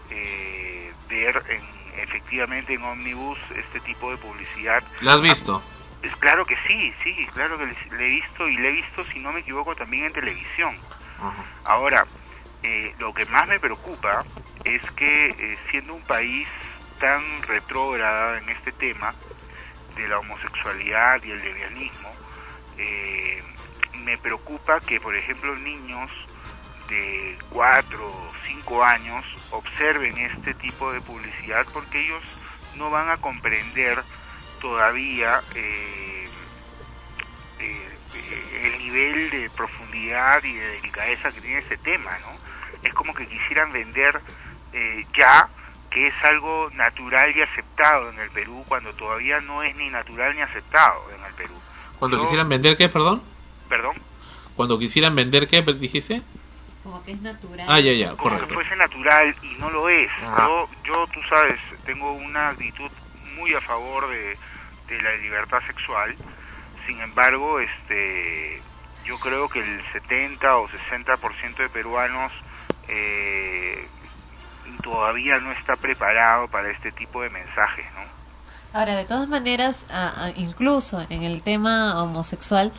Speaker 17: eh, ver en, efectivamente en Omnibus este tipo de publicidad.
Speaker 3: ¿La has visto?
Speaker 17: Es claro que sí, sí, claro que le, he visto y le he visto, si no me equivoco, también en televisión. Ahora, eh, lo que más me preocupa es que eh, siendo un país tan retrógrado en este tema de la homosexualidad y el lesbianismo, eh, me preocupa que, por ejemplo, niños de 4 o 5 años observen este tipo de publicidad porque ellos no van a comprender todavía eh, eh, el nivel de profundidad y de delicadeza que tiene este tema, ¿no? Es como que quisieran vender eh, ya que es algo natural y aceptado en el Perú cuando todavía no es ni natural ni aceptado en el Perú.
Speaker 3: Cuando
Speaker 17: Yo-
Speaker 3: quisieran vender qué, perdón?
Speaker 17: Perdón.
Speaker 3: Cuando quisieran vender qué, dijiste?
Speaker 2: Como que es natural.
Speaker 3: Ah, ya, ya,
Speaker 17: como que
Speaker 3: correcto.
Speaker 17: fuese natural y no lo es.
Speaker 3: Ajá.
Speaker 17: Yo, yo, tú sabes, tengo una actitud muy a favor de, de la libertad sexual. Sin embargo, este, yo creo que el 70 o 60% de peruanos eh, todavía no está preparado para este tipo de mensajes, ¿no?
Speaker 2: Ahora, de todas maneras, incluso en el tema homosexual,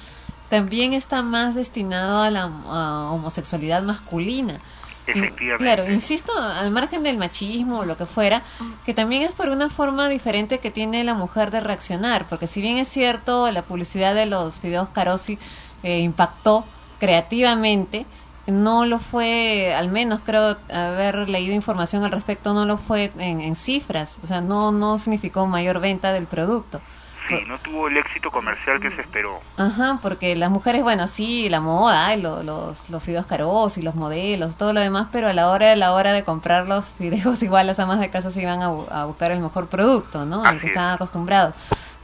Speaker 2: también está más destinado a la a homosexualidad masculina.
Speaker 17: Efectivamente.
Speaker 2: Claro, insisto, al margen del machismo o lo que fuera, que también es por una forma diferente que tiene la mujer de reaccionar, porque si bien es cierto, la publicidad de los videos Carosi eh, impactó creativamente, no lo fue, al menos creo haber leído información al respecto, no lo fue en, en cifras, o sea, no, no significó mayor venta del producto.
Speaker 17: Sí, no tuvo el éxito comercial que se esperó.
Speaker 2: Ajá, porque las mujeres, bueno, sí, la moda, ay, lo- los, los fideos caros y los modelos, todo lo demás, pero a la hora de la hora de comprar los fideos, igual las amas de casa se iban a, a buscar el mejor producto, ¿no? Al que estaban acostumbrados.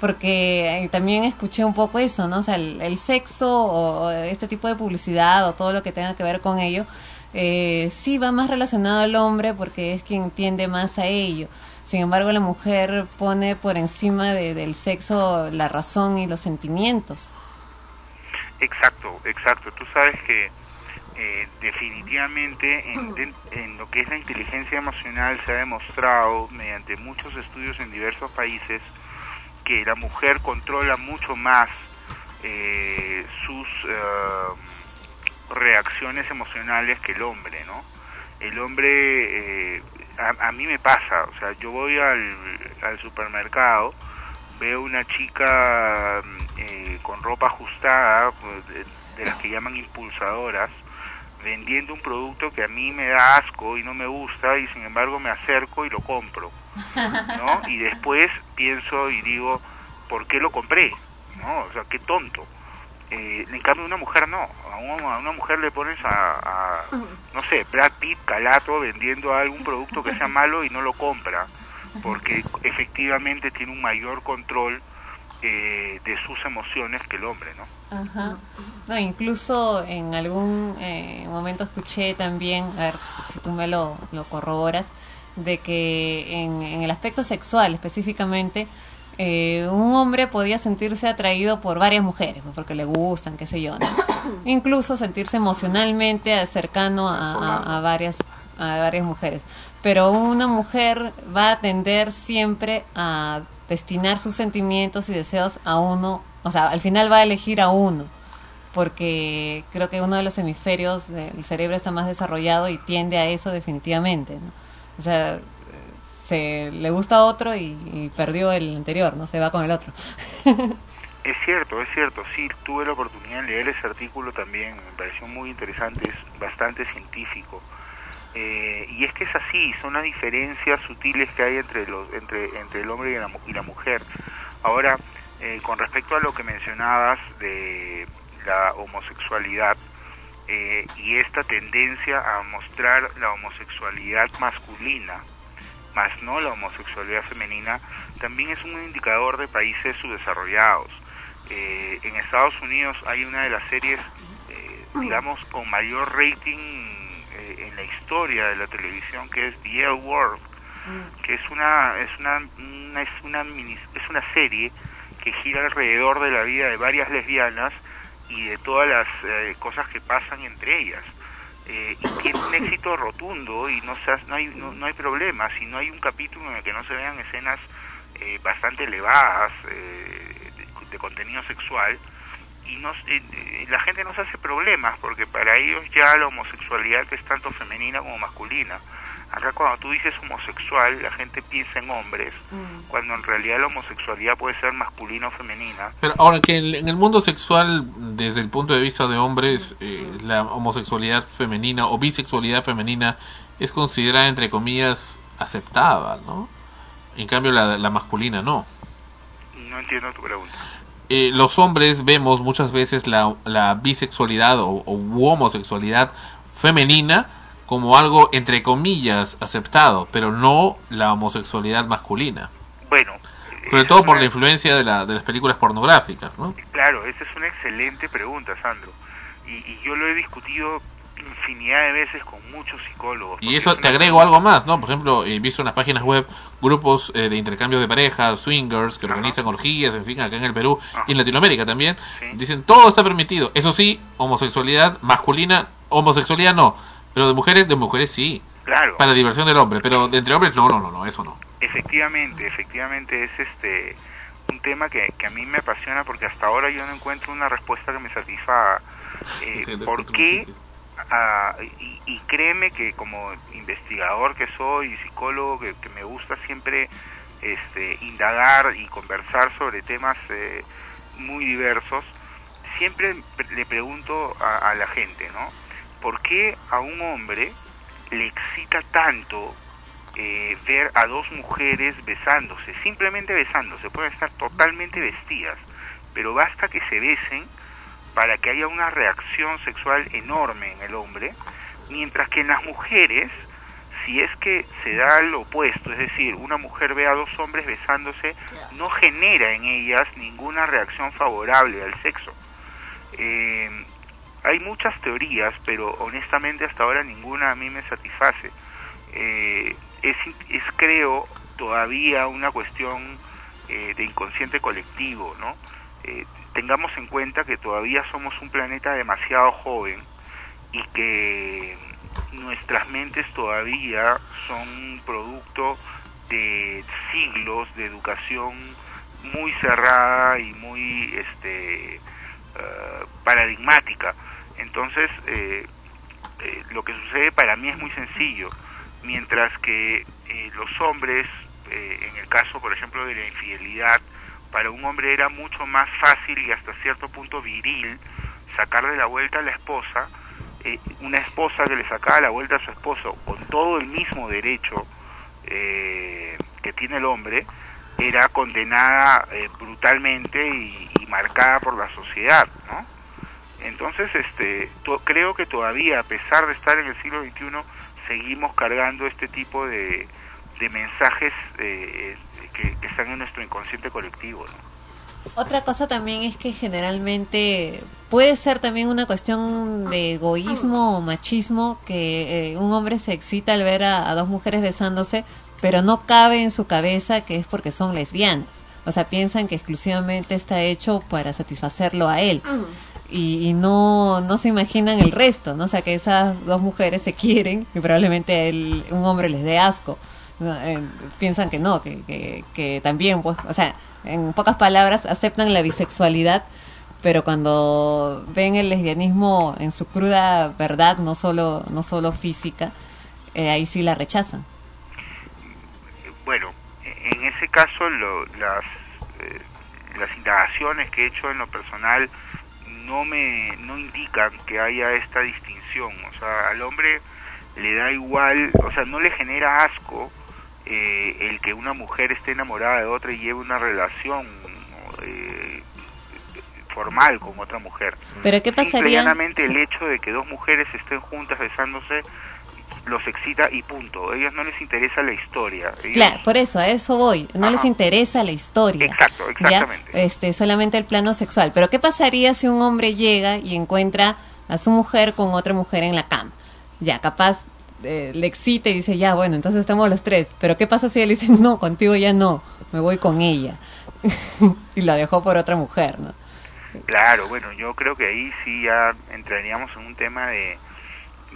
Speaker 2: Porque eh, también escuché un poco eso, ¿no? O sea, el, el sexo o, o este tipo de publicidad o todo lo que tenga que ver con ello, eh, sí va más relacionado al hombre porque es quien tiende más a ello. Sin embargo, la mujer pone por encima de- del sexo la razón y los sentimientos.
Speaker 17: Exacto, exacto. Tú sabes que eh, definitivamente en, de- en lo que es la inteligencia emocional se ha demostrado mediante muchos estudios en diversos países que la mujer controla mucho más eh, sus eh, reacciones emocionales que el hombre, ¿no? El hombre, eh, a, a mí me pasa, o sea, yo voy al, al supermercado, veo una chica mm, eh, con ropa ajustada, pues, de, de las que llaman impulsadoras, vendiendo un producto que a mí me da asco y no me gusta y sin embargo me acerco y lo compro, ¿no? Y después pienso y digo, ¿por qué lo compré? ¿No? O sea, qué tonto. Eh, en cambio una mujer no, a una, a una mujer le pones a, a, no sé, Brad Pitt, Calato vendiendo algún producto que sea malo y no lo compra, porque efectivamente tiene un mayor control eh, de sus emociones que el hombre, ¿no?
Speaker 2: Ajá. No, incluso en algún eh, momento escuché también, a ver si tú me lo, lo corroboras, de que en, en el aspecto sexual específicamente, eh, un hombre podía sentirse atraído por varias mujeres, porque le gustan, qué sé yo, ¿no? Incluso sentirse emocionalmente cercano a, a- a varias, a varias mujeres. Pero una mujer va a tender siempre a destinar sus sentimientos y deseos a uno, o sea, al final va a elegir a uno, porque creo que uno de los hemisferios del cerebro está más desarrollado y tiende a eso definitivamente, ¿no? O sea, se le gusta a otro y, perdió el anterior, no se va con el otro.
Speaker 17: Es cierto, es cierto, sí, tuve la oportunidad de leer ese artículo también, me pareció muy interesante, es bastante científico. Eh, y es que es así, son las diferencias sutiles que hay entre, los, entre, entre el hombre y la, y la mujer. Ahora, eh, con respecto a lo que mencionabas de la homosexualidad eh, y esta tendencia a mostrar la homosexualidad masculina, más no la homosexualidad femenina, también es un indicador de países subdesarrollados. Eh, en Estados Unidos hay una de las series, eh, digamos, con mayor rating eh, en la historia de la televisión, que es The L World, que es una es una, una- es una mini- es una serie que gira alrededor de la vida de varias lesbianas y de todas las eh, cosas que pasan entre ellas. Eh, y tiene un éxito rotundo y no, no, hay, no, no hay problema. Si no hay un capítulo en el que no se vean escenas eh, bastante elevadas eh, de, de contenido sexual, y no, eh, eh, la gente no se hace problemas porque para ellos ya la homosexualidad es tanto femenina como masculina. Acá cuando tú dices homosexual, la gente piensa en hombres, cuando en realidad la homosexualidad puede ser masculina o femenina.
Speaker 3: Pero ahora que en el mundo sexual, desde el punto de vista de hombres, eh, la homosexualidad femenina o bisexualidad femenina es considerada, entre comillas, aceptada, ¿no? En cambio, la, la masculina no.
Speaker 17: No entiendo tu pregunta.
Speaker 3: eh, los hombres vemos muchas veces la, la bisexualidad o, o u homosexualidad femenina como algo entre comillas aceptado, pero no la homosexualidad masculina.
Speaker 17: Bueno,
Speaker 3: Sobre todo por la influencia de, la, de las películas pornográficas, ¿no?
Speaker 17: claro, esa es una excelente pregunta, Sandro. Y, y yo lo he discutido infinidad de veces con muchos psicólogos.
Speaker 3: Y eso te agrego algo más, ¿no? Por ejemplo, he visto en las páginas web grupos eh, de intercambio de parejas, swingers, que organizan orgías, en fin, acá en el Perú y en Latinoamérica también. Dicen, todo está permitido. Eso sí, homosexualidad masculina, homosexualidad no. Pero de mujeres, de mujeres sí.
Speaker 17: Claro.
Speaker 3: Para diversión del hombre. Pero de entre hombres, no, no, no, no, eso no.
Speaker 17: Efectivamente, efectivamente es este un tema que, que a mí me apasiona porque hasta ahora yo no encuentro una respuesta que me satisfaga. Eh, ¿Por qué? ah, y, y créeme que como investigador que soy, y psicólogo, que, que me gusta siempre este, indagar y conversar sobre temas eh, muy diversos, siempre pre- le pregunto a, a la gente, ¿no? ¿Por qué a un hombre le excita tanto eh, ver a dos mujeres besándose, simplemente besándose, pueden estar totalmente vestidas, pero basta que se besen para que haya una reacción sexual enorme en el hombre, mientras que en las mujeres, si es que se da lo opuesto, es decir, una mujer ve a dos hombres besándose, no genera en ellas ninguna reacción favorable al sexo. Eh, hay muchas teorías, pero honestamente hasta ahora ninguna a mí me satisface. Eh, es, es creo todavía una cuestión eh, de inconsciente colectivo, ¿no? Eh, tengamos en cuenta que todavía somos un planeta demasiado joven y que nuestras mentes todavía son producto de siglos de educación muy cerrada y muy este eh, paradigmática entonces eh, eh, lo que sucede para mí es muy sencillo mientras que eh, los hombres eh, en el caso por ejemplo de la infidelidad para un hombre era mucho más fácil y hasta cierto punto viril sacarle la vuelta a la esposa una esposa que le sacaba la vuelta a su esposo con todo el mismo derecho que tiene el hombre era condenada brutalmente y, y marcada por la sociedad, ¿no? Entonces, este, to- creo que todavía, a pesar de estar en el siglo XXI, seguimos cargando este tipo de, de mensajes eh, eh, que, que están en nuestro inconsciente colectivo, ¿no?
Speaker 2: Otra cosa también es que generalmente puede ser también una cuestión de egoísmo o machismo que eh, un hombre se excita al ver a, a dos mujeres besándose, pero no cabe en su cabeza que es porque son lesbianas. O sea, piensan que exclusivamente está hecho para satisfacerlo a él. Y, y no, no se imaginan el resto, ¿no? O sea, que esas dos mujeres se quieren y probablemente él- un hombre les dé asco. Eh, piensan que no, que, que, que también, pues, o sea, en pocas palabras, aceptan la bisexualidad, pero cuando ven el lesbianismo en su cruda verdad, no solo, no solo física, eh, ahí sí la rechazan.
Speaker 17: Bueno, en ese caso lo- las, eh, las indagaciones que he hecho en lo personal no me no indican que haya esta distinción. O sea, al hombre le da igual, o sea, no le genera asco eh, el que una mujer esté enamorada de otra y lleve una relación eh, formal con otra mujer.
Speaker 2: Pero ¿qué pasaría?
Speaker 17: llanamente el hecho de que dos mujeres estén juntas besándose los excita y punto. A ellos no les interesa la historia. Ellos-
Speaker 2: Claro, por eso, a eso voy. No les interesa la historia.
Speaker 17: Exacto,
Speaker 2: ¿ya?
Speaker 17: exactamente.
Speaker 2: Este, solamente el plano sexual. Pero ¿qué pasaría si un hombre llega y encuentra a su mujer con otra mujer en la cama? Ya, capaz eh, le excita y dice, ya, bueno, entonces estamos los tres. Pero ¿qué pasa si él dice, no, contigo ya no, me voy con ella? y la dejó por otra mujer, ¿no?
Speaker 17: Claro, bueno, yo creo que ahí sí ya entraríamos en un tema de,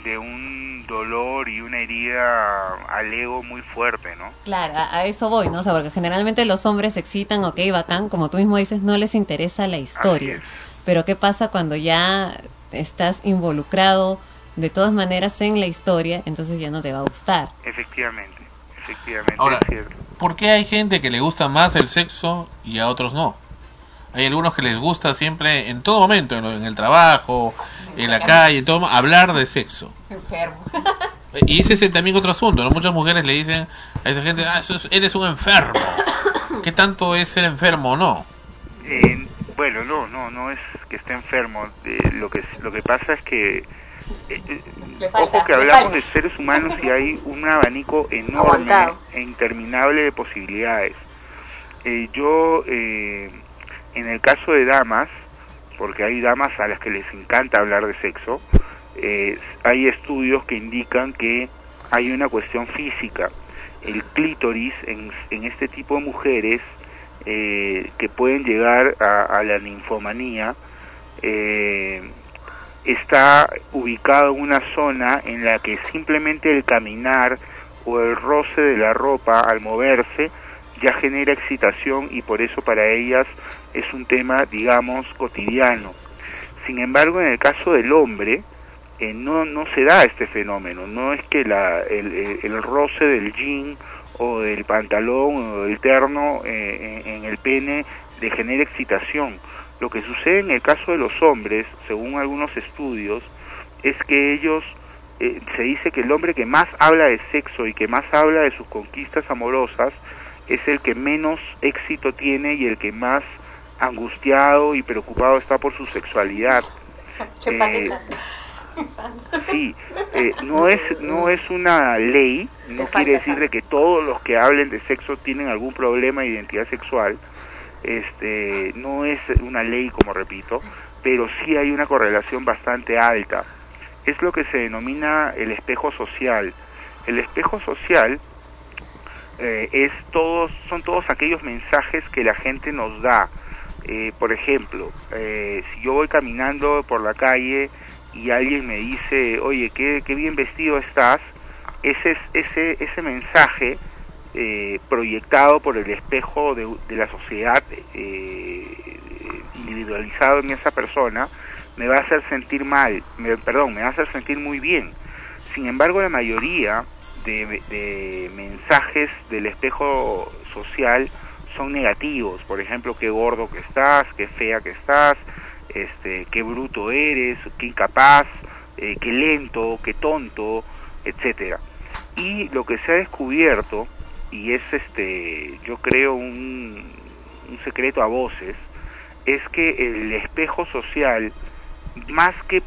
Speaker 17: de un dolor y una herida al ego muy fuerte, ¿no?
Speaker 2: Claro, a, a eso voy, ¿no? O sea, porque generalmente los hombres se excitan, ok, bacán, como tú mismo dices, no les interesa la historia. Pero ¿qué pasa cuando ya estás involucrado de todas maneras en la historia? Entonces ya no te va a gustar.
Speaker 17: Efectivamente, efectivamente.
Speaker 3: Ahora,
Speaker 17: es cierto.
Speaker 3: ¿por qué hay gente que le gusta más el sexo y a otros no? Hay algunos que les gusta siempre, en todo momento, en, lo- en el trabajo, en la calle, en todo, hablar de sexo.
Speaker 2: Enfermo.
Speaker 3: Y ese es también otro asunto, ¿no? Muchas mujeres le dicen a esa gente, ah, eso es- eres un enfermo. ¿Qué tanto es ser enfermo o no?
Speaker 17: Eh, Bueno, no, no, no es que esté enfermo. Eh, lo que lo que pasa es que eh,
Speaker 18: falta,
Speaker 17: ojo que hablamos de seres humanos y hay un abanico enorme
Speaker 18: Aguantado.
Speaker 17: e interminable de posibilidades. Eh, yo, eh, en el caso de damas, porque hay damas a las que les encanta hablar de sexo, eh, hay estudios que indican que hay una cuestión física. El clítoris en, en este tipo de mujeres eh, que pueden llegar a, la ninfomanía eh, está ubicado en una zona en la que simplemente el caminar o el roce de la ropa al moverse ya genera excitación y por eso para ellas es un tema, digamos, cotidiano. Sin embargo, en el caso del hombre, eh, no, no se da este fenómeno, no es que la, el, el- roce del jean o del pantalón o del terno eh, en, el pene le genera excitación. Lo que sucede en el caso de los hombres, según algunos estudios, es que ellos, eh, se dice que el hombre que más habla de sexo y que más habla de sus conquistas amorosas es el que menos éxito tiene y el que más angustiado y preocupado está por su sexualidad. Eh, Sí, eh, no es no es una ley, no quiere decir de que todos los que hablen de sexo tienen algún problema de identidad sexual. Este, no es una ley, como repito, pero sí hay una correlación bastante alta. Es lo que se denomina el espejo social. El espejo social eh, es todos son todos aquellos mensajes que la gente nos da. Eh, por ejemplo, eh, si yo voy caminando por la calle y alguien me dice, oye, qué, qué bien vestido estás, ese, es- ese, ese mensaje eh, proyectado por el espejo de, de la sociedad eh, individualizado en esa persona, me va a hacer sentir mal, me- perdón, me va a hacer sentir muy bien. Sin embargo, la mayoría de, de mensajes del espejo social son negativos. Por ejemplo, qué gordo que estás, qué fea que estás, este, qué bruto eres, qué incapaz, eh, qué lento, qué tonto, etcétera. Y lo que se ha descubierto y es este, yo creo un, un secreto a voces, es que el espejo social, más que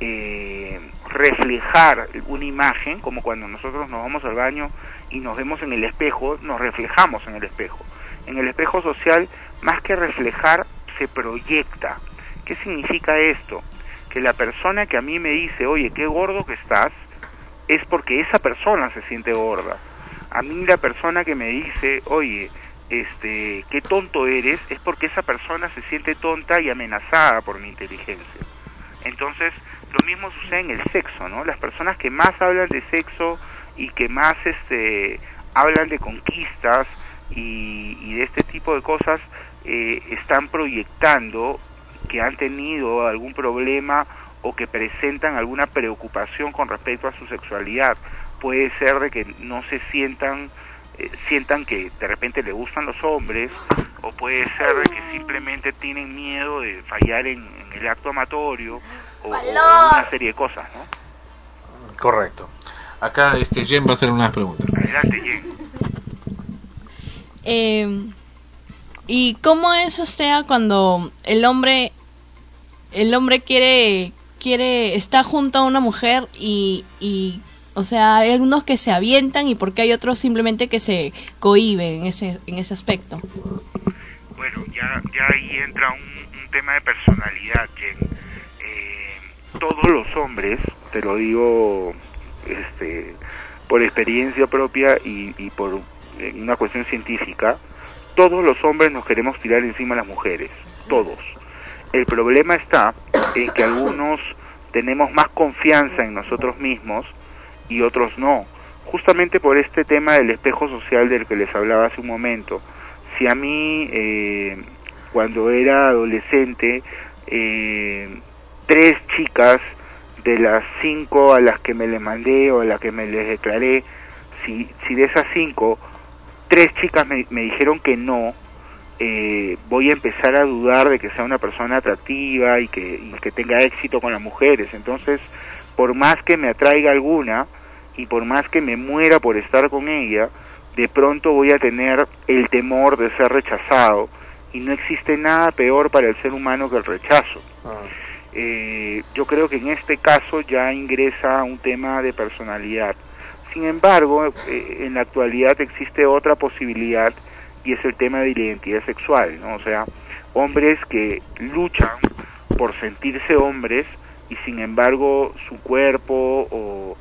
Speaker 17: eh, reflejar una imagen, como cuando nosotros nos vamos al baño y nos vemos en el espejo, nos reflejamos en el espejo. En el espejo social, más que reflejar, se proyecta. ¿Qué significa esto? Que la persona que a mí me dice, oye, qué gordo que estás, es porque esa persona se siente gorda. A mí la persona que me dice, oye, este, qué tonto eres, es porque esa persona se siente tonta y amenazada por mi inteligencia. Entonces, lo mismo sucede en el sexo, ¿no? Las personas que más hablan de sexo y que más este, hablan de conquistas y, y de este tipo de cosas, eh, están proyectando que han tenido algún problema o que presentan alguna preocupación con respecto a su sexualidad. Puede ser de que no se sientan eh, sientan que de repente le gustan los hombres o puede ser de que simplemente tienen miedo de fallar en, en el acto amatorio o, o una serie de cosas, ¿no?
Speaker 3: Correcto. Acá este Jen va a hacer unas preguntas.
Speaker 17: Adelante, Jen.
Speaker 9: Eh, ¿Y cómo es usted cuando el hombre el hombre quiere quiere está junto a una mujer y, y o sea hay algunos que se avientan y porque hay otros simplemente que se cohiben en ese en ese aspecto
Speaker 17: Bueno, ya, ya ahí entra un, tema de personalidad, Jen. Eh, todos los hombres, te lo digo este, por experiencia propia y, y por eh, una cuestión científica, todos los hombres nos queremos tirar encima a las mujeres, todos. El problema está en que algunos tenemos más confianza en nosotros mismos y otros no. Justamente por este tema del espejo social del que les hablaba hace un momento. Si a mí, eh, cuando era adolescente, eh, tres chicas de las cinco a las que me les mandé o a las que me les declaré, si, si de esas cinco, tres chicas me, me dijeron que no, eh, voy a empezar a dudar de que sea una persona atractiva y que, y que tenga éxito con las mujeres. Entonces, por más que me atraiga alguna y por más que me muera por estar con ella, de pronto voy a tener el temor de ser rechazado y no existe nada peor para el ser humano que el rechazo. Eh, yo creo que en este caso ya ingresa un tema de personalidad. Sin embargo, eh, en la actualidad existe otra posibilidad y es el tema de la identidad sexual, ¿no? O sea, hombres que luchan por sentirse hombres y sin embargo su cuerpo o,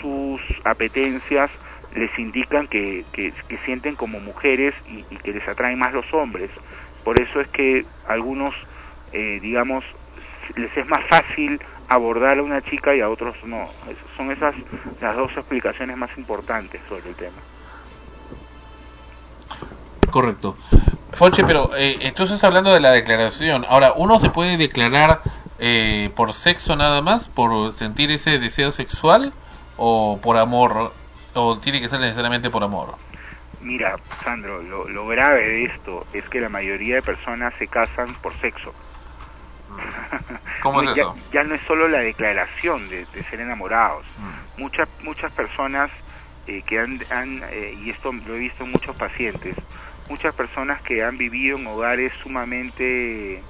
Speaker 17: sus apetencias les indican que, que, que sienten como mujeres y, y que les atraen más los hombres. Por eso es que algunos, eh, digamos, les es más fácil abordar a una chica y a otros no. Son esas las dos explicaciones más importantes sobre el tema.
Speaker 3: Correcto. Fonche, pero eh, entonces hablando de la declaración, ahora, ¿uno se puede declarar eh, por sexo nada más, por sentir ese deseo sexual o por amor, o tiene que ser necesariamente por amor?
Speaker 17: Mira, Sandro, lo, lo grave de esto es que la mayoría de personas se casan por sexo.
Speaker 3: ¿Cómo es
Speaker 17: ya,
Speaker 3: eso?
Speaker 17: ya no es solo la declaración de, de ser enamorados. Muchas muchas personas eh, que han, han, eh, y esto lo he visto en muchos pacientes, muchas personas que han vivido en hogares sumamente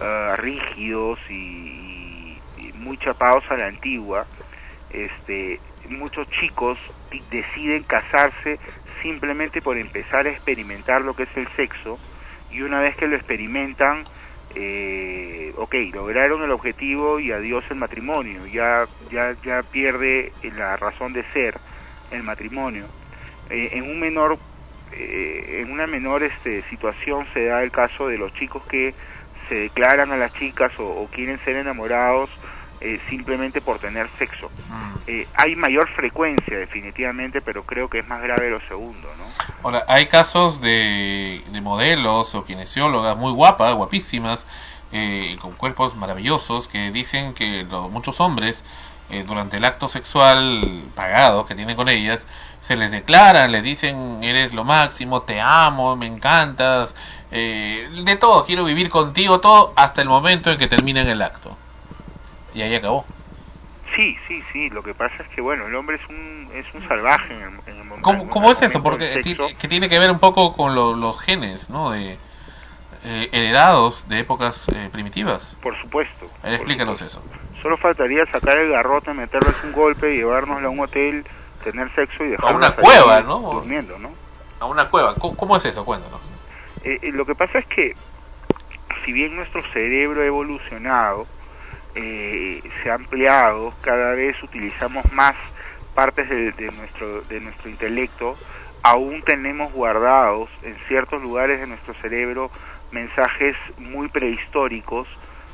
Speaker 17: ah, rígidos y, y- y muy chapados a la antigua, este, muchos chicos deciden casarse simplemente por empezar a experimentar lo que es el sexo y una vez que lo experimentan, eh, ok, lograron el objetivo y adiós el matrimonio, ya, ya, ya pierde la razón de ser el matrimonio. Eh, en un menor, eh, en una menor este, situación se da el caso de los chicos que se declaran a las chicas o, o quieren ser enamorados eh, simplemente por tener sexo. Eh, hay mayor frecuencia definitivamente, pero creo que es más grave lo segundo, ¿no?
Speaker 3: Ahora, hay casos de, de modelos o kinesiólogas muy guapas, guapísimas, eh, con cuerpos maravillosos, que dicen que lo- muchos hombres, eh, durante el acto sexual pagado que tienen con ellas, se les declaran, les dicen, eres lo máximo, te amo, me encantas, eh, de todo, quiero vivir contigo, todo, hasta el momento en que terminan el acto. Y ahí acabó.
Speaker 17: Sí, sí, sí. Lo que pasa es que, bueno, el hombre es un, es un salvaje en el, en el mom-
Speaker 3: ¿Cómo, cómo es eso?
Speaker 17: momento
Speaker 3: Porque que tiene que ver un poco con lo- los genes, ¿no? De eh, heredados de épocas eh, primitivas.
Speaker 17: Por supuesto.
Speaker 3: A ver, explícanos eso.
Speaker 17: Solo faltaría sacar el garrote, meterles un golpe, llevárnosla a un hotel, tener sexo y dejarla
Speaker 3: una
Speaker 17: ahí
Speaker 3: cueva, ¿no?
Speaker 17: Durmiendo, ¿no?
Speaker 3: A una cueva. ¿Cómo, cómo es eso? Cuéntanos.
Speaker 17: Eh, eh, lo que pasa es que, si bien nuestro cerebro ha evolucionado, eh, se ha ampliado, cada vez utilizamos más partes de, de nuestro, de nuestro intelecto, aún tenemos guardados en ciertos lugares de nuestro cerebro mensajes muy prehistóricos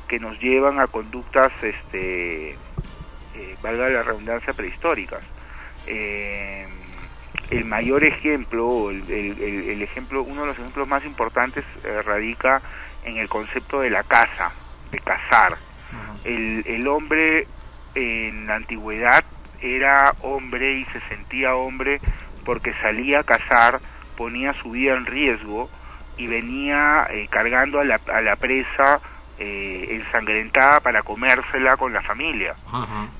Speaker 17: que nos llevan a conductas, este, eh, valga la redundancia, prehistóricas. Eh, el mayor ejemplo, el ejemplo, uno de los ejemplos más importantes eh, radica en el concepto de la caza, de cazar. El, el hombre en la antigüedad era hombre y se sentía hombre porque salía a cazar, ponía su vida en riesgo y venía eh, cargando a la, a la presa eh, ensangrentada para comérsela con la familia.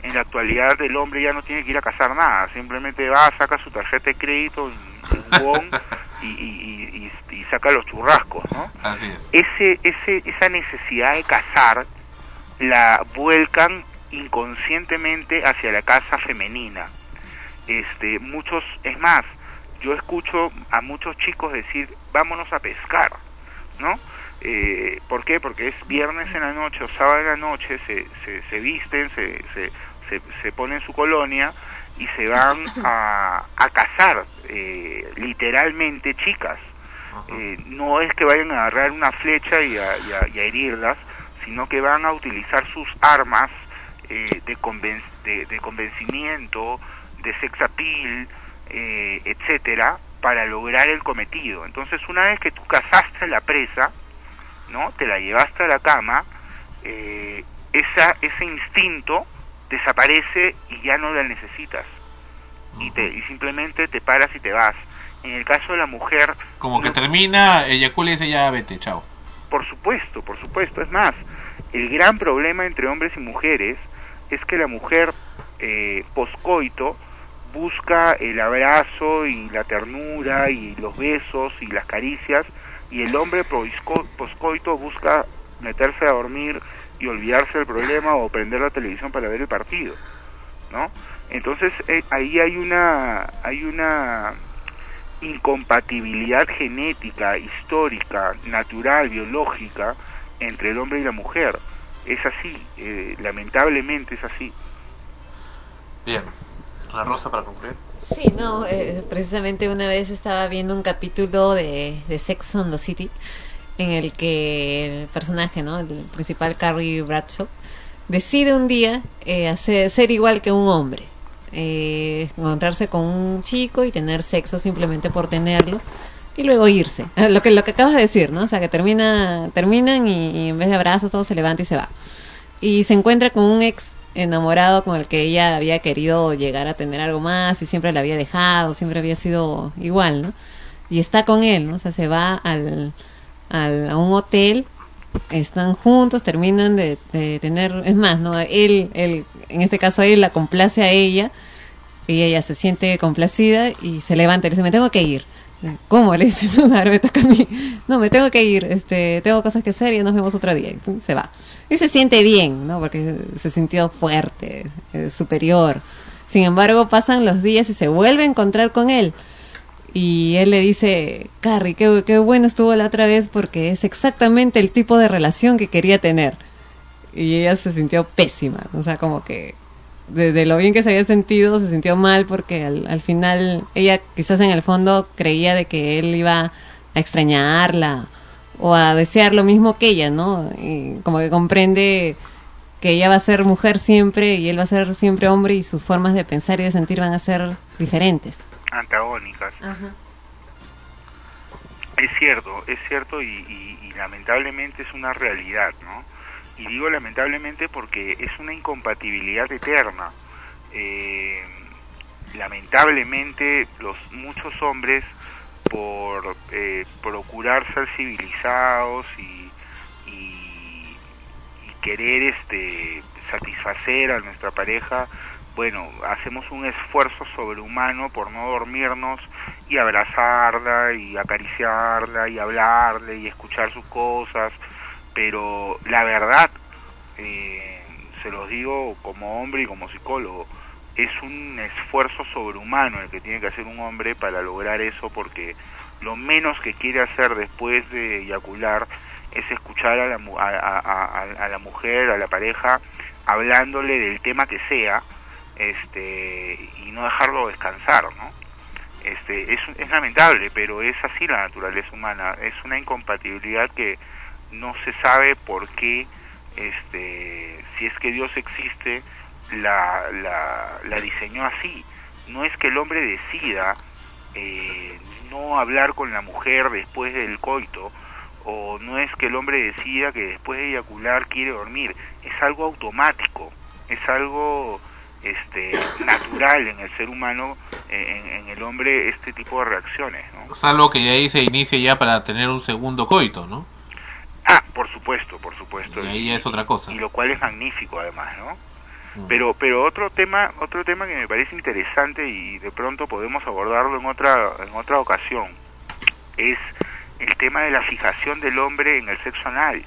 Speaker 17: En la actualidad el hombre ya no tiene que ir a cazar nada, simplemente va, saca su tarjeta de crédito en Won y, y- y- y saca los churrascos, ¿no?
Speaker 3: Así es.
Speaker 17: Ese, ese, esa necesidad de cazar la vuelcan inconscientemente hacia la caza femenina. Este, muchos, es más, yo escucho a muchos chicos decir, vámonos a pescar, ¿no? Eh, ¿Por qué? Porque es viernes en la noche o sábado en la noche, se, se, se visten, se, se, se, se ponen su colonia y se van a, a cazar, eh, literalmente chicas. Eh, no es que vayan a agarrar una flecha y a, y a- y a herirlas, sino que van a utilizar sus armas eh, de, conven- de, de convencimiento, de sex appeal, eh, etcétera, para lograr el cometido. Entonces, una vez que tú cazaste la presa, ¿no? Te la llevaste a la cama, eh, esa, ese instinto desaparece y ya no la necesitas. Y, te, y simplemente te paras y te vas. En el caso de la mujer,
Speaker 3: Como que termina, eyacula y dice ya vete, chao.
Speaker 17: por supuesto, por supuesto. Es más, el gran problema entre hombres y mujeres es que la mujer eh, poscoito busca el abrazo y la ternura y los besos y las caricias y el hombre posco- poscoito busca meterse a dormir y olvidarse del problema o prender la televisión para ver el partido, ¿no? Entonces eh, ahí hay una hay una incompatibilidad genética, histórica, natural, biológica entre el hombre y la mujer. Es así, eh, lamentablemente es así.
Speaker 12: Bien. La rosa para concluir.
Speaker 2: Sí, no, eh, precisamente una vez estaba viendo un capítulo de, de Sex on the City en el que el personaje, ¿no? El principal, Carrie Bradshaw, decide un día eh, hacer, ser igual que un hombre. Eh, encontrarse con un chico y tener sexo simplemente por tenerlo y luego irse. Lo que, lo que acabas de decir, ¿no? O sea, que termina, terminan y, en vez de abrazos todo se levanta y se va. Y se encuentra con un ex enamorado con el que ella había querido llegar a tener algo más y siempre le había dejado, siempre había sido igual, ¿no? Y está con él, ¿no? O sea, se va al, al- a un hotel, están juntos, terminan de, de tener, es más, ¿no? Él, él, en este caso él la complace a ella y ella se siente complacida y se levanta y le dice, me tengo que ir. ¿Cómo? Le dice, no, me toca a mí. No, me tengo que ir, este, tengo cosas que hacer y nos vemos otro día. Y se va. Y se siente bien, ¿no? Porque se sintió fuerte, eh, superior. Sin embargo, pasan los días y se vuelve a encontrar con él. Y él le dice, Carrie, qué, qué bueno estuvo la otra vez porque es exactamente el tipo de relación que quería tener. Y ella se sintió pésima, o sea, como que de, de lo bien que se había sentido, se sintió mal porque al, al final ella quizás en el fondo creía de que él iba a extrañarla o a desear lo mismo que ella, ¿no? Y como que comprende que ella va a ser mujer siempre y él va a ser siempre hombre y sus formas de pensar y de sentir van a ser diferentes.
Speaker 17: antagónicas. Es cierto, es cierto y, y- y lamentablemente es una realidad, ¿no? Y digo lamentablemente porque es una incompatibilidad eterna. Eh, lamentablemente los muchos hombres por eh, procurar ser civilizados y, y, y querer este satisfacer a nuestra pareja bueno hacemos un esfuerzo sobrehumano por no dormirnos y abrazarla y acariciarla y hablarle y escuchar sus cosas pero la verdad eh, se los digo como hombre y como psicólogo es un esfuerzo sobrehumano el que tiene que hacer un hombre para lograr eso porque lo menos que quiere hacer después de eyacular es escuchar a la, a- a- a la mujer, a la pareja, hablándole del tema que sea este y no dejarlo descansar, ¿no? Este, es, es lamentable, pero es así la naturaleza humana, es una incompatibilidad que no se sabe por qué, este, si es que Dios existe, la, la, la diseñó así. No es que el hombre decida eh, no hablar con la mujer después del coito, o no es que el hombre decida que después de eyacular quiere dormir, es algo automático, es algo este, natural en el ser humano, en, en el hombre, este tipo de reacciones.
Speaker 12: Salvo que de ahí se inicie ya para tener un segundo coito, ¿no?
Speaker 17: Ah, por supuesto, por supuesto.
Speaker 12: Y ahí ya es otra cosa.
Speaker 17: y lo cual es magnífico además, ¿no? Pero pero otro tema otro tema que me parece interesante y de pronto podemos abordarlo en otra en otra ocasión es el tema de la fijación del hombre en el sexo anal.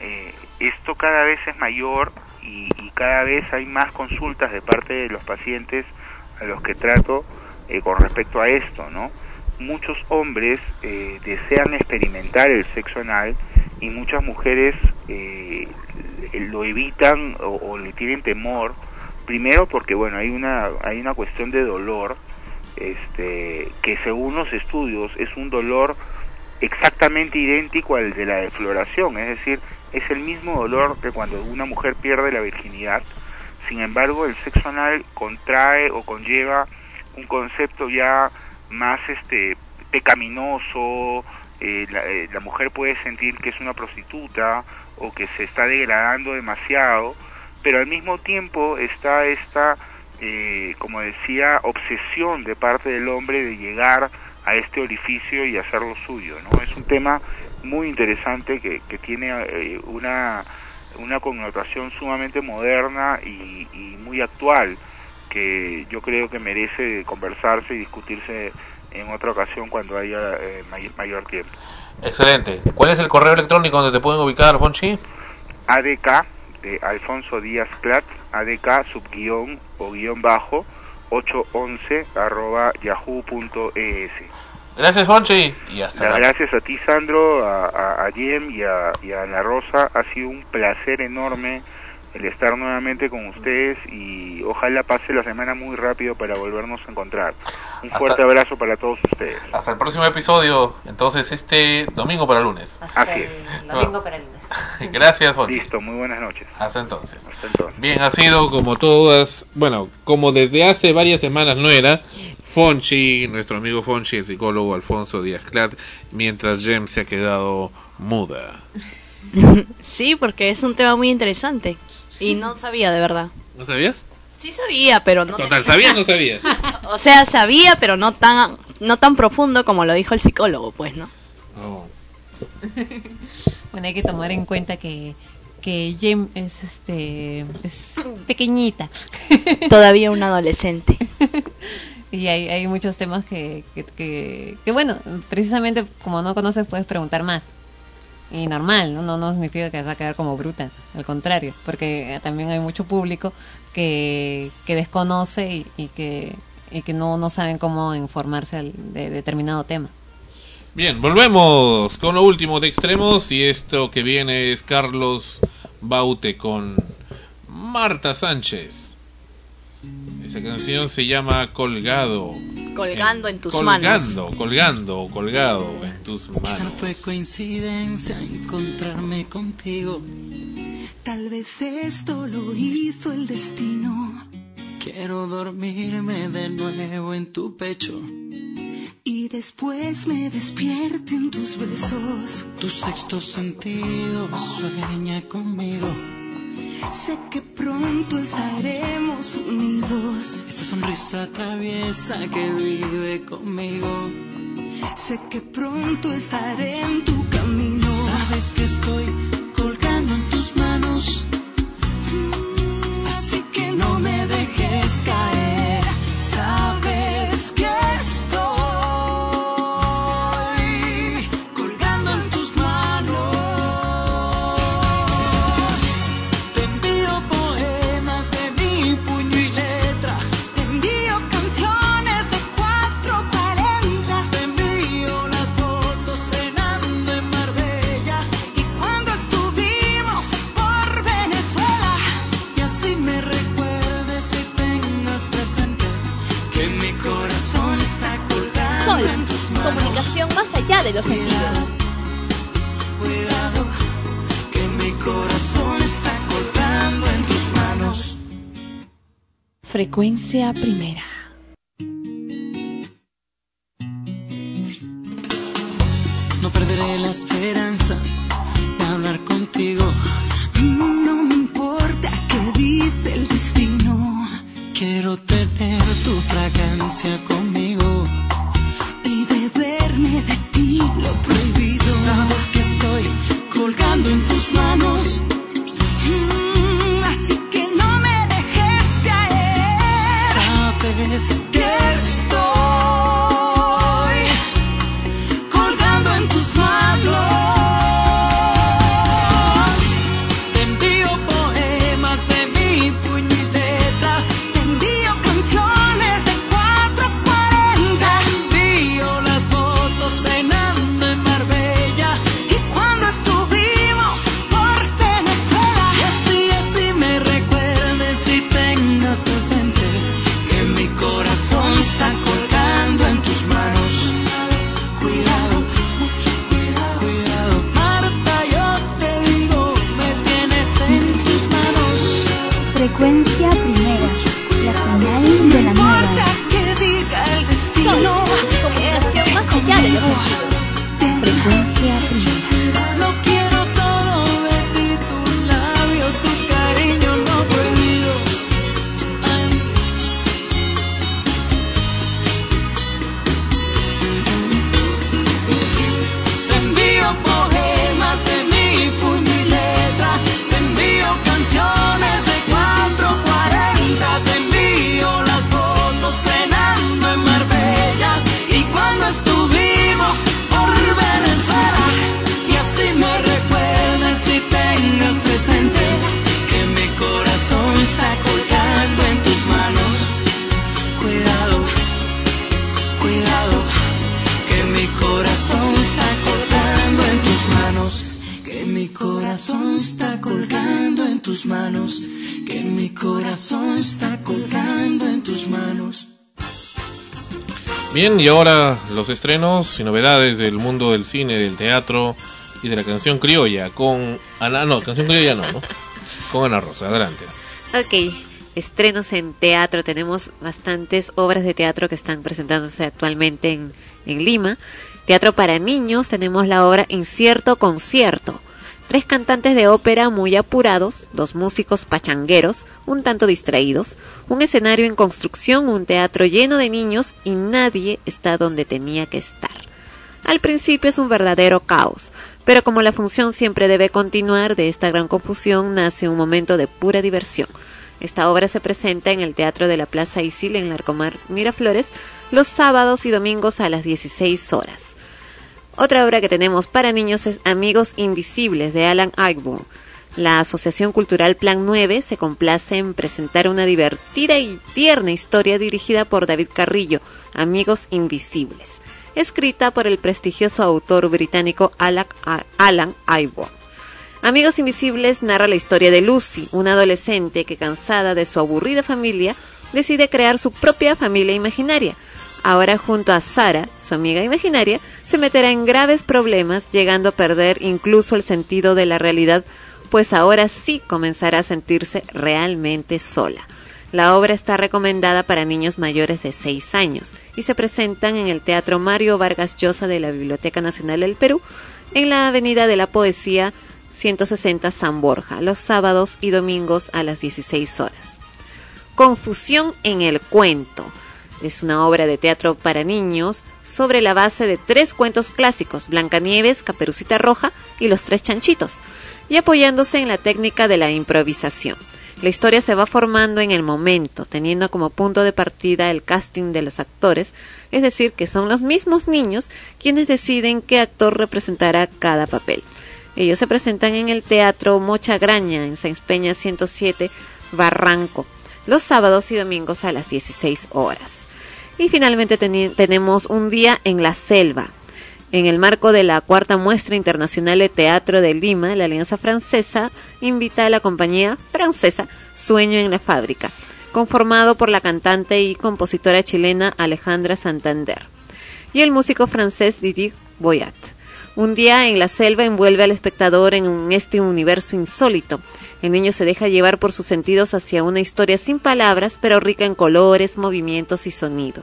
Speaker 17: Eh, esto cada vez es mayor y, y cada vez hay más consultas de parte de los pacientes a los que trato eh, con respecto a esto, ¿no? Muchos hombres eh, desean experimentar el sexo anal y muchas mujeres eh, lo evitan o, le tienen temor. Primero porque bueno hay una hay una cuestión de dolor este que según los estudios es un dolor exactamente idéntico al de la defloración es decir es el mismo dolor que cuando una mujer pierde la virginidad. Sin embargo el sexo anal contrae o conlleva un concepto ya más este pecaminoso eh, la, eh, la mujer puede sentir que es una prostituta o que se está degradando demasiado, pero al mismo tiempo está esta, eh, como decía, obsesión de parte del hombre de llegar a este orificio y hacerlo suyo, ¿no? Es un tema muy interesante que, que tiene eh, una, una connotación sumamente moderna y, y muy actual, que yo creo que merece conversarse y discutirse en otra ocasión cuando haya eh, may- mayor tiempo.
Speaker 12: Excelente. ¿Cuál es el correo electrónico donde te pueden ubicar, Fonchi?
Speaker 17: ADK de Alfonso Díaz Clat, ADK subguión o guion bajo 811 arroba yahoo.es.
Speaker 12: Gracias, Fonchi. Y hasta la
Speaker 17: gracias a ti, Sandro, a, a, a Jem y a, y a Ana Rosa. Ha sido un placer enorme el estar nuevamente con ustedes y ojalá pase la semana muy rápido para volvernos a encontrar. Un
Speaker 12: Hasta-
Speaker 17: fuerte abrazo para todos ustedes.
Speaker 12: Hasta el próximo episodio, entonces este domingo para lunes.
Speaker 17: Así es.
Speaker 2: Domingo para el lunes.
Speaker 12: Gracias, Fonchi.
Speaker 17: Listo, muy buenas noches.
Speaker 12: Hasta entonces.
Speaker 17: Hasta entonces.
Speaker 12: Bien, ha sido como todas, bueno, como desde hace varias semanas no era, Fonchi, nuestro amigo Fonchi, el psicólogo Alfonso Díaz Clat, mientras Jem se ha quedado muda.
Speaker 7: Sí, porque es un tema muy interesante. Y no sabía, de verdad.
Speaker 12: ¿No sabías?
Speaker 7: Sí sabía, pero no...
Speaker 12: Total, ¿sabías o no sabías?
Speaker 7: O sea, sabía, pero no tan, no tan profundo como lo dijo el psicólogo, pues, ¿no?
Speaker 2: Bueno, hay que tomar en cuenta que que Jem es este es pequeñita.
Speaker 7: Todavía un adolescente.
Speaker 2: y hay, hay muchos temas que, que, que, que, bueno, precisamente como no conoces puedes preguntar más. Y normal, ¿no? No, no significa que vas a quedar como bruta, al contrario, porque también hay mucho público que, que desconoce y, que, y que no, no saben cómo informarse de determinado tema.
Speaker 3: Bien, volvemos con lo último de extremos y esto que viene es Carlos Baute con Marta Sánchez. Esa canción se llama Colgado.
Speaker 7: Colgando en tus
Speaker 3: colgando,
Speaker 7: manos.
Speaker 3: Colgando, colgado en tus
Speaker 6: Quizá no
Speaker 3: manos.
Speaker 6: fue coincidencia encontrarme contigo. Tal vez esto lo hizo el destino. Quiero dormirme de nuevo en tu pecho. Y después me despierte en tus besos. Tu sexto sentido sueña conmigo. Sé que pronto. Esa sonrisa traviesa que vive conmigo. Sé que pronto estaré en tu camino. Sabes que estoy
Speaker 10: Frecuencia primera.
Speaker 6: Y
Speaker 3: ahora los estrenos y novedades del mundo del cine, del teatro y de la canción criolla con Ana, no, canción criolla no, ¿no? Con Ana Rosa, adelante.
Speaker 2: Ok, estrenos en teatro. Tenemos bastantes obras de teatro que están presentándose actualmente en, en Lima. Teatro para niños, tenemos la obra Incierto Concierto. Tres cantantes de ópera muy apurados, dos músicos pachangueros, un tanto distraídos, un escenario en construcción, un teatro lleno de niños y nadie está donde tenía que estar. Al principio es un verdadero caos, pero como la función siempre debe continuar, de esta gran confusión nace un momento de pura diversión. Esta obra se presenta en el Teatro de la Plaza Isil en Larcomar Miraflores los sábados y domingos a las 16 horas. Otra obra que tenemos para niños es Amigos Invisibles de Alan Ayckbourn. La Asociación Cultural Plan 9 se complace en presentar una divertida y tierna historia dirigida por David Carrillo, Amigos Invisibles, escrita por el prestigioso autor británico Alan, Ayckbourn. Amigos Invisibles narra la historia de Lucy, una adolescente que cansada de su aburrida familia, decide crear su propia familia imaginaria. Ahora junto a Sara, su amiga imaginaria, se meterá en graves problemas, llegando a perder incluso el sentido de la realidad, pues ahora sí comenzará a sentirse realmente sola. La obra está recomendada para niños mayores de 6 años y se presentan en el Teatro Mario Vargas Llosa de la Biblioteca Nacional del Perú, en la Avenida de la Poesía 160 San Borja, los sábados y domingos a las 16 horas. Confusión en el cuento. Es una obra de teatro para niños sobre la base de tres cuentos clásicos, Blancanieves, Caperucita Roja y Los Tres Chanchitos, y apoyándose en la técnica de la improvisación. La historia se va formando en el momento, teniendo como punto de partida el casting de los actores, es decir, que son los mismos niños quienes deciden qué actor representará cada papel. Ellos se presentan en el Teatro Mocha Graña, en Sáenz Peña 107, Barranco, los sábados y domingos a las 16 horas. Y finalmente tenemos un día en la selva. En el marco de la cuarta muestra internacional de teatro de Lima, la Alianza Francesa invita a la compañía francesa Sueño en la Fábrica, conformado por la cantante y compositora chilena Alejandra Santander y el músico francés Didier Boyat. Un día en la selva envuelve al espectador en este universo insólito. El niño se deja llevar por sus sentidos hacia una historia sin palabras, pero rica en colores, movimientos y sonido.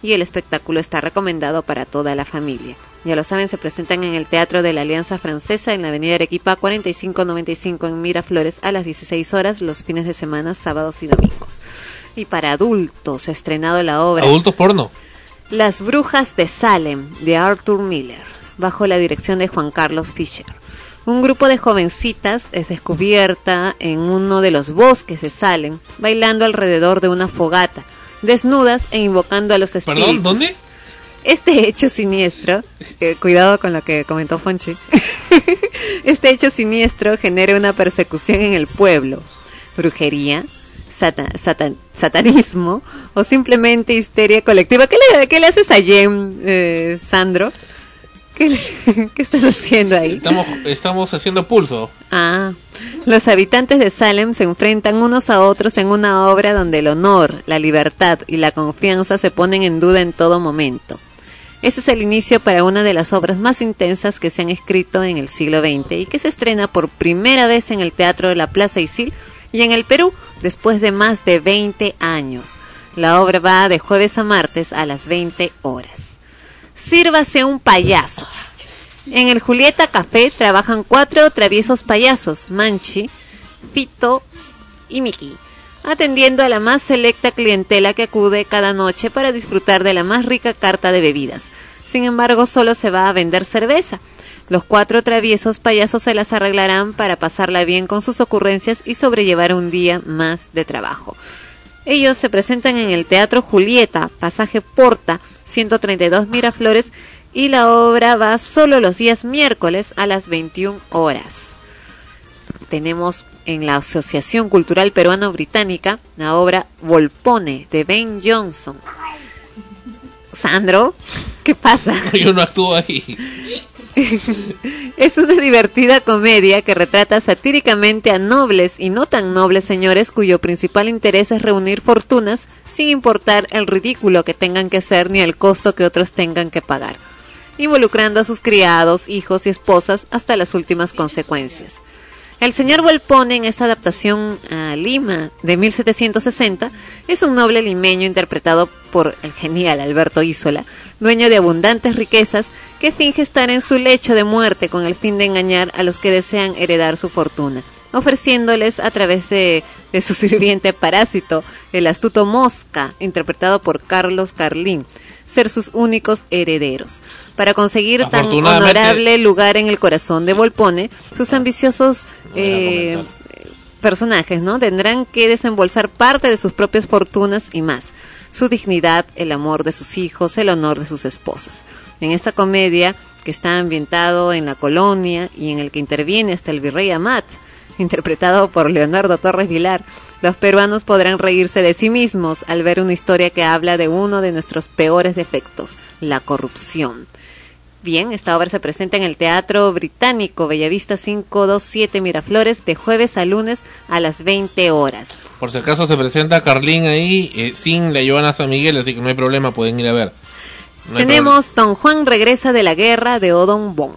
Speaker 2: Y el espectáculo está recomendado para toda la familia. Ya lo saben, se presentan en el Teatro de la Alianza Francesa en la Avenida Arequipa 4595 en Miraflores a las 16 horas los fines de semana, sábados y domingos. Y para adultos, ha estrenado la obra
Speaker 3: Adultos porno.
Speaker 2: Las Brujas de Salem de Arthur Miller, bajo la dirección de Juan Carlos Fischer. Un grupo de jovencitas es descubierta en uno de los bosques de Salem, bailando alrededor de una fogata, desnudas e invocando a los espíritus.
Speaker 3: ¿Perdón? ¿Dónde?
Speaker 2: Este hecho siniestro, eh, cuidado con lo que comentó Fonchi, este hecho siniestro genera una persecución en el pueblo, brujería, sata- satan- satanismo o simplemente histeria colectiva. ¿Qué le, qué le haces a Jem, eh, Sandro? ¿Qué, le- qué estás haciendo ahí?
Speaker 3: Estamos, estamos haciendo pulso.
Speaker 2: Ah, los habitantes de Salem se enfrentan unos a otros en una obra donde el honor, la libertad y la confianza se ponen en duda en todo momento. Ese es el inicio para una de las obras más intensas que se han escrito en el siglo XX y que se estrena por primera vez en el Teatro de la Plaza Isil y en el Perú después de más de 20 años. La obra va de jueves a martes a las 20 horas. Sírvase un payaso. En el Julieta Café trabajan cuatro traviesos payasos, Manchi, Fito y Miki, atendiendo a la más selecta clientela que acude cada noche para disfrutar de la más rica carta de bebidas. Sin embargo, solo se va a vender cerveza. Los cuatro traviesos payasos se las arreglarán para pasarla bien con sus ocurrencias y sobrellevar un día más de trabajo. Ellos se presentan en el Teatro Julieta, Pasaje Porta, 132 Miraflores, y la obra va solo los días miércoles a las 21 horas. Tenemos en la Asociación Cultural Peruano-Británica la obra Volpone de Ben Johnson. Sandro, ¿qué pasa?
Speaker 3: Yo no actúo ahí.
Speaker 2: es una divertida comedia que retrata satíricamente a nobles y no tan nobles señores cuyo principal interés es reunir fortunas sin importar el ridículo que tengan que hacer ni el costo que otros tengan que pagar, involucrando a sus criados, hijos y esposas hasta las últimas consecuencias. El señor Volpone en esta adaptación a Lima de 1760 es un noble limeño interpretado por el genial Alberto Isola, dueño de abundantes riquezas que finge estar en su lecho de muerte con el fin de engañar a los que desean heredar su fortuna, ofreciéndoles a través de, de su sirviente parásito, el astuto Mosca, interpretado por Carlos Carlín, ser sus únicos herederos. Para conseguir tan honorable lugar en el corazón de Volpone, sus ambiciosos eh, personajes no tendrán que desembolsar parte de sus propias fortunas y más su dignidad, el amor de sus hijos, el honor de sus esposas. En esta comedia, que está ambientado en la colonia y en el que interviene hasta el virrey Amat, interpretado por Leonardo Torres Vilar, los peruanos podrán reírse de sí mismos al ver una historia que habla de uno de nuestros peores defectos, la corrupción. Bien, esta obra se presenta en el Teatro Británico Bellavista 527 Miraflores de jueves a lunes a las 20 horas.
Speaker 3: Por si acaso se presenta Carlín ahí eh, sin la Joana San Miguel, así que no hay problema, pueden ir a ver. No
Speaker 2: Tenemos Don Juan regresa de la guerra de Odon Bon.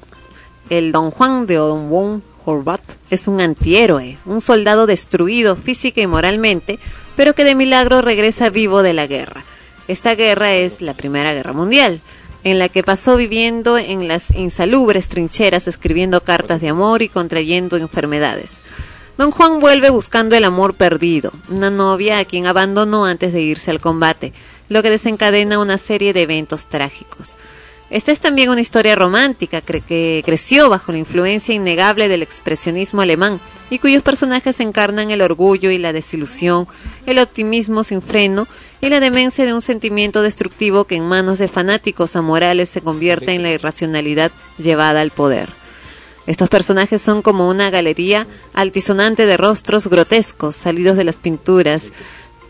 Speaker 2: El Don Juan de Odon Bon Horvat es un antihéroe, un soldado destruido física y moralmente, pero que de milagro regresa vivo de la guerra. Esta guerra es la Primera Guerra Mundial, en la que pasó viviendo en las insalubres trincheras, escribiendo cartas de amor y contrayendo enfermedades. Don Juan vuelve buscando el amor perdido, una novia a quien abandonó antes de irse al combate, lo que desencadena una serie de eventos trágicos. Esta es también una historia romántica que creció bajo la influencia innegable del expresionismo alemán y cuyos personajes encarnan el orgullo y la desilusión, el optimismo sin freno y la demencia de un sentimiento destructivo que en manos de fanáticos amorales se convierte en la irracionalidad llevada al poder. Estos personajes son como una galería altisonante de rostros grotescos salidos de las pinturas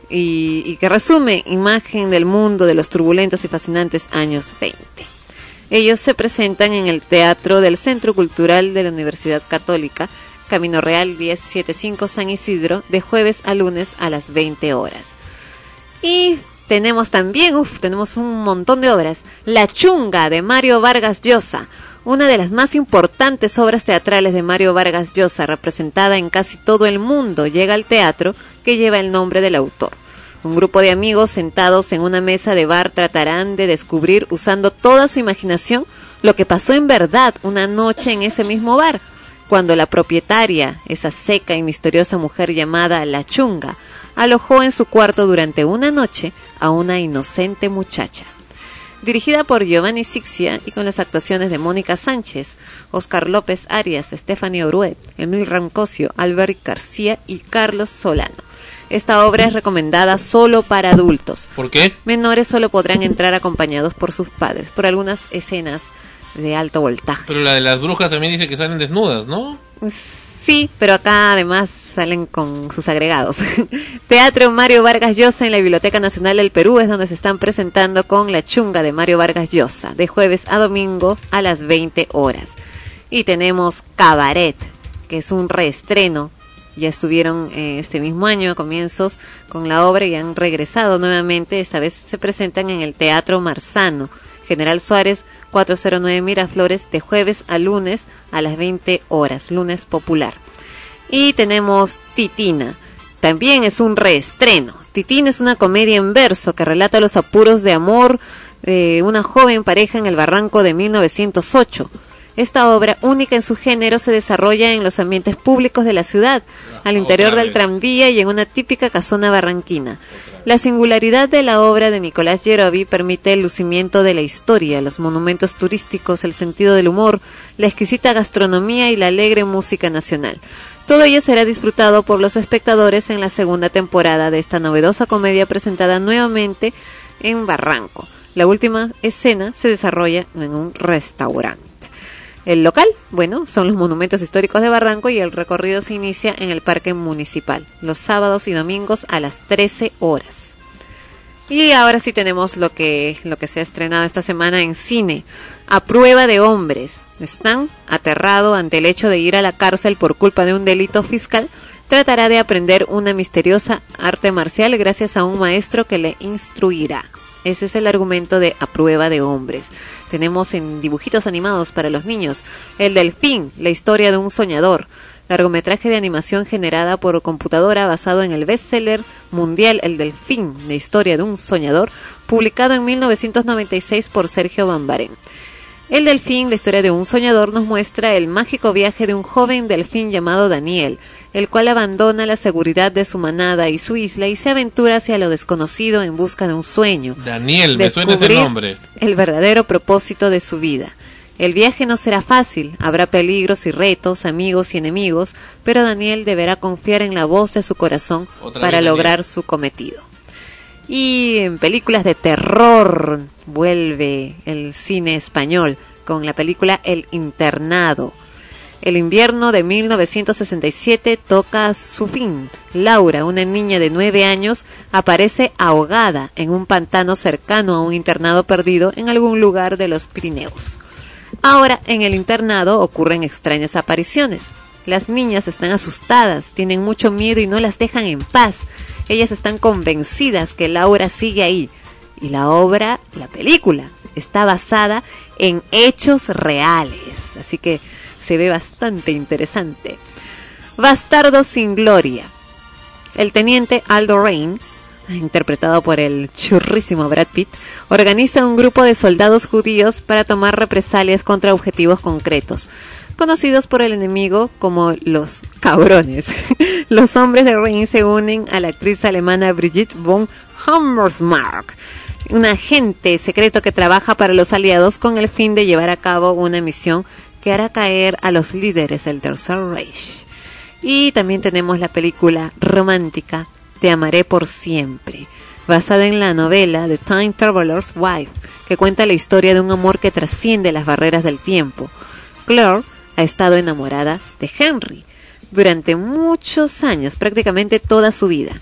Speaker 2: y, y que resume imagen del mundo de los turbulentos y fascinantes años 20. Ellos se presentan en el Teatro del Centro Cultural de la Universidad Católica, Camino Real 1075 San Isidro, de jueves a lunes a las 20 horas. Y tenemos también, uff, tenemos un montón de obras. La Chunga de Mario Vargas Llosa, una de las más importantes obras teatrales de Mario Vargas Llosa, representada en casi todo el mundo, llega al teatro que lleva el nombre del autor. Un grupo de amigos sentados en una mesa de bar tratarán de descubrir, usando toda su imaginación, lo que pasó en verdad una noche en ese mismo bar, cuando la propietaria, esa seca y misteriosa mujer llamada La Chunga, alojó en su cuarto durante una noche a una inocente muchacha. Dirigida por Giovanni Sixia y con las actuaciones de Mónica Sánchez, Oscar López Arias, Stephanie Orue, Emil Rancosio, Albert García y Carlos Solano. Esta obra es recomendada solo para adultos.
Speaker 3: ¿Por qué?
Speaker 2: Menores solo podrán entrar acompañados por sus padres, por algunas escenas de alto voltaje.
Speaker 3: Pero la de las brujas también dice que salen desnudas, ¿no?
Speaker 2: Sí, pero acá además salen con sus agregados. Teatro Mario Vargas Llosa en la Biblioteca Nacional del Perú es donde se están presentando con La Chunga de Mario Vargas Llosa, de jueves a domingo a las 20 horas. Y tenemos Cabaret, que es un reestreno. Ya estuvieron eh, este mismo año a comienzos con la obra y han regresado nuevamente. Esta vez se presentan en el Teatro Marzano. General Suárez 409 Miraflores de jueves a lunes a las 20 horas, lunes popular. Y tenemos Titina, también es un reestreno. Titina es una comedia en verso que relata los apuros de amor de una joven pareja en el barranco de 1908. Esta obra, única en su género, se desarrolla en los ambientes públicos de la ciudad, al interior del tranvía y en una típica casona barranquina. La singularidad de la obra de Nicolás Yerovi permite el lucimiento de la historia, los monumentos turísticos, el sentido del humor, la exquisita gastronomía y la alegre música nacional. Todo ello será disfrutado por los espectadores en la segunda temporada de esta novedosa comedia presentada nuevamente en Barranco. La última escena se desarrolla en un restaurante. El local, bueno, son los monumentos históricos de Barranco y el recorrido se inicia en el Parque Municipal, los sábados y domingos a las 13 horas. Y ahora sí tenemos lo que, lo que se ha estrenado esta semana en cine. A prueba de hombres. Stan, aterrado ante el hecho de ir a la cárcel por culpa de un delito fiscal, tratará de aprender una misteriosa arte marcial gracias a un maestro que le instruirá. Ese es el argumento de A prueba de hombres. Tenemos en dibujitos animados para los niños El Delfín, la historia de un soñador, largometraje de animación generada por computadora basado en el bestseller mundial El Delfín, la historia de un soñador, publicado en 1996 por Sergio Bambarén. El Delfín, la historia de un soñador, nos muestra el mágico viaje de un joven delfín llamado Daniel, el cual abandona la seguridad de su manada y su isla y se aventura hacia lo desconocido en busca de un sueño.
Speaker 3: Daniel, me suena ese nombre.
Speaker 2: El verdadero propósito de su vida. El viaje no será fácil, habrá peligros y retos, amigos y enemigos, pero Daniel deberá confiar en la voz de su corazón
Speaker 3: Otra
Speaker 2: para
Speaker 3: Daniel.
Speaker 2: lograr su cometido. Y en películas de terror vuelve el cine español con la película El Internado. El invierno de 1967 toca su fin. Laura, una niña de nueve años, aparece ahogada en un pantano cercano a un internado perdido en algún lugar de los Pirineos. Ahora, en el internado ocurren extrañas apariciones. Las niñas están asustadas, tienen mucho miedo y no las dejan en paz. Ellas están convencidas que Laura sigue ahí. Y la obra, la película, está basada en hechos reales. Así que se ve bastante interesante. Bastardo sin gloria. El teniente Aldo Rain, interpretado por el churrísimo Brad Pitt, organiza un grupo de soldados judíos para tomar represalias contra objetivos concretos, conocidos por el enemigo como los cabrones. Los hombres de Rain se unen a la actriz alemana Brigitte von Hammersmark, un agente secreto que trabaja para los aliados con el fin de llevar a cabo una misión que hará caer a los líderes del Tercer Reich. Y también tenemos la película romántica Te amaré por siempre, basada en la novela The Time Traveler's Wife, que cuenta la historia de un amor que trasciende las barreras del tiempo. Claire ha estado enamorada de Henry durante muchos años, prácticamente toda su vida.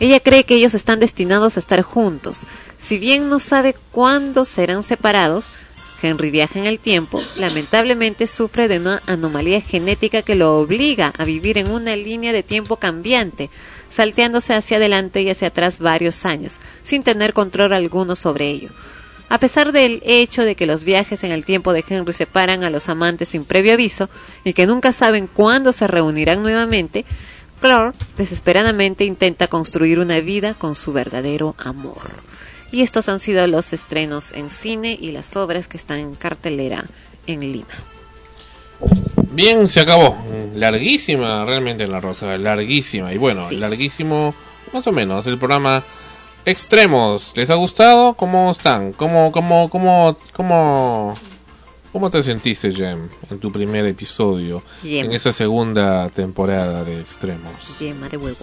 Speaker 2: Ella cree que ellos están destinados a estar juntos. Si bien no sabe cuándo serán separados, Henry viaja en el tiempo, lamentablemente sufre de una anomalía genética que lo obliga a vivir en una línea de tiempo cambiante, salteándose hacia adelante y hacia atrás varios años, sin tener control alguno sobre ello. A pesar del hecho de que los viajes en el tiempo de Henry separan a los amantes sin previo aviso y que nunca saben cuándo se reunirán nuevamente, Claire desesperadamente intenta construir una vida con su verdadero amor. Y estos han sido los estrenos en cine y las obras que están en cartelera en Lima.
Speaker 3: Bien, se acabó. Larguísima realmente la rosa, larguísima. Y bueno, larguísimo, más o menos, el programa Extremos. ¿Les ha gustado? ¿Cómo están? ¿Cómo, cómo, cómo, cómo, cómo te sentiste, Jem, en tu primer episodio? En esa segunda temporada de Extremos.
Speaker 2: Yema de huevo.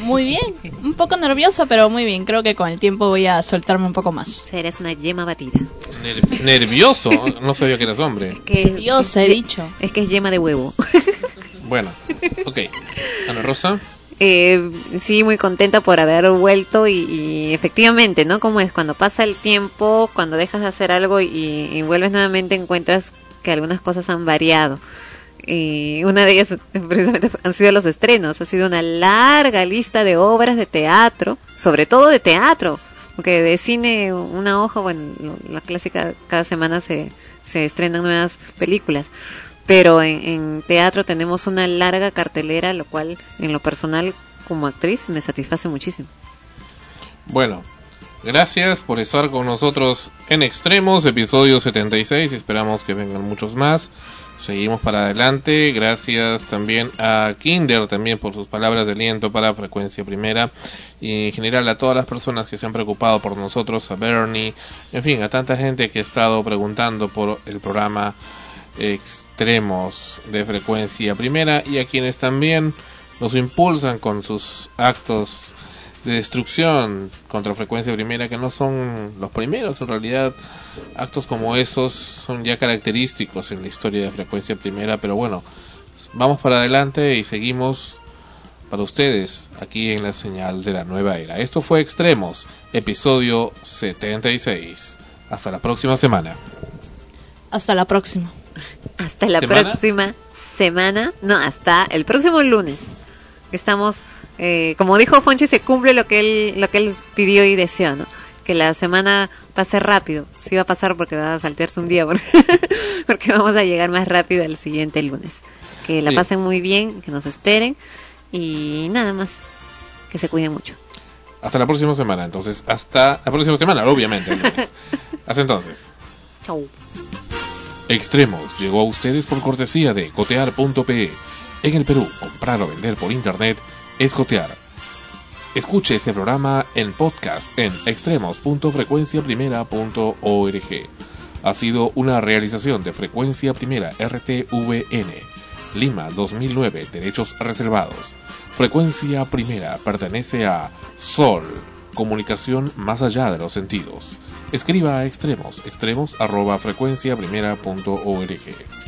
Speaker 9: Muy bien, un poco nerviosa, pero muy bien. Creo que con el tiempo voy a soltarme un poco más.
Speaker 2: Eres una yema batida.
Speaker 3: Ner- nervioso, no sabía que eras hombre.
Speaker 2: Que
Speaker 9: Dios, he dicho.
Speaker 2: Es que es yema de huevo.
Speaker 3: Bueno, ok. Ana Rosa.
Speaker 2: Eh, sí, muy contenta por haber vuelto y, y efectivamente, ¿no? Como es cuando pasa el tiempo, cuando dejas de hacer algo y, y vuelves nuevamente encuentras que algunas cosas han variado. Y una de ellas precisamente han sido los estrenos, ha sido una larga lista de obras de teatro, sobre todo de teatro, porque de cine una hoja, bueno, la clásica, cada semana se, se estrenan nuevas películas pero en, teatro tenemos una larga cartelera, lo cual en lo personal como actriz me satisface muchísimo.
Speaker 3: Bueno, gracias por estar con nosotros en Extremos, episodio 76. Esperamos que vengan muchos más. Seguimos para adelante. Gracias también a Kinder también por sus palabras de aliento para Frecuencia Primera y en general a todas las personas que se han preocupado por nosotros, a Bernie, en fin, a tanta gente que ha estado preguntando por el programa Extremos de Frecuencia Primera y a quienes también nos impulsan con sus actos de destrucción contra frecuencia primera que no son los primeros en realidad actos como esos son ya característicos en la historia de frecuencia primera pero bueno vamos para adelante y seguimos para ustedes aquí en la señal de la nueva era. Esto fue Extremos, episodio 76. Hasta la próxima semana.
Speaker 9: Hasta la próxima.
Speaker 2: Hasta la
Speaker 3: ¿Semana?
Speaker 2: próxima semana. No, hasta el próximo lunes. Estamos, eh, como dijo Fonchi, se cumple lo que él, lo que él pidió y deseó, ¿no? Que la semana pase rápido. Sí va a pasar porque va a saltearse un día, porque, porque vamos a llegar más rápido al siguiente lunes. Que la
Speaker 3: Sí.
Speaker 2: pasen muy bien, que nos esperen y nada más. Que se cuiden mucho.
Speaker 3: Hasta la próxima semana. Entonces, hasta la próxima semana, obviamente. Hasta entonces.
Speaker 2: Chau.
Speaker 3: Extremos llegó a ustedes por cortesía de cotear.pe. En el Perú, comprar o vender por internet es cotear. Escuche este programa en podcast en extremos.frecuenciaprimera.org. Ha sido una realización de Frecuencia Primera RTVN. Lima 2009, derechos reservados. Frecuencia Primera pertenece a Sol, comunicación más allá de los sentidos. Escriba a extremos, extremos arroba frecuenciaprimera.org.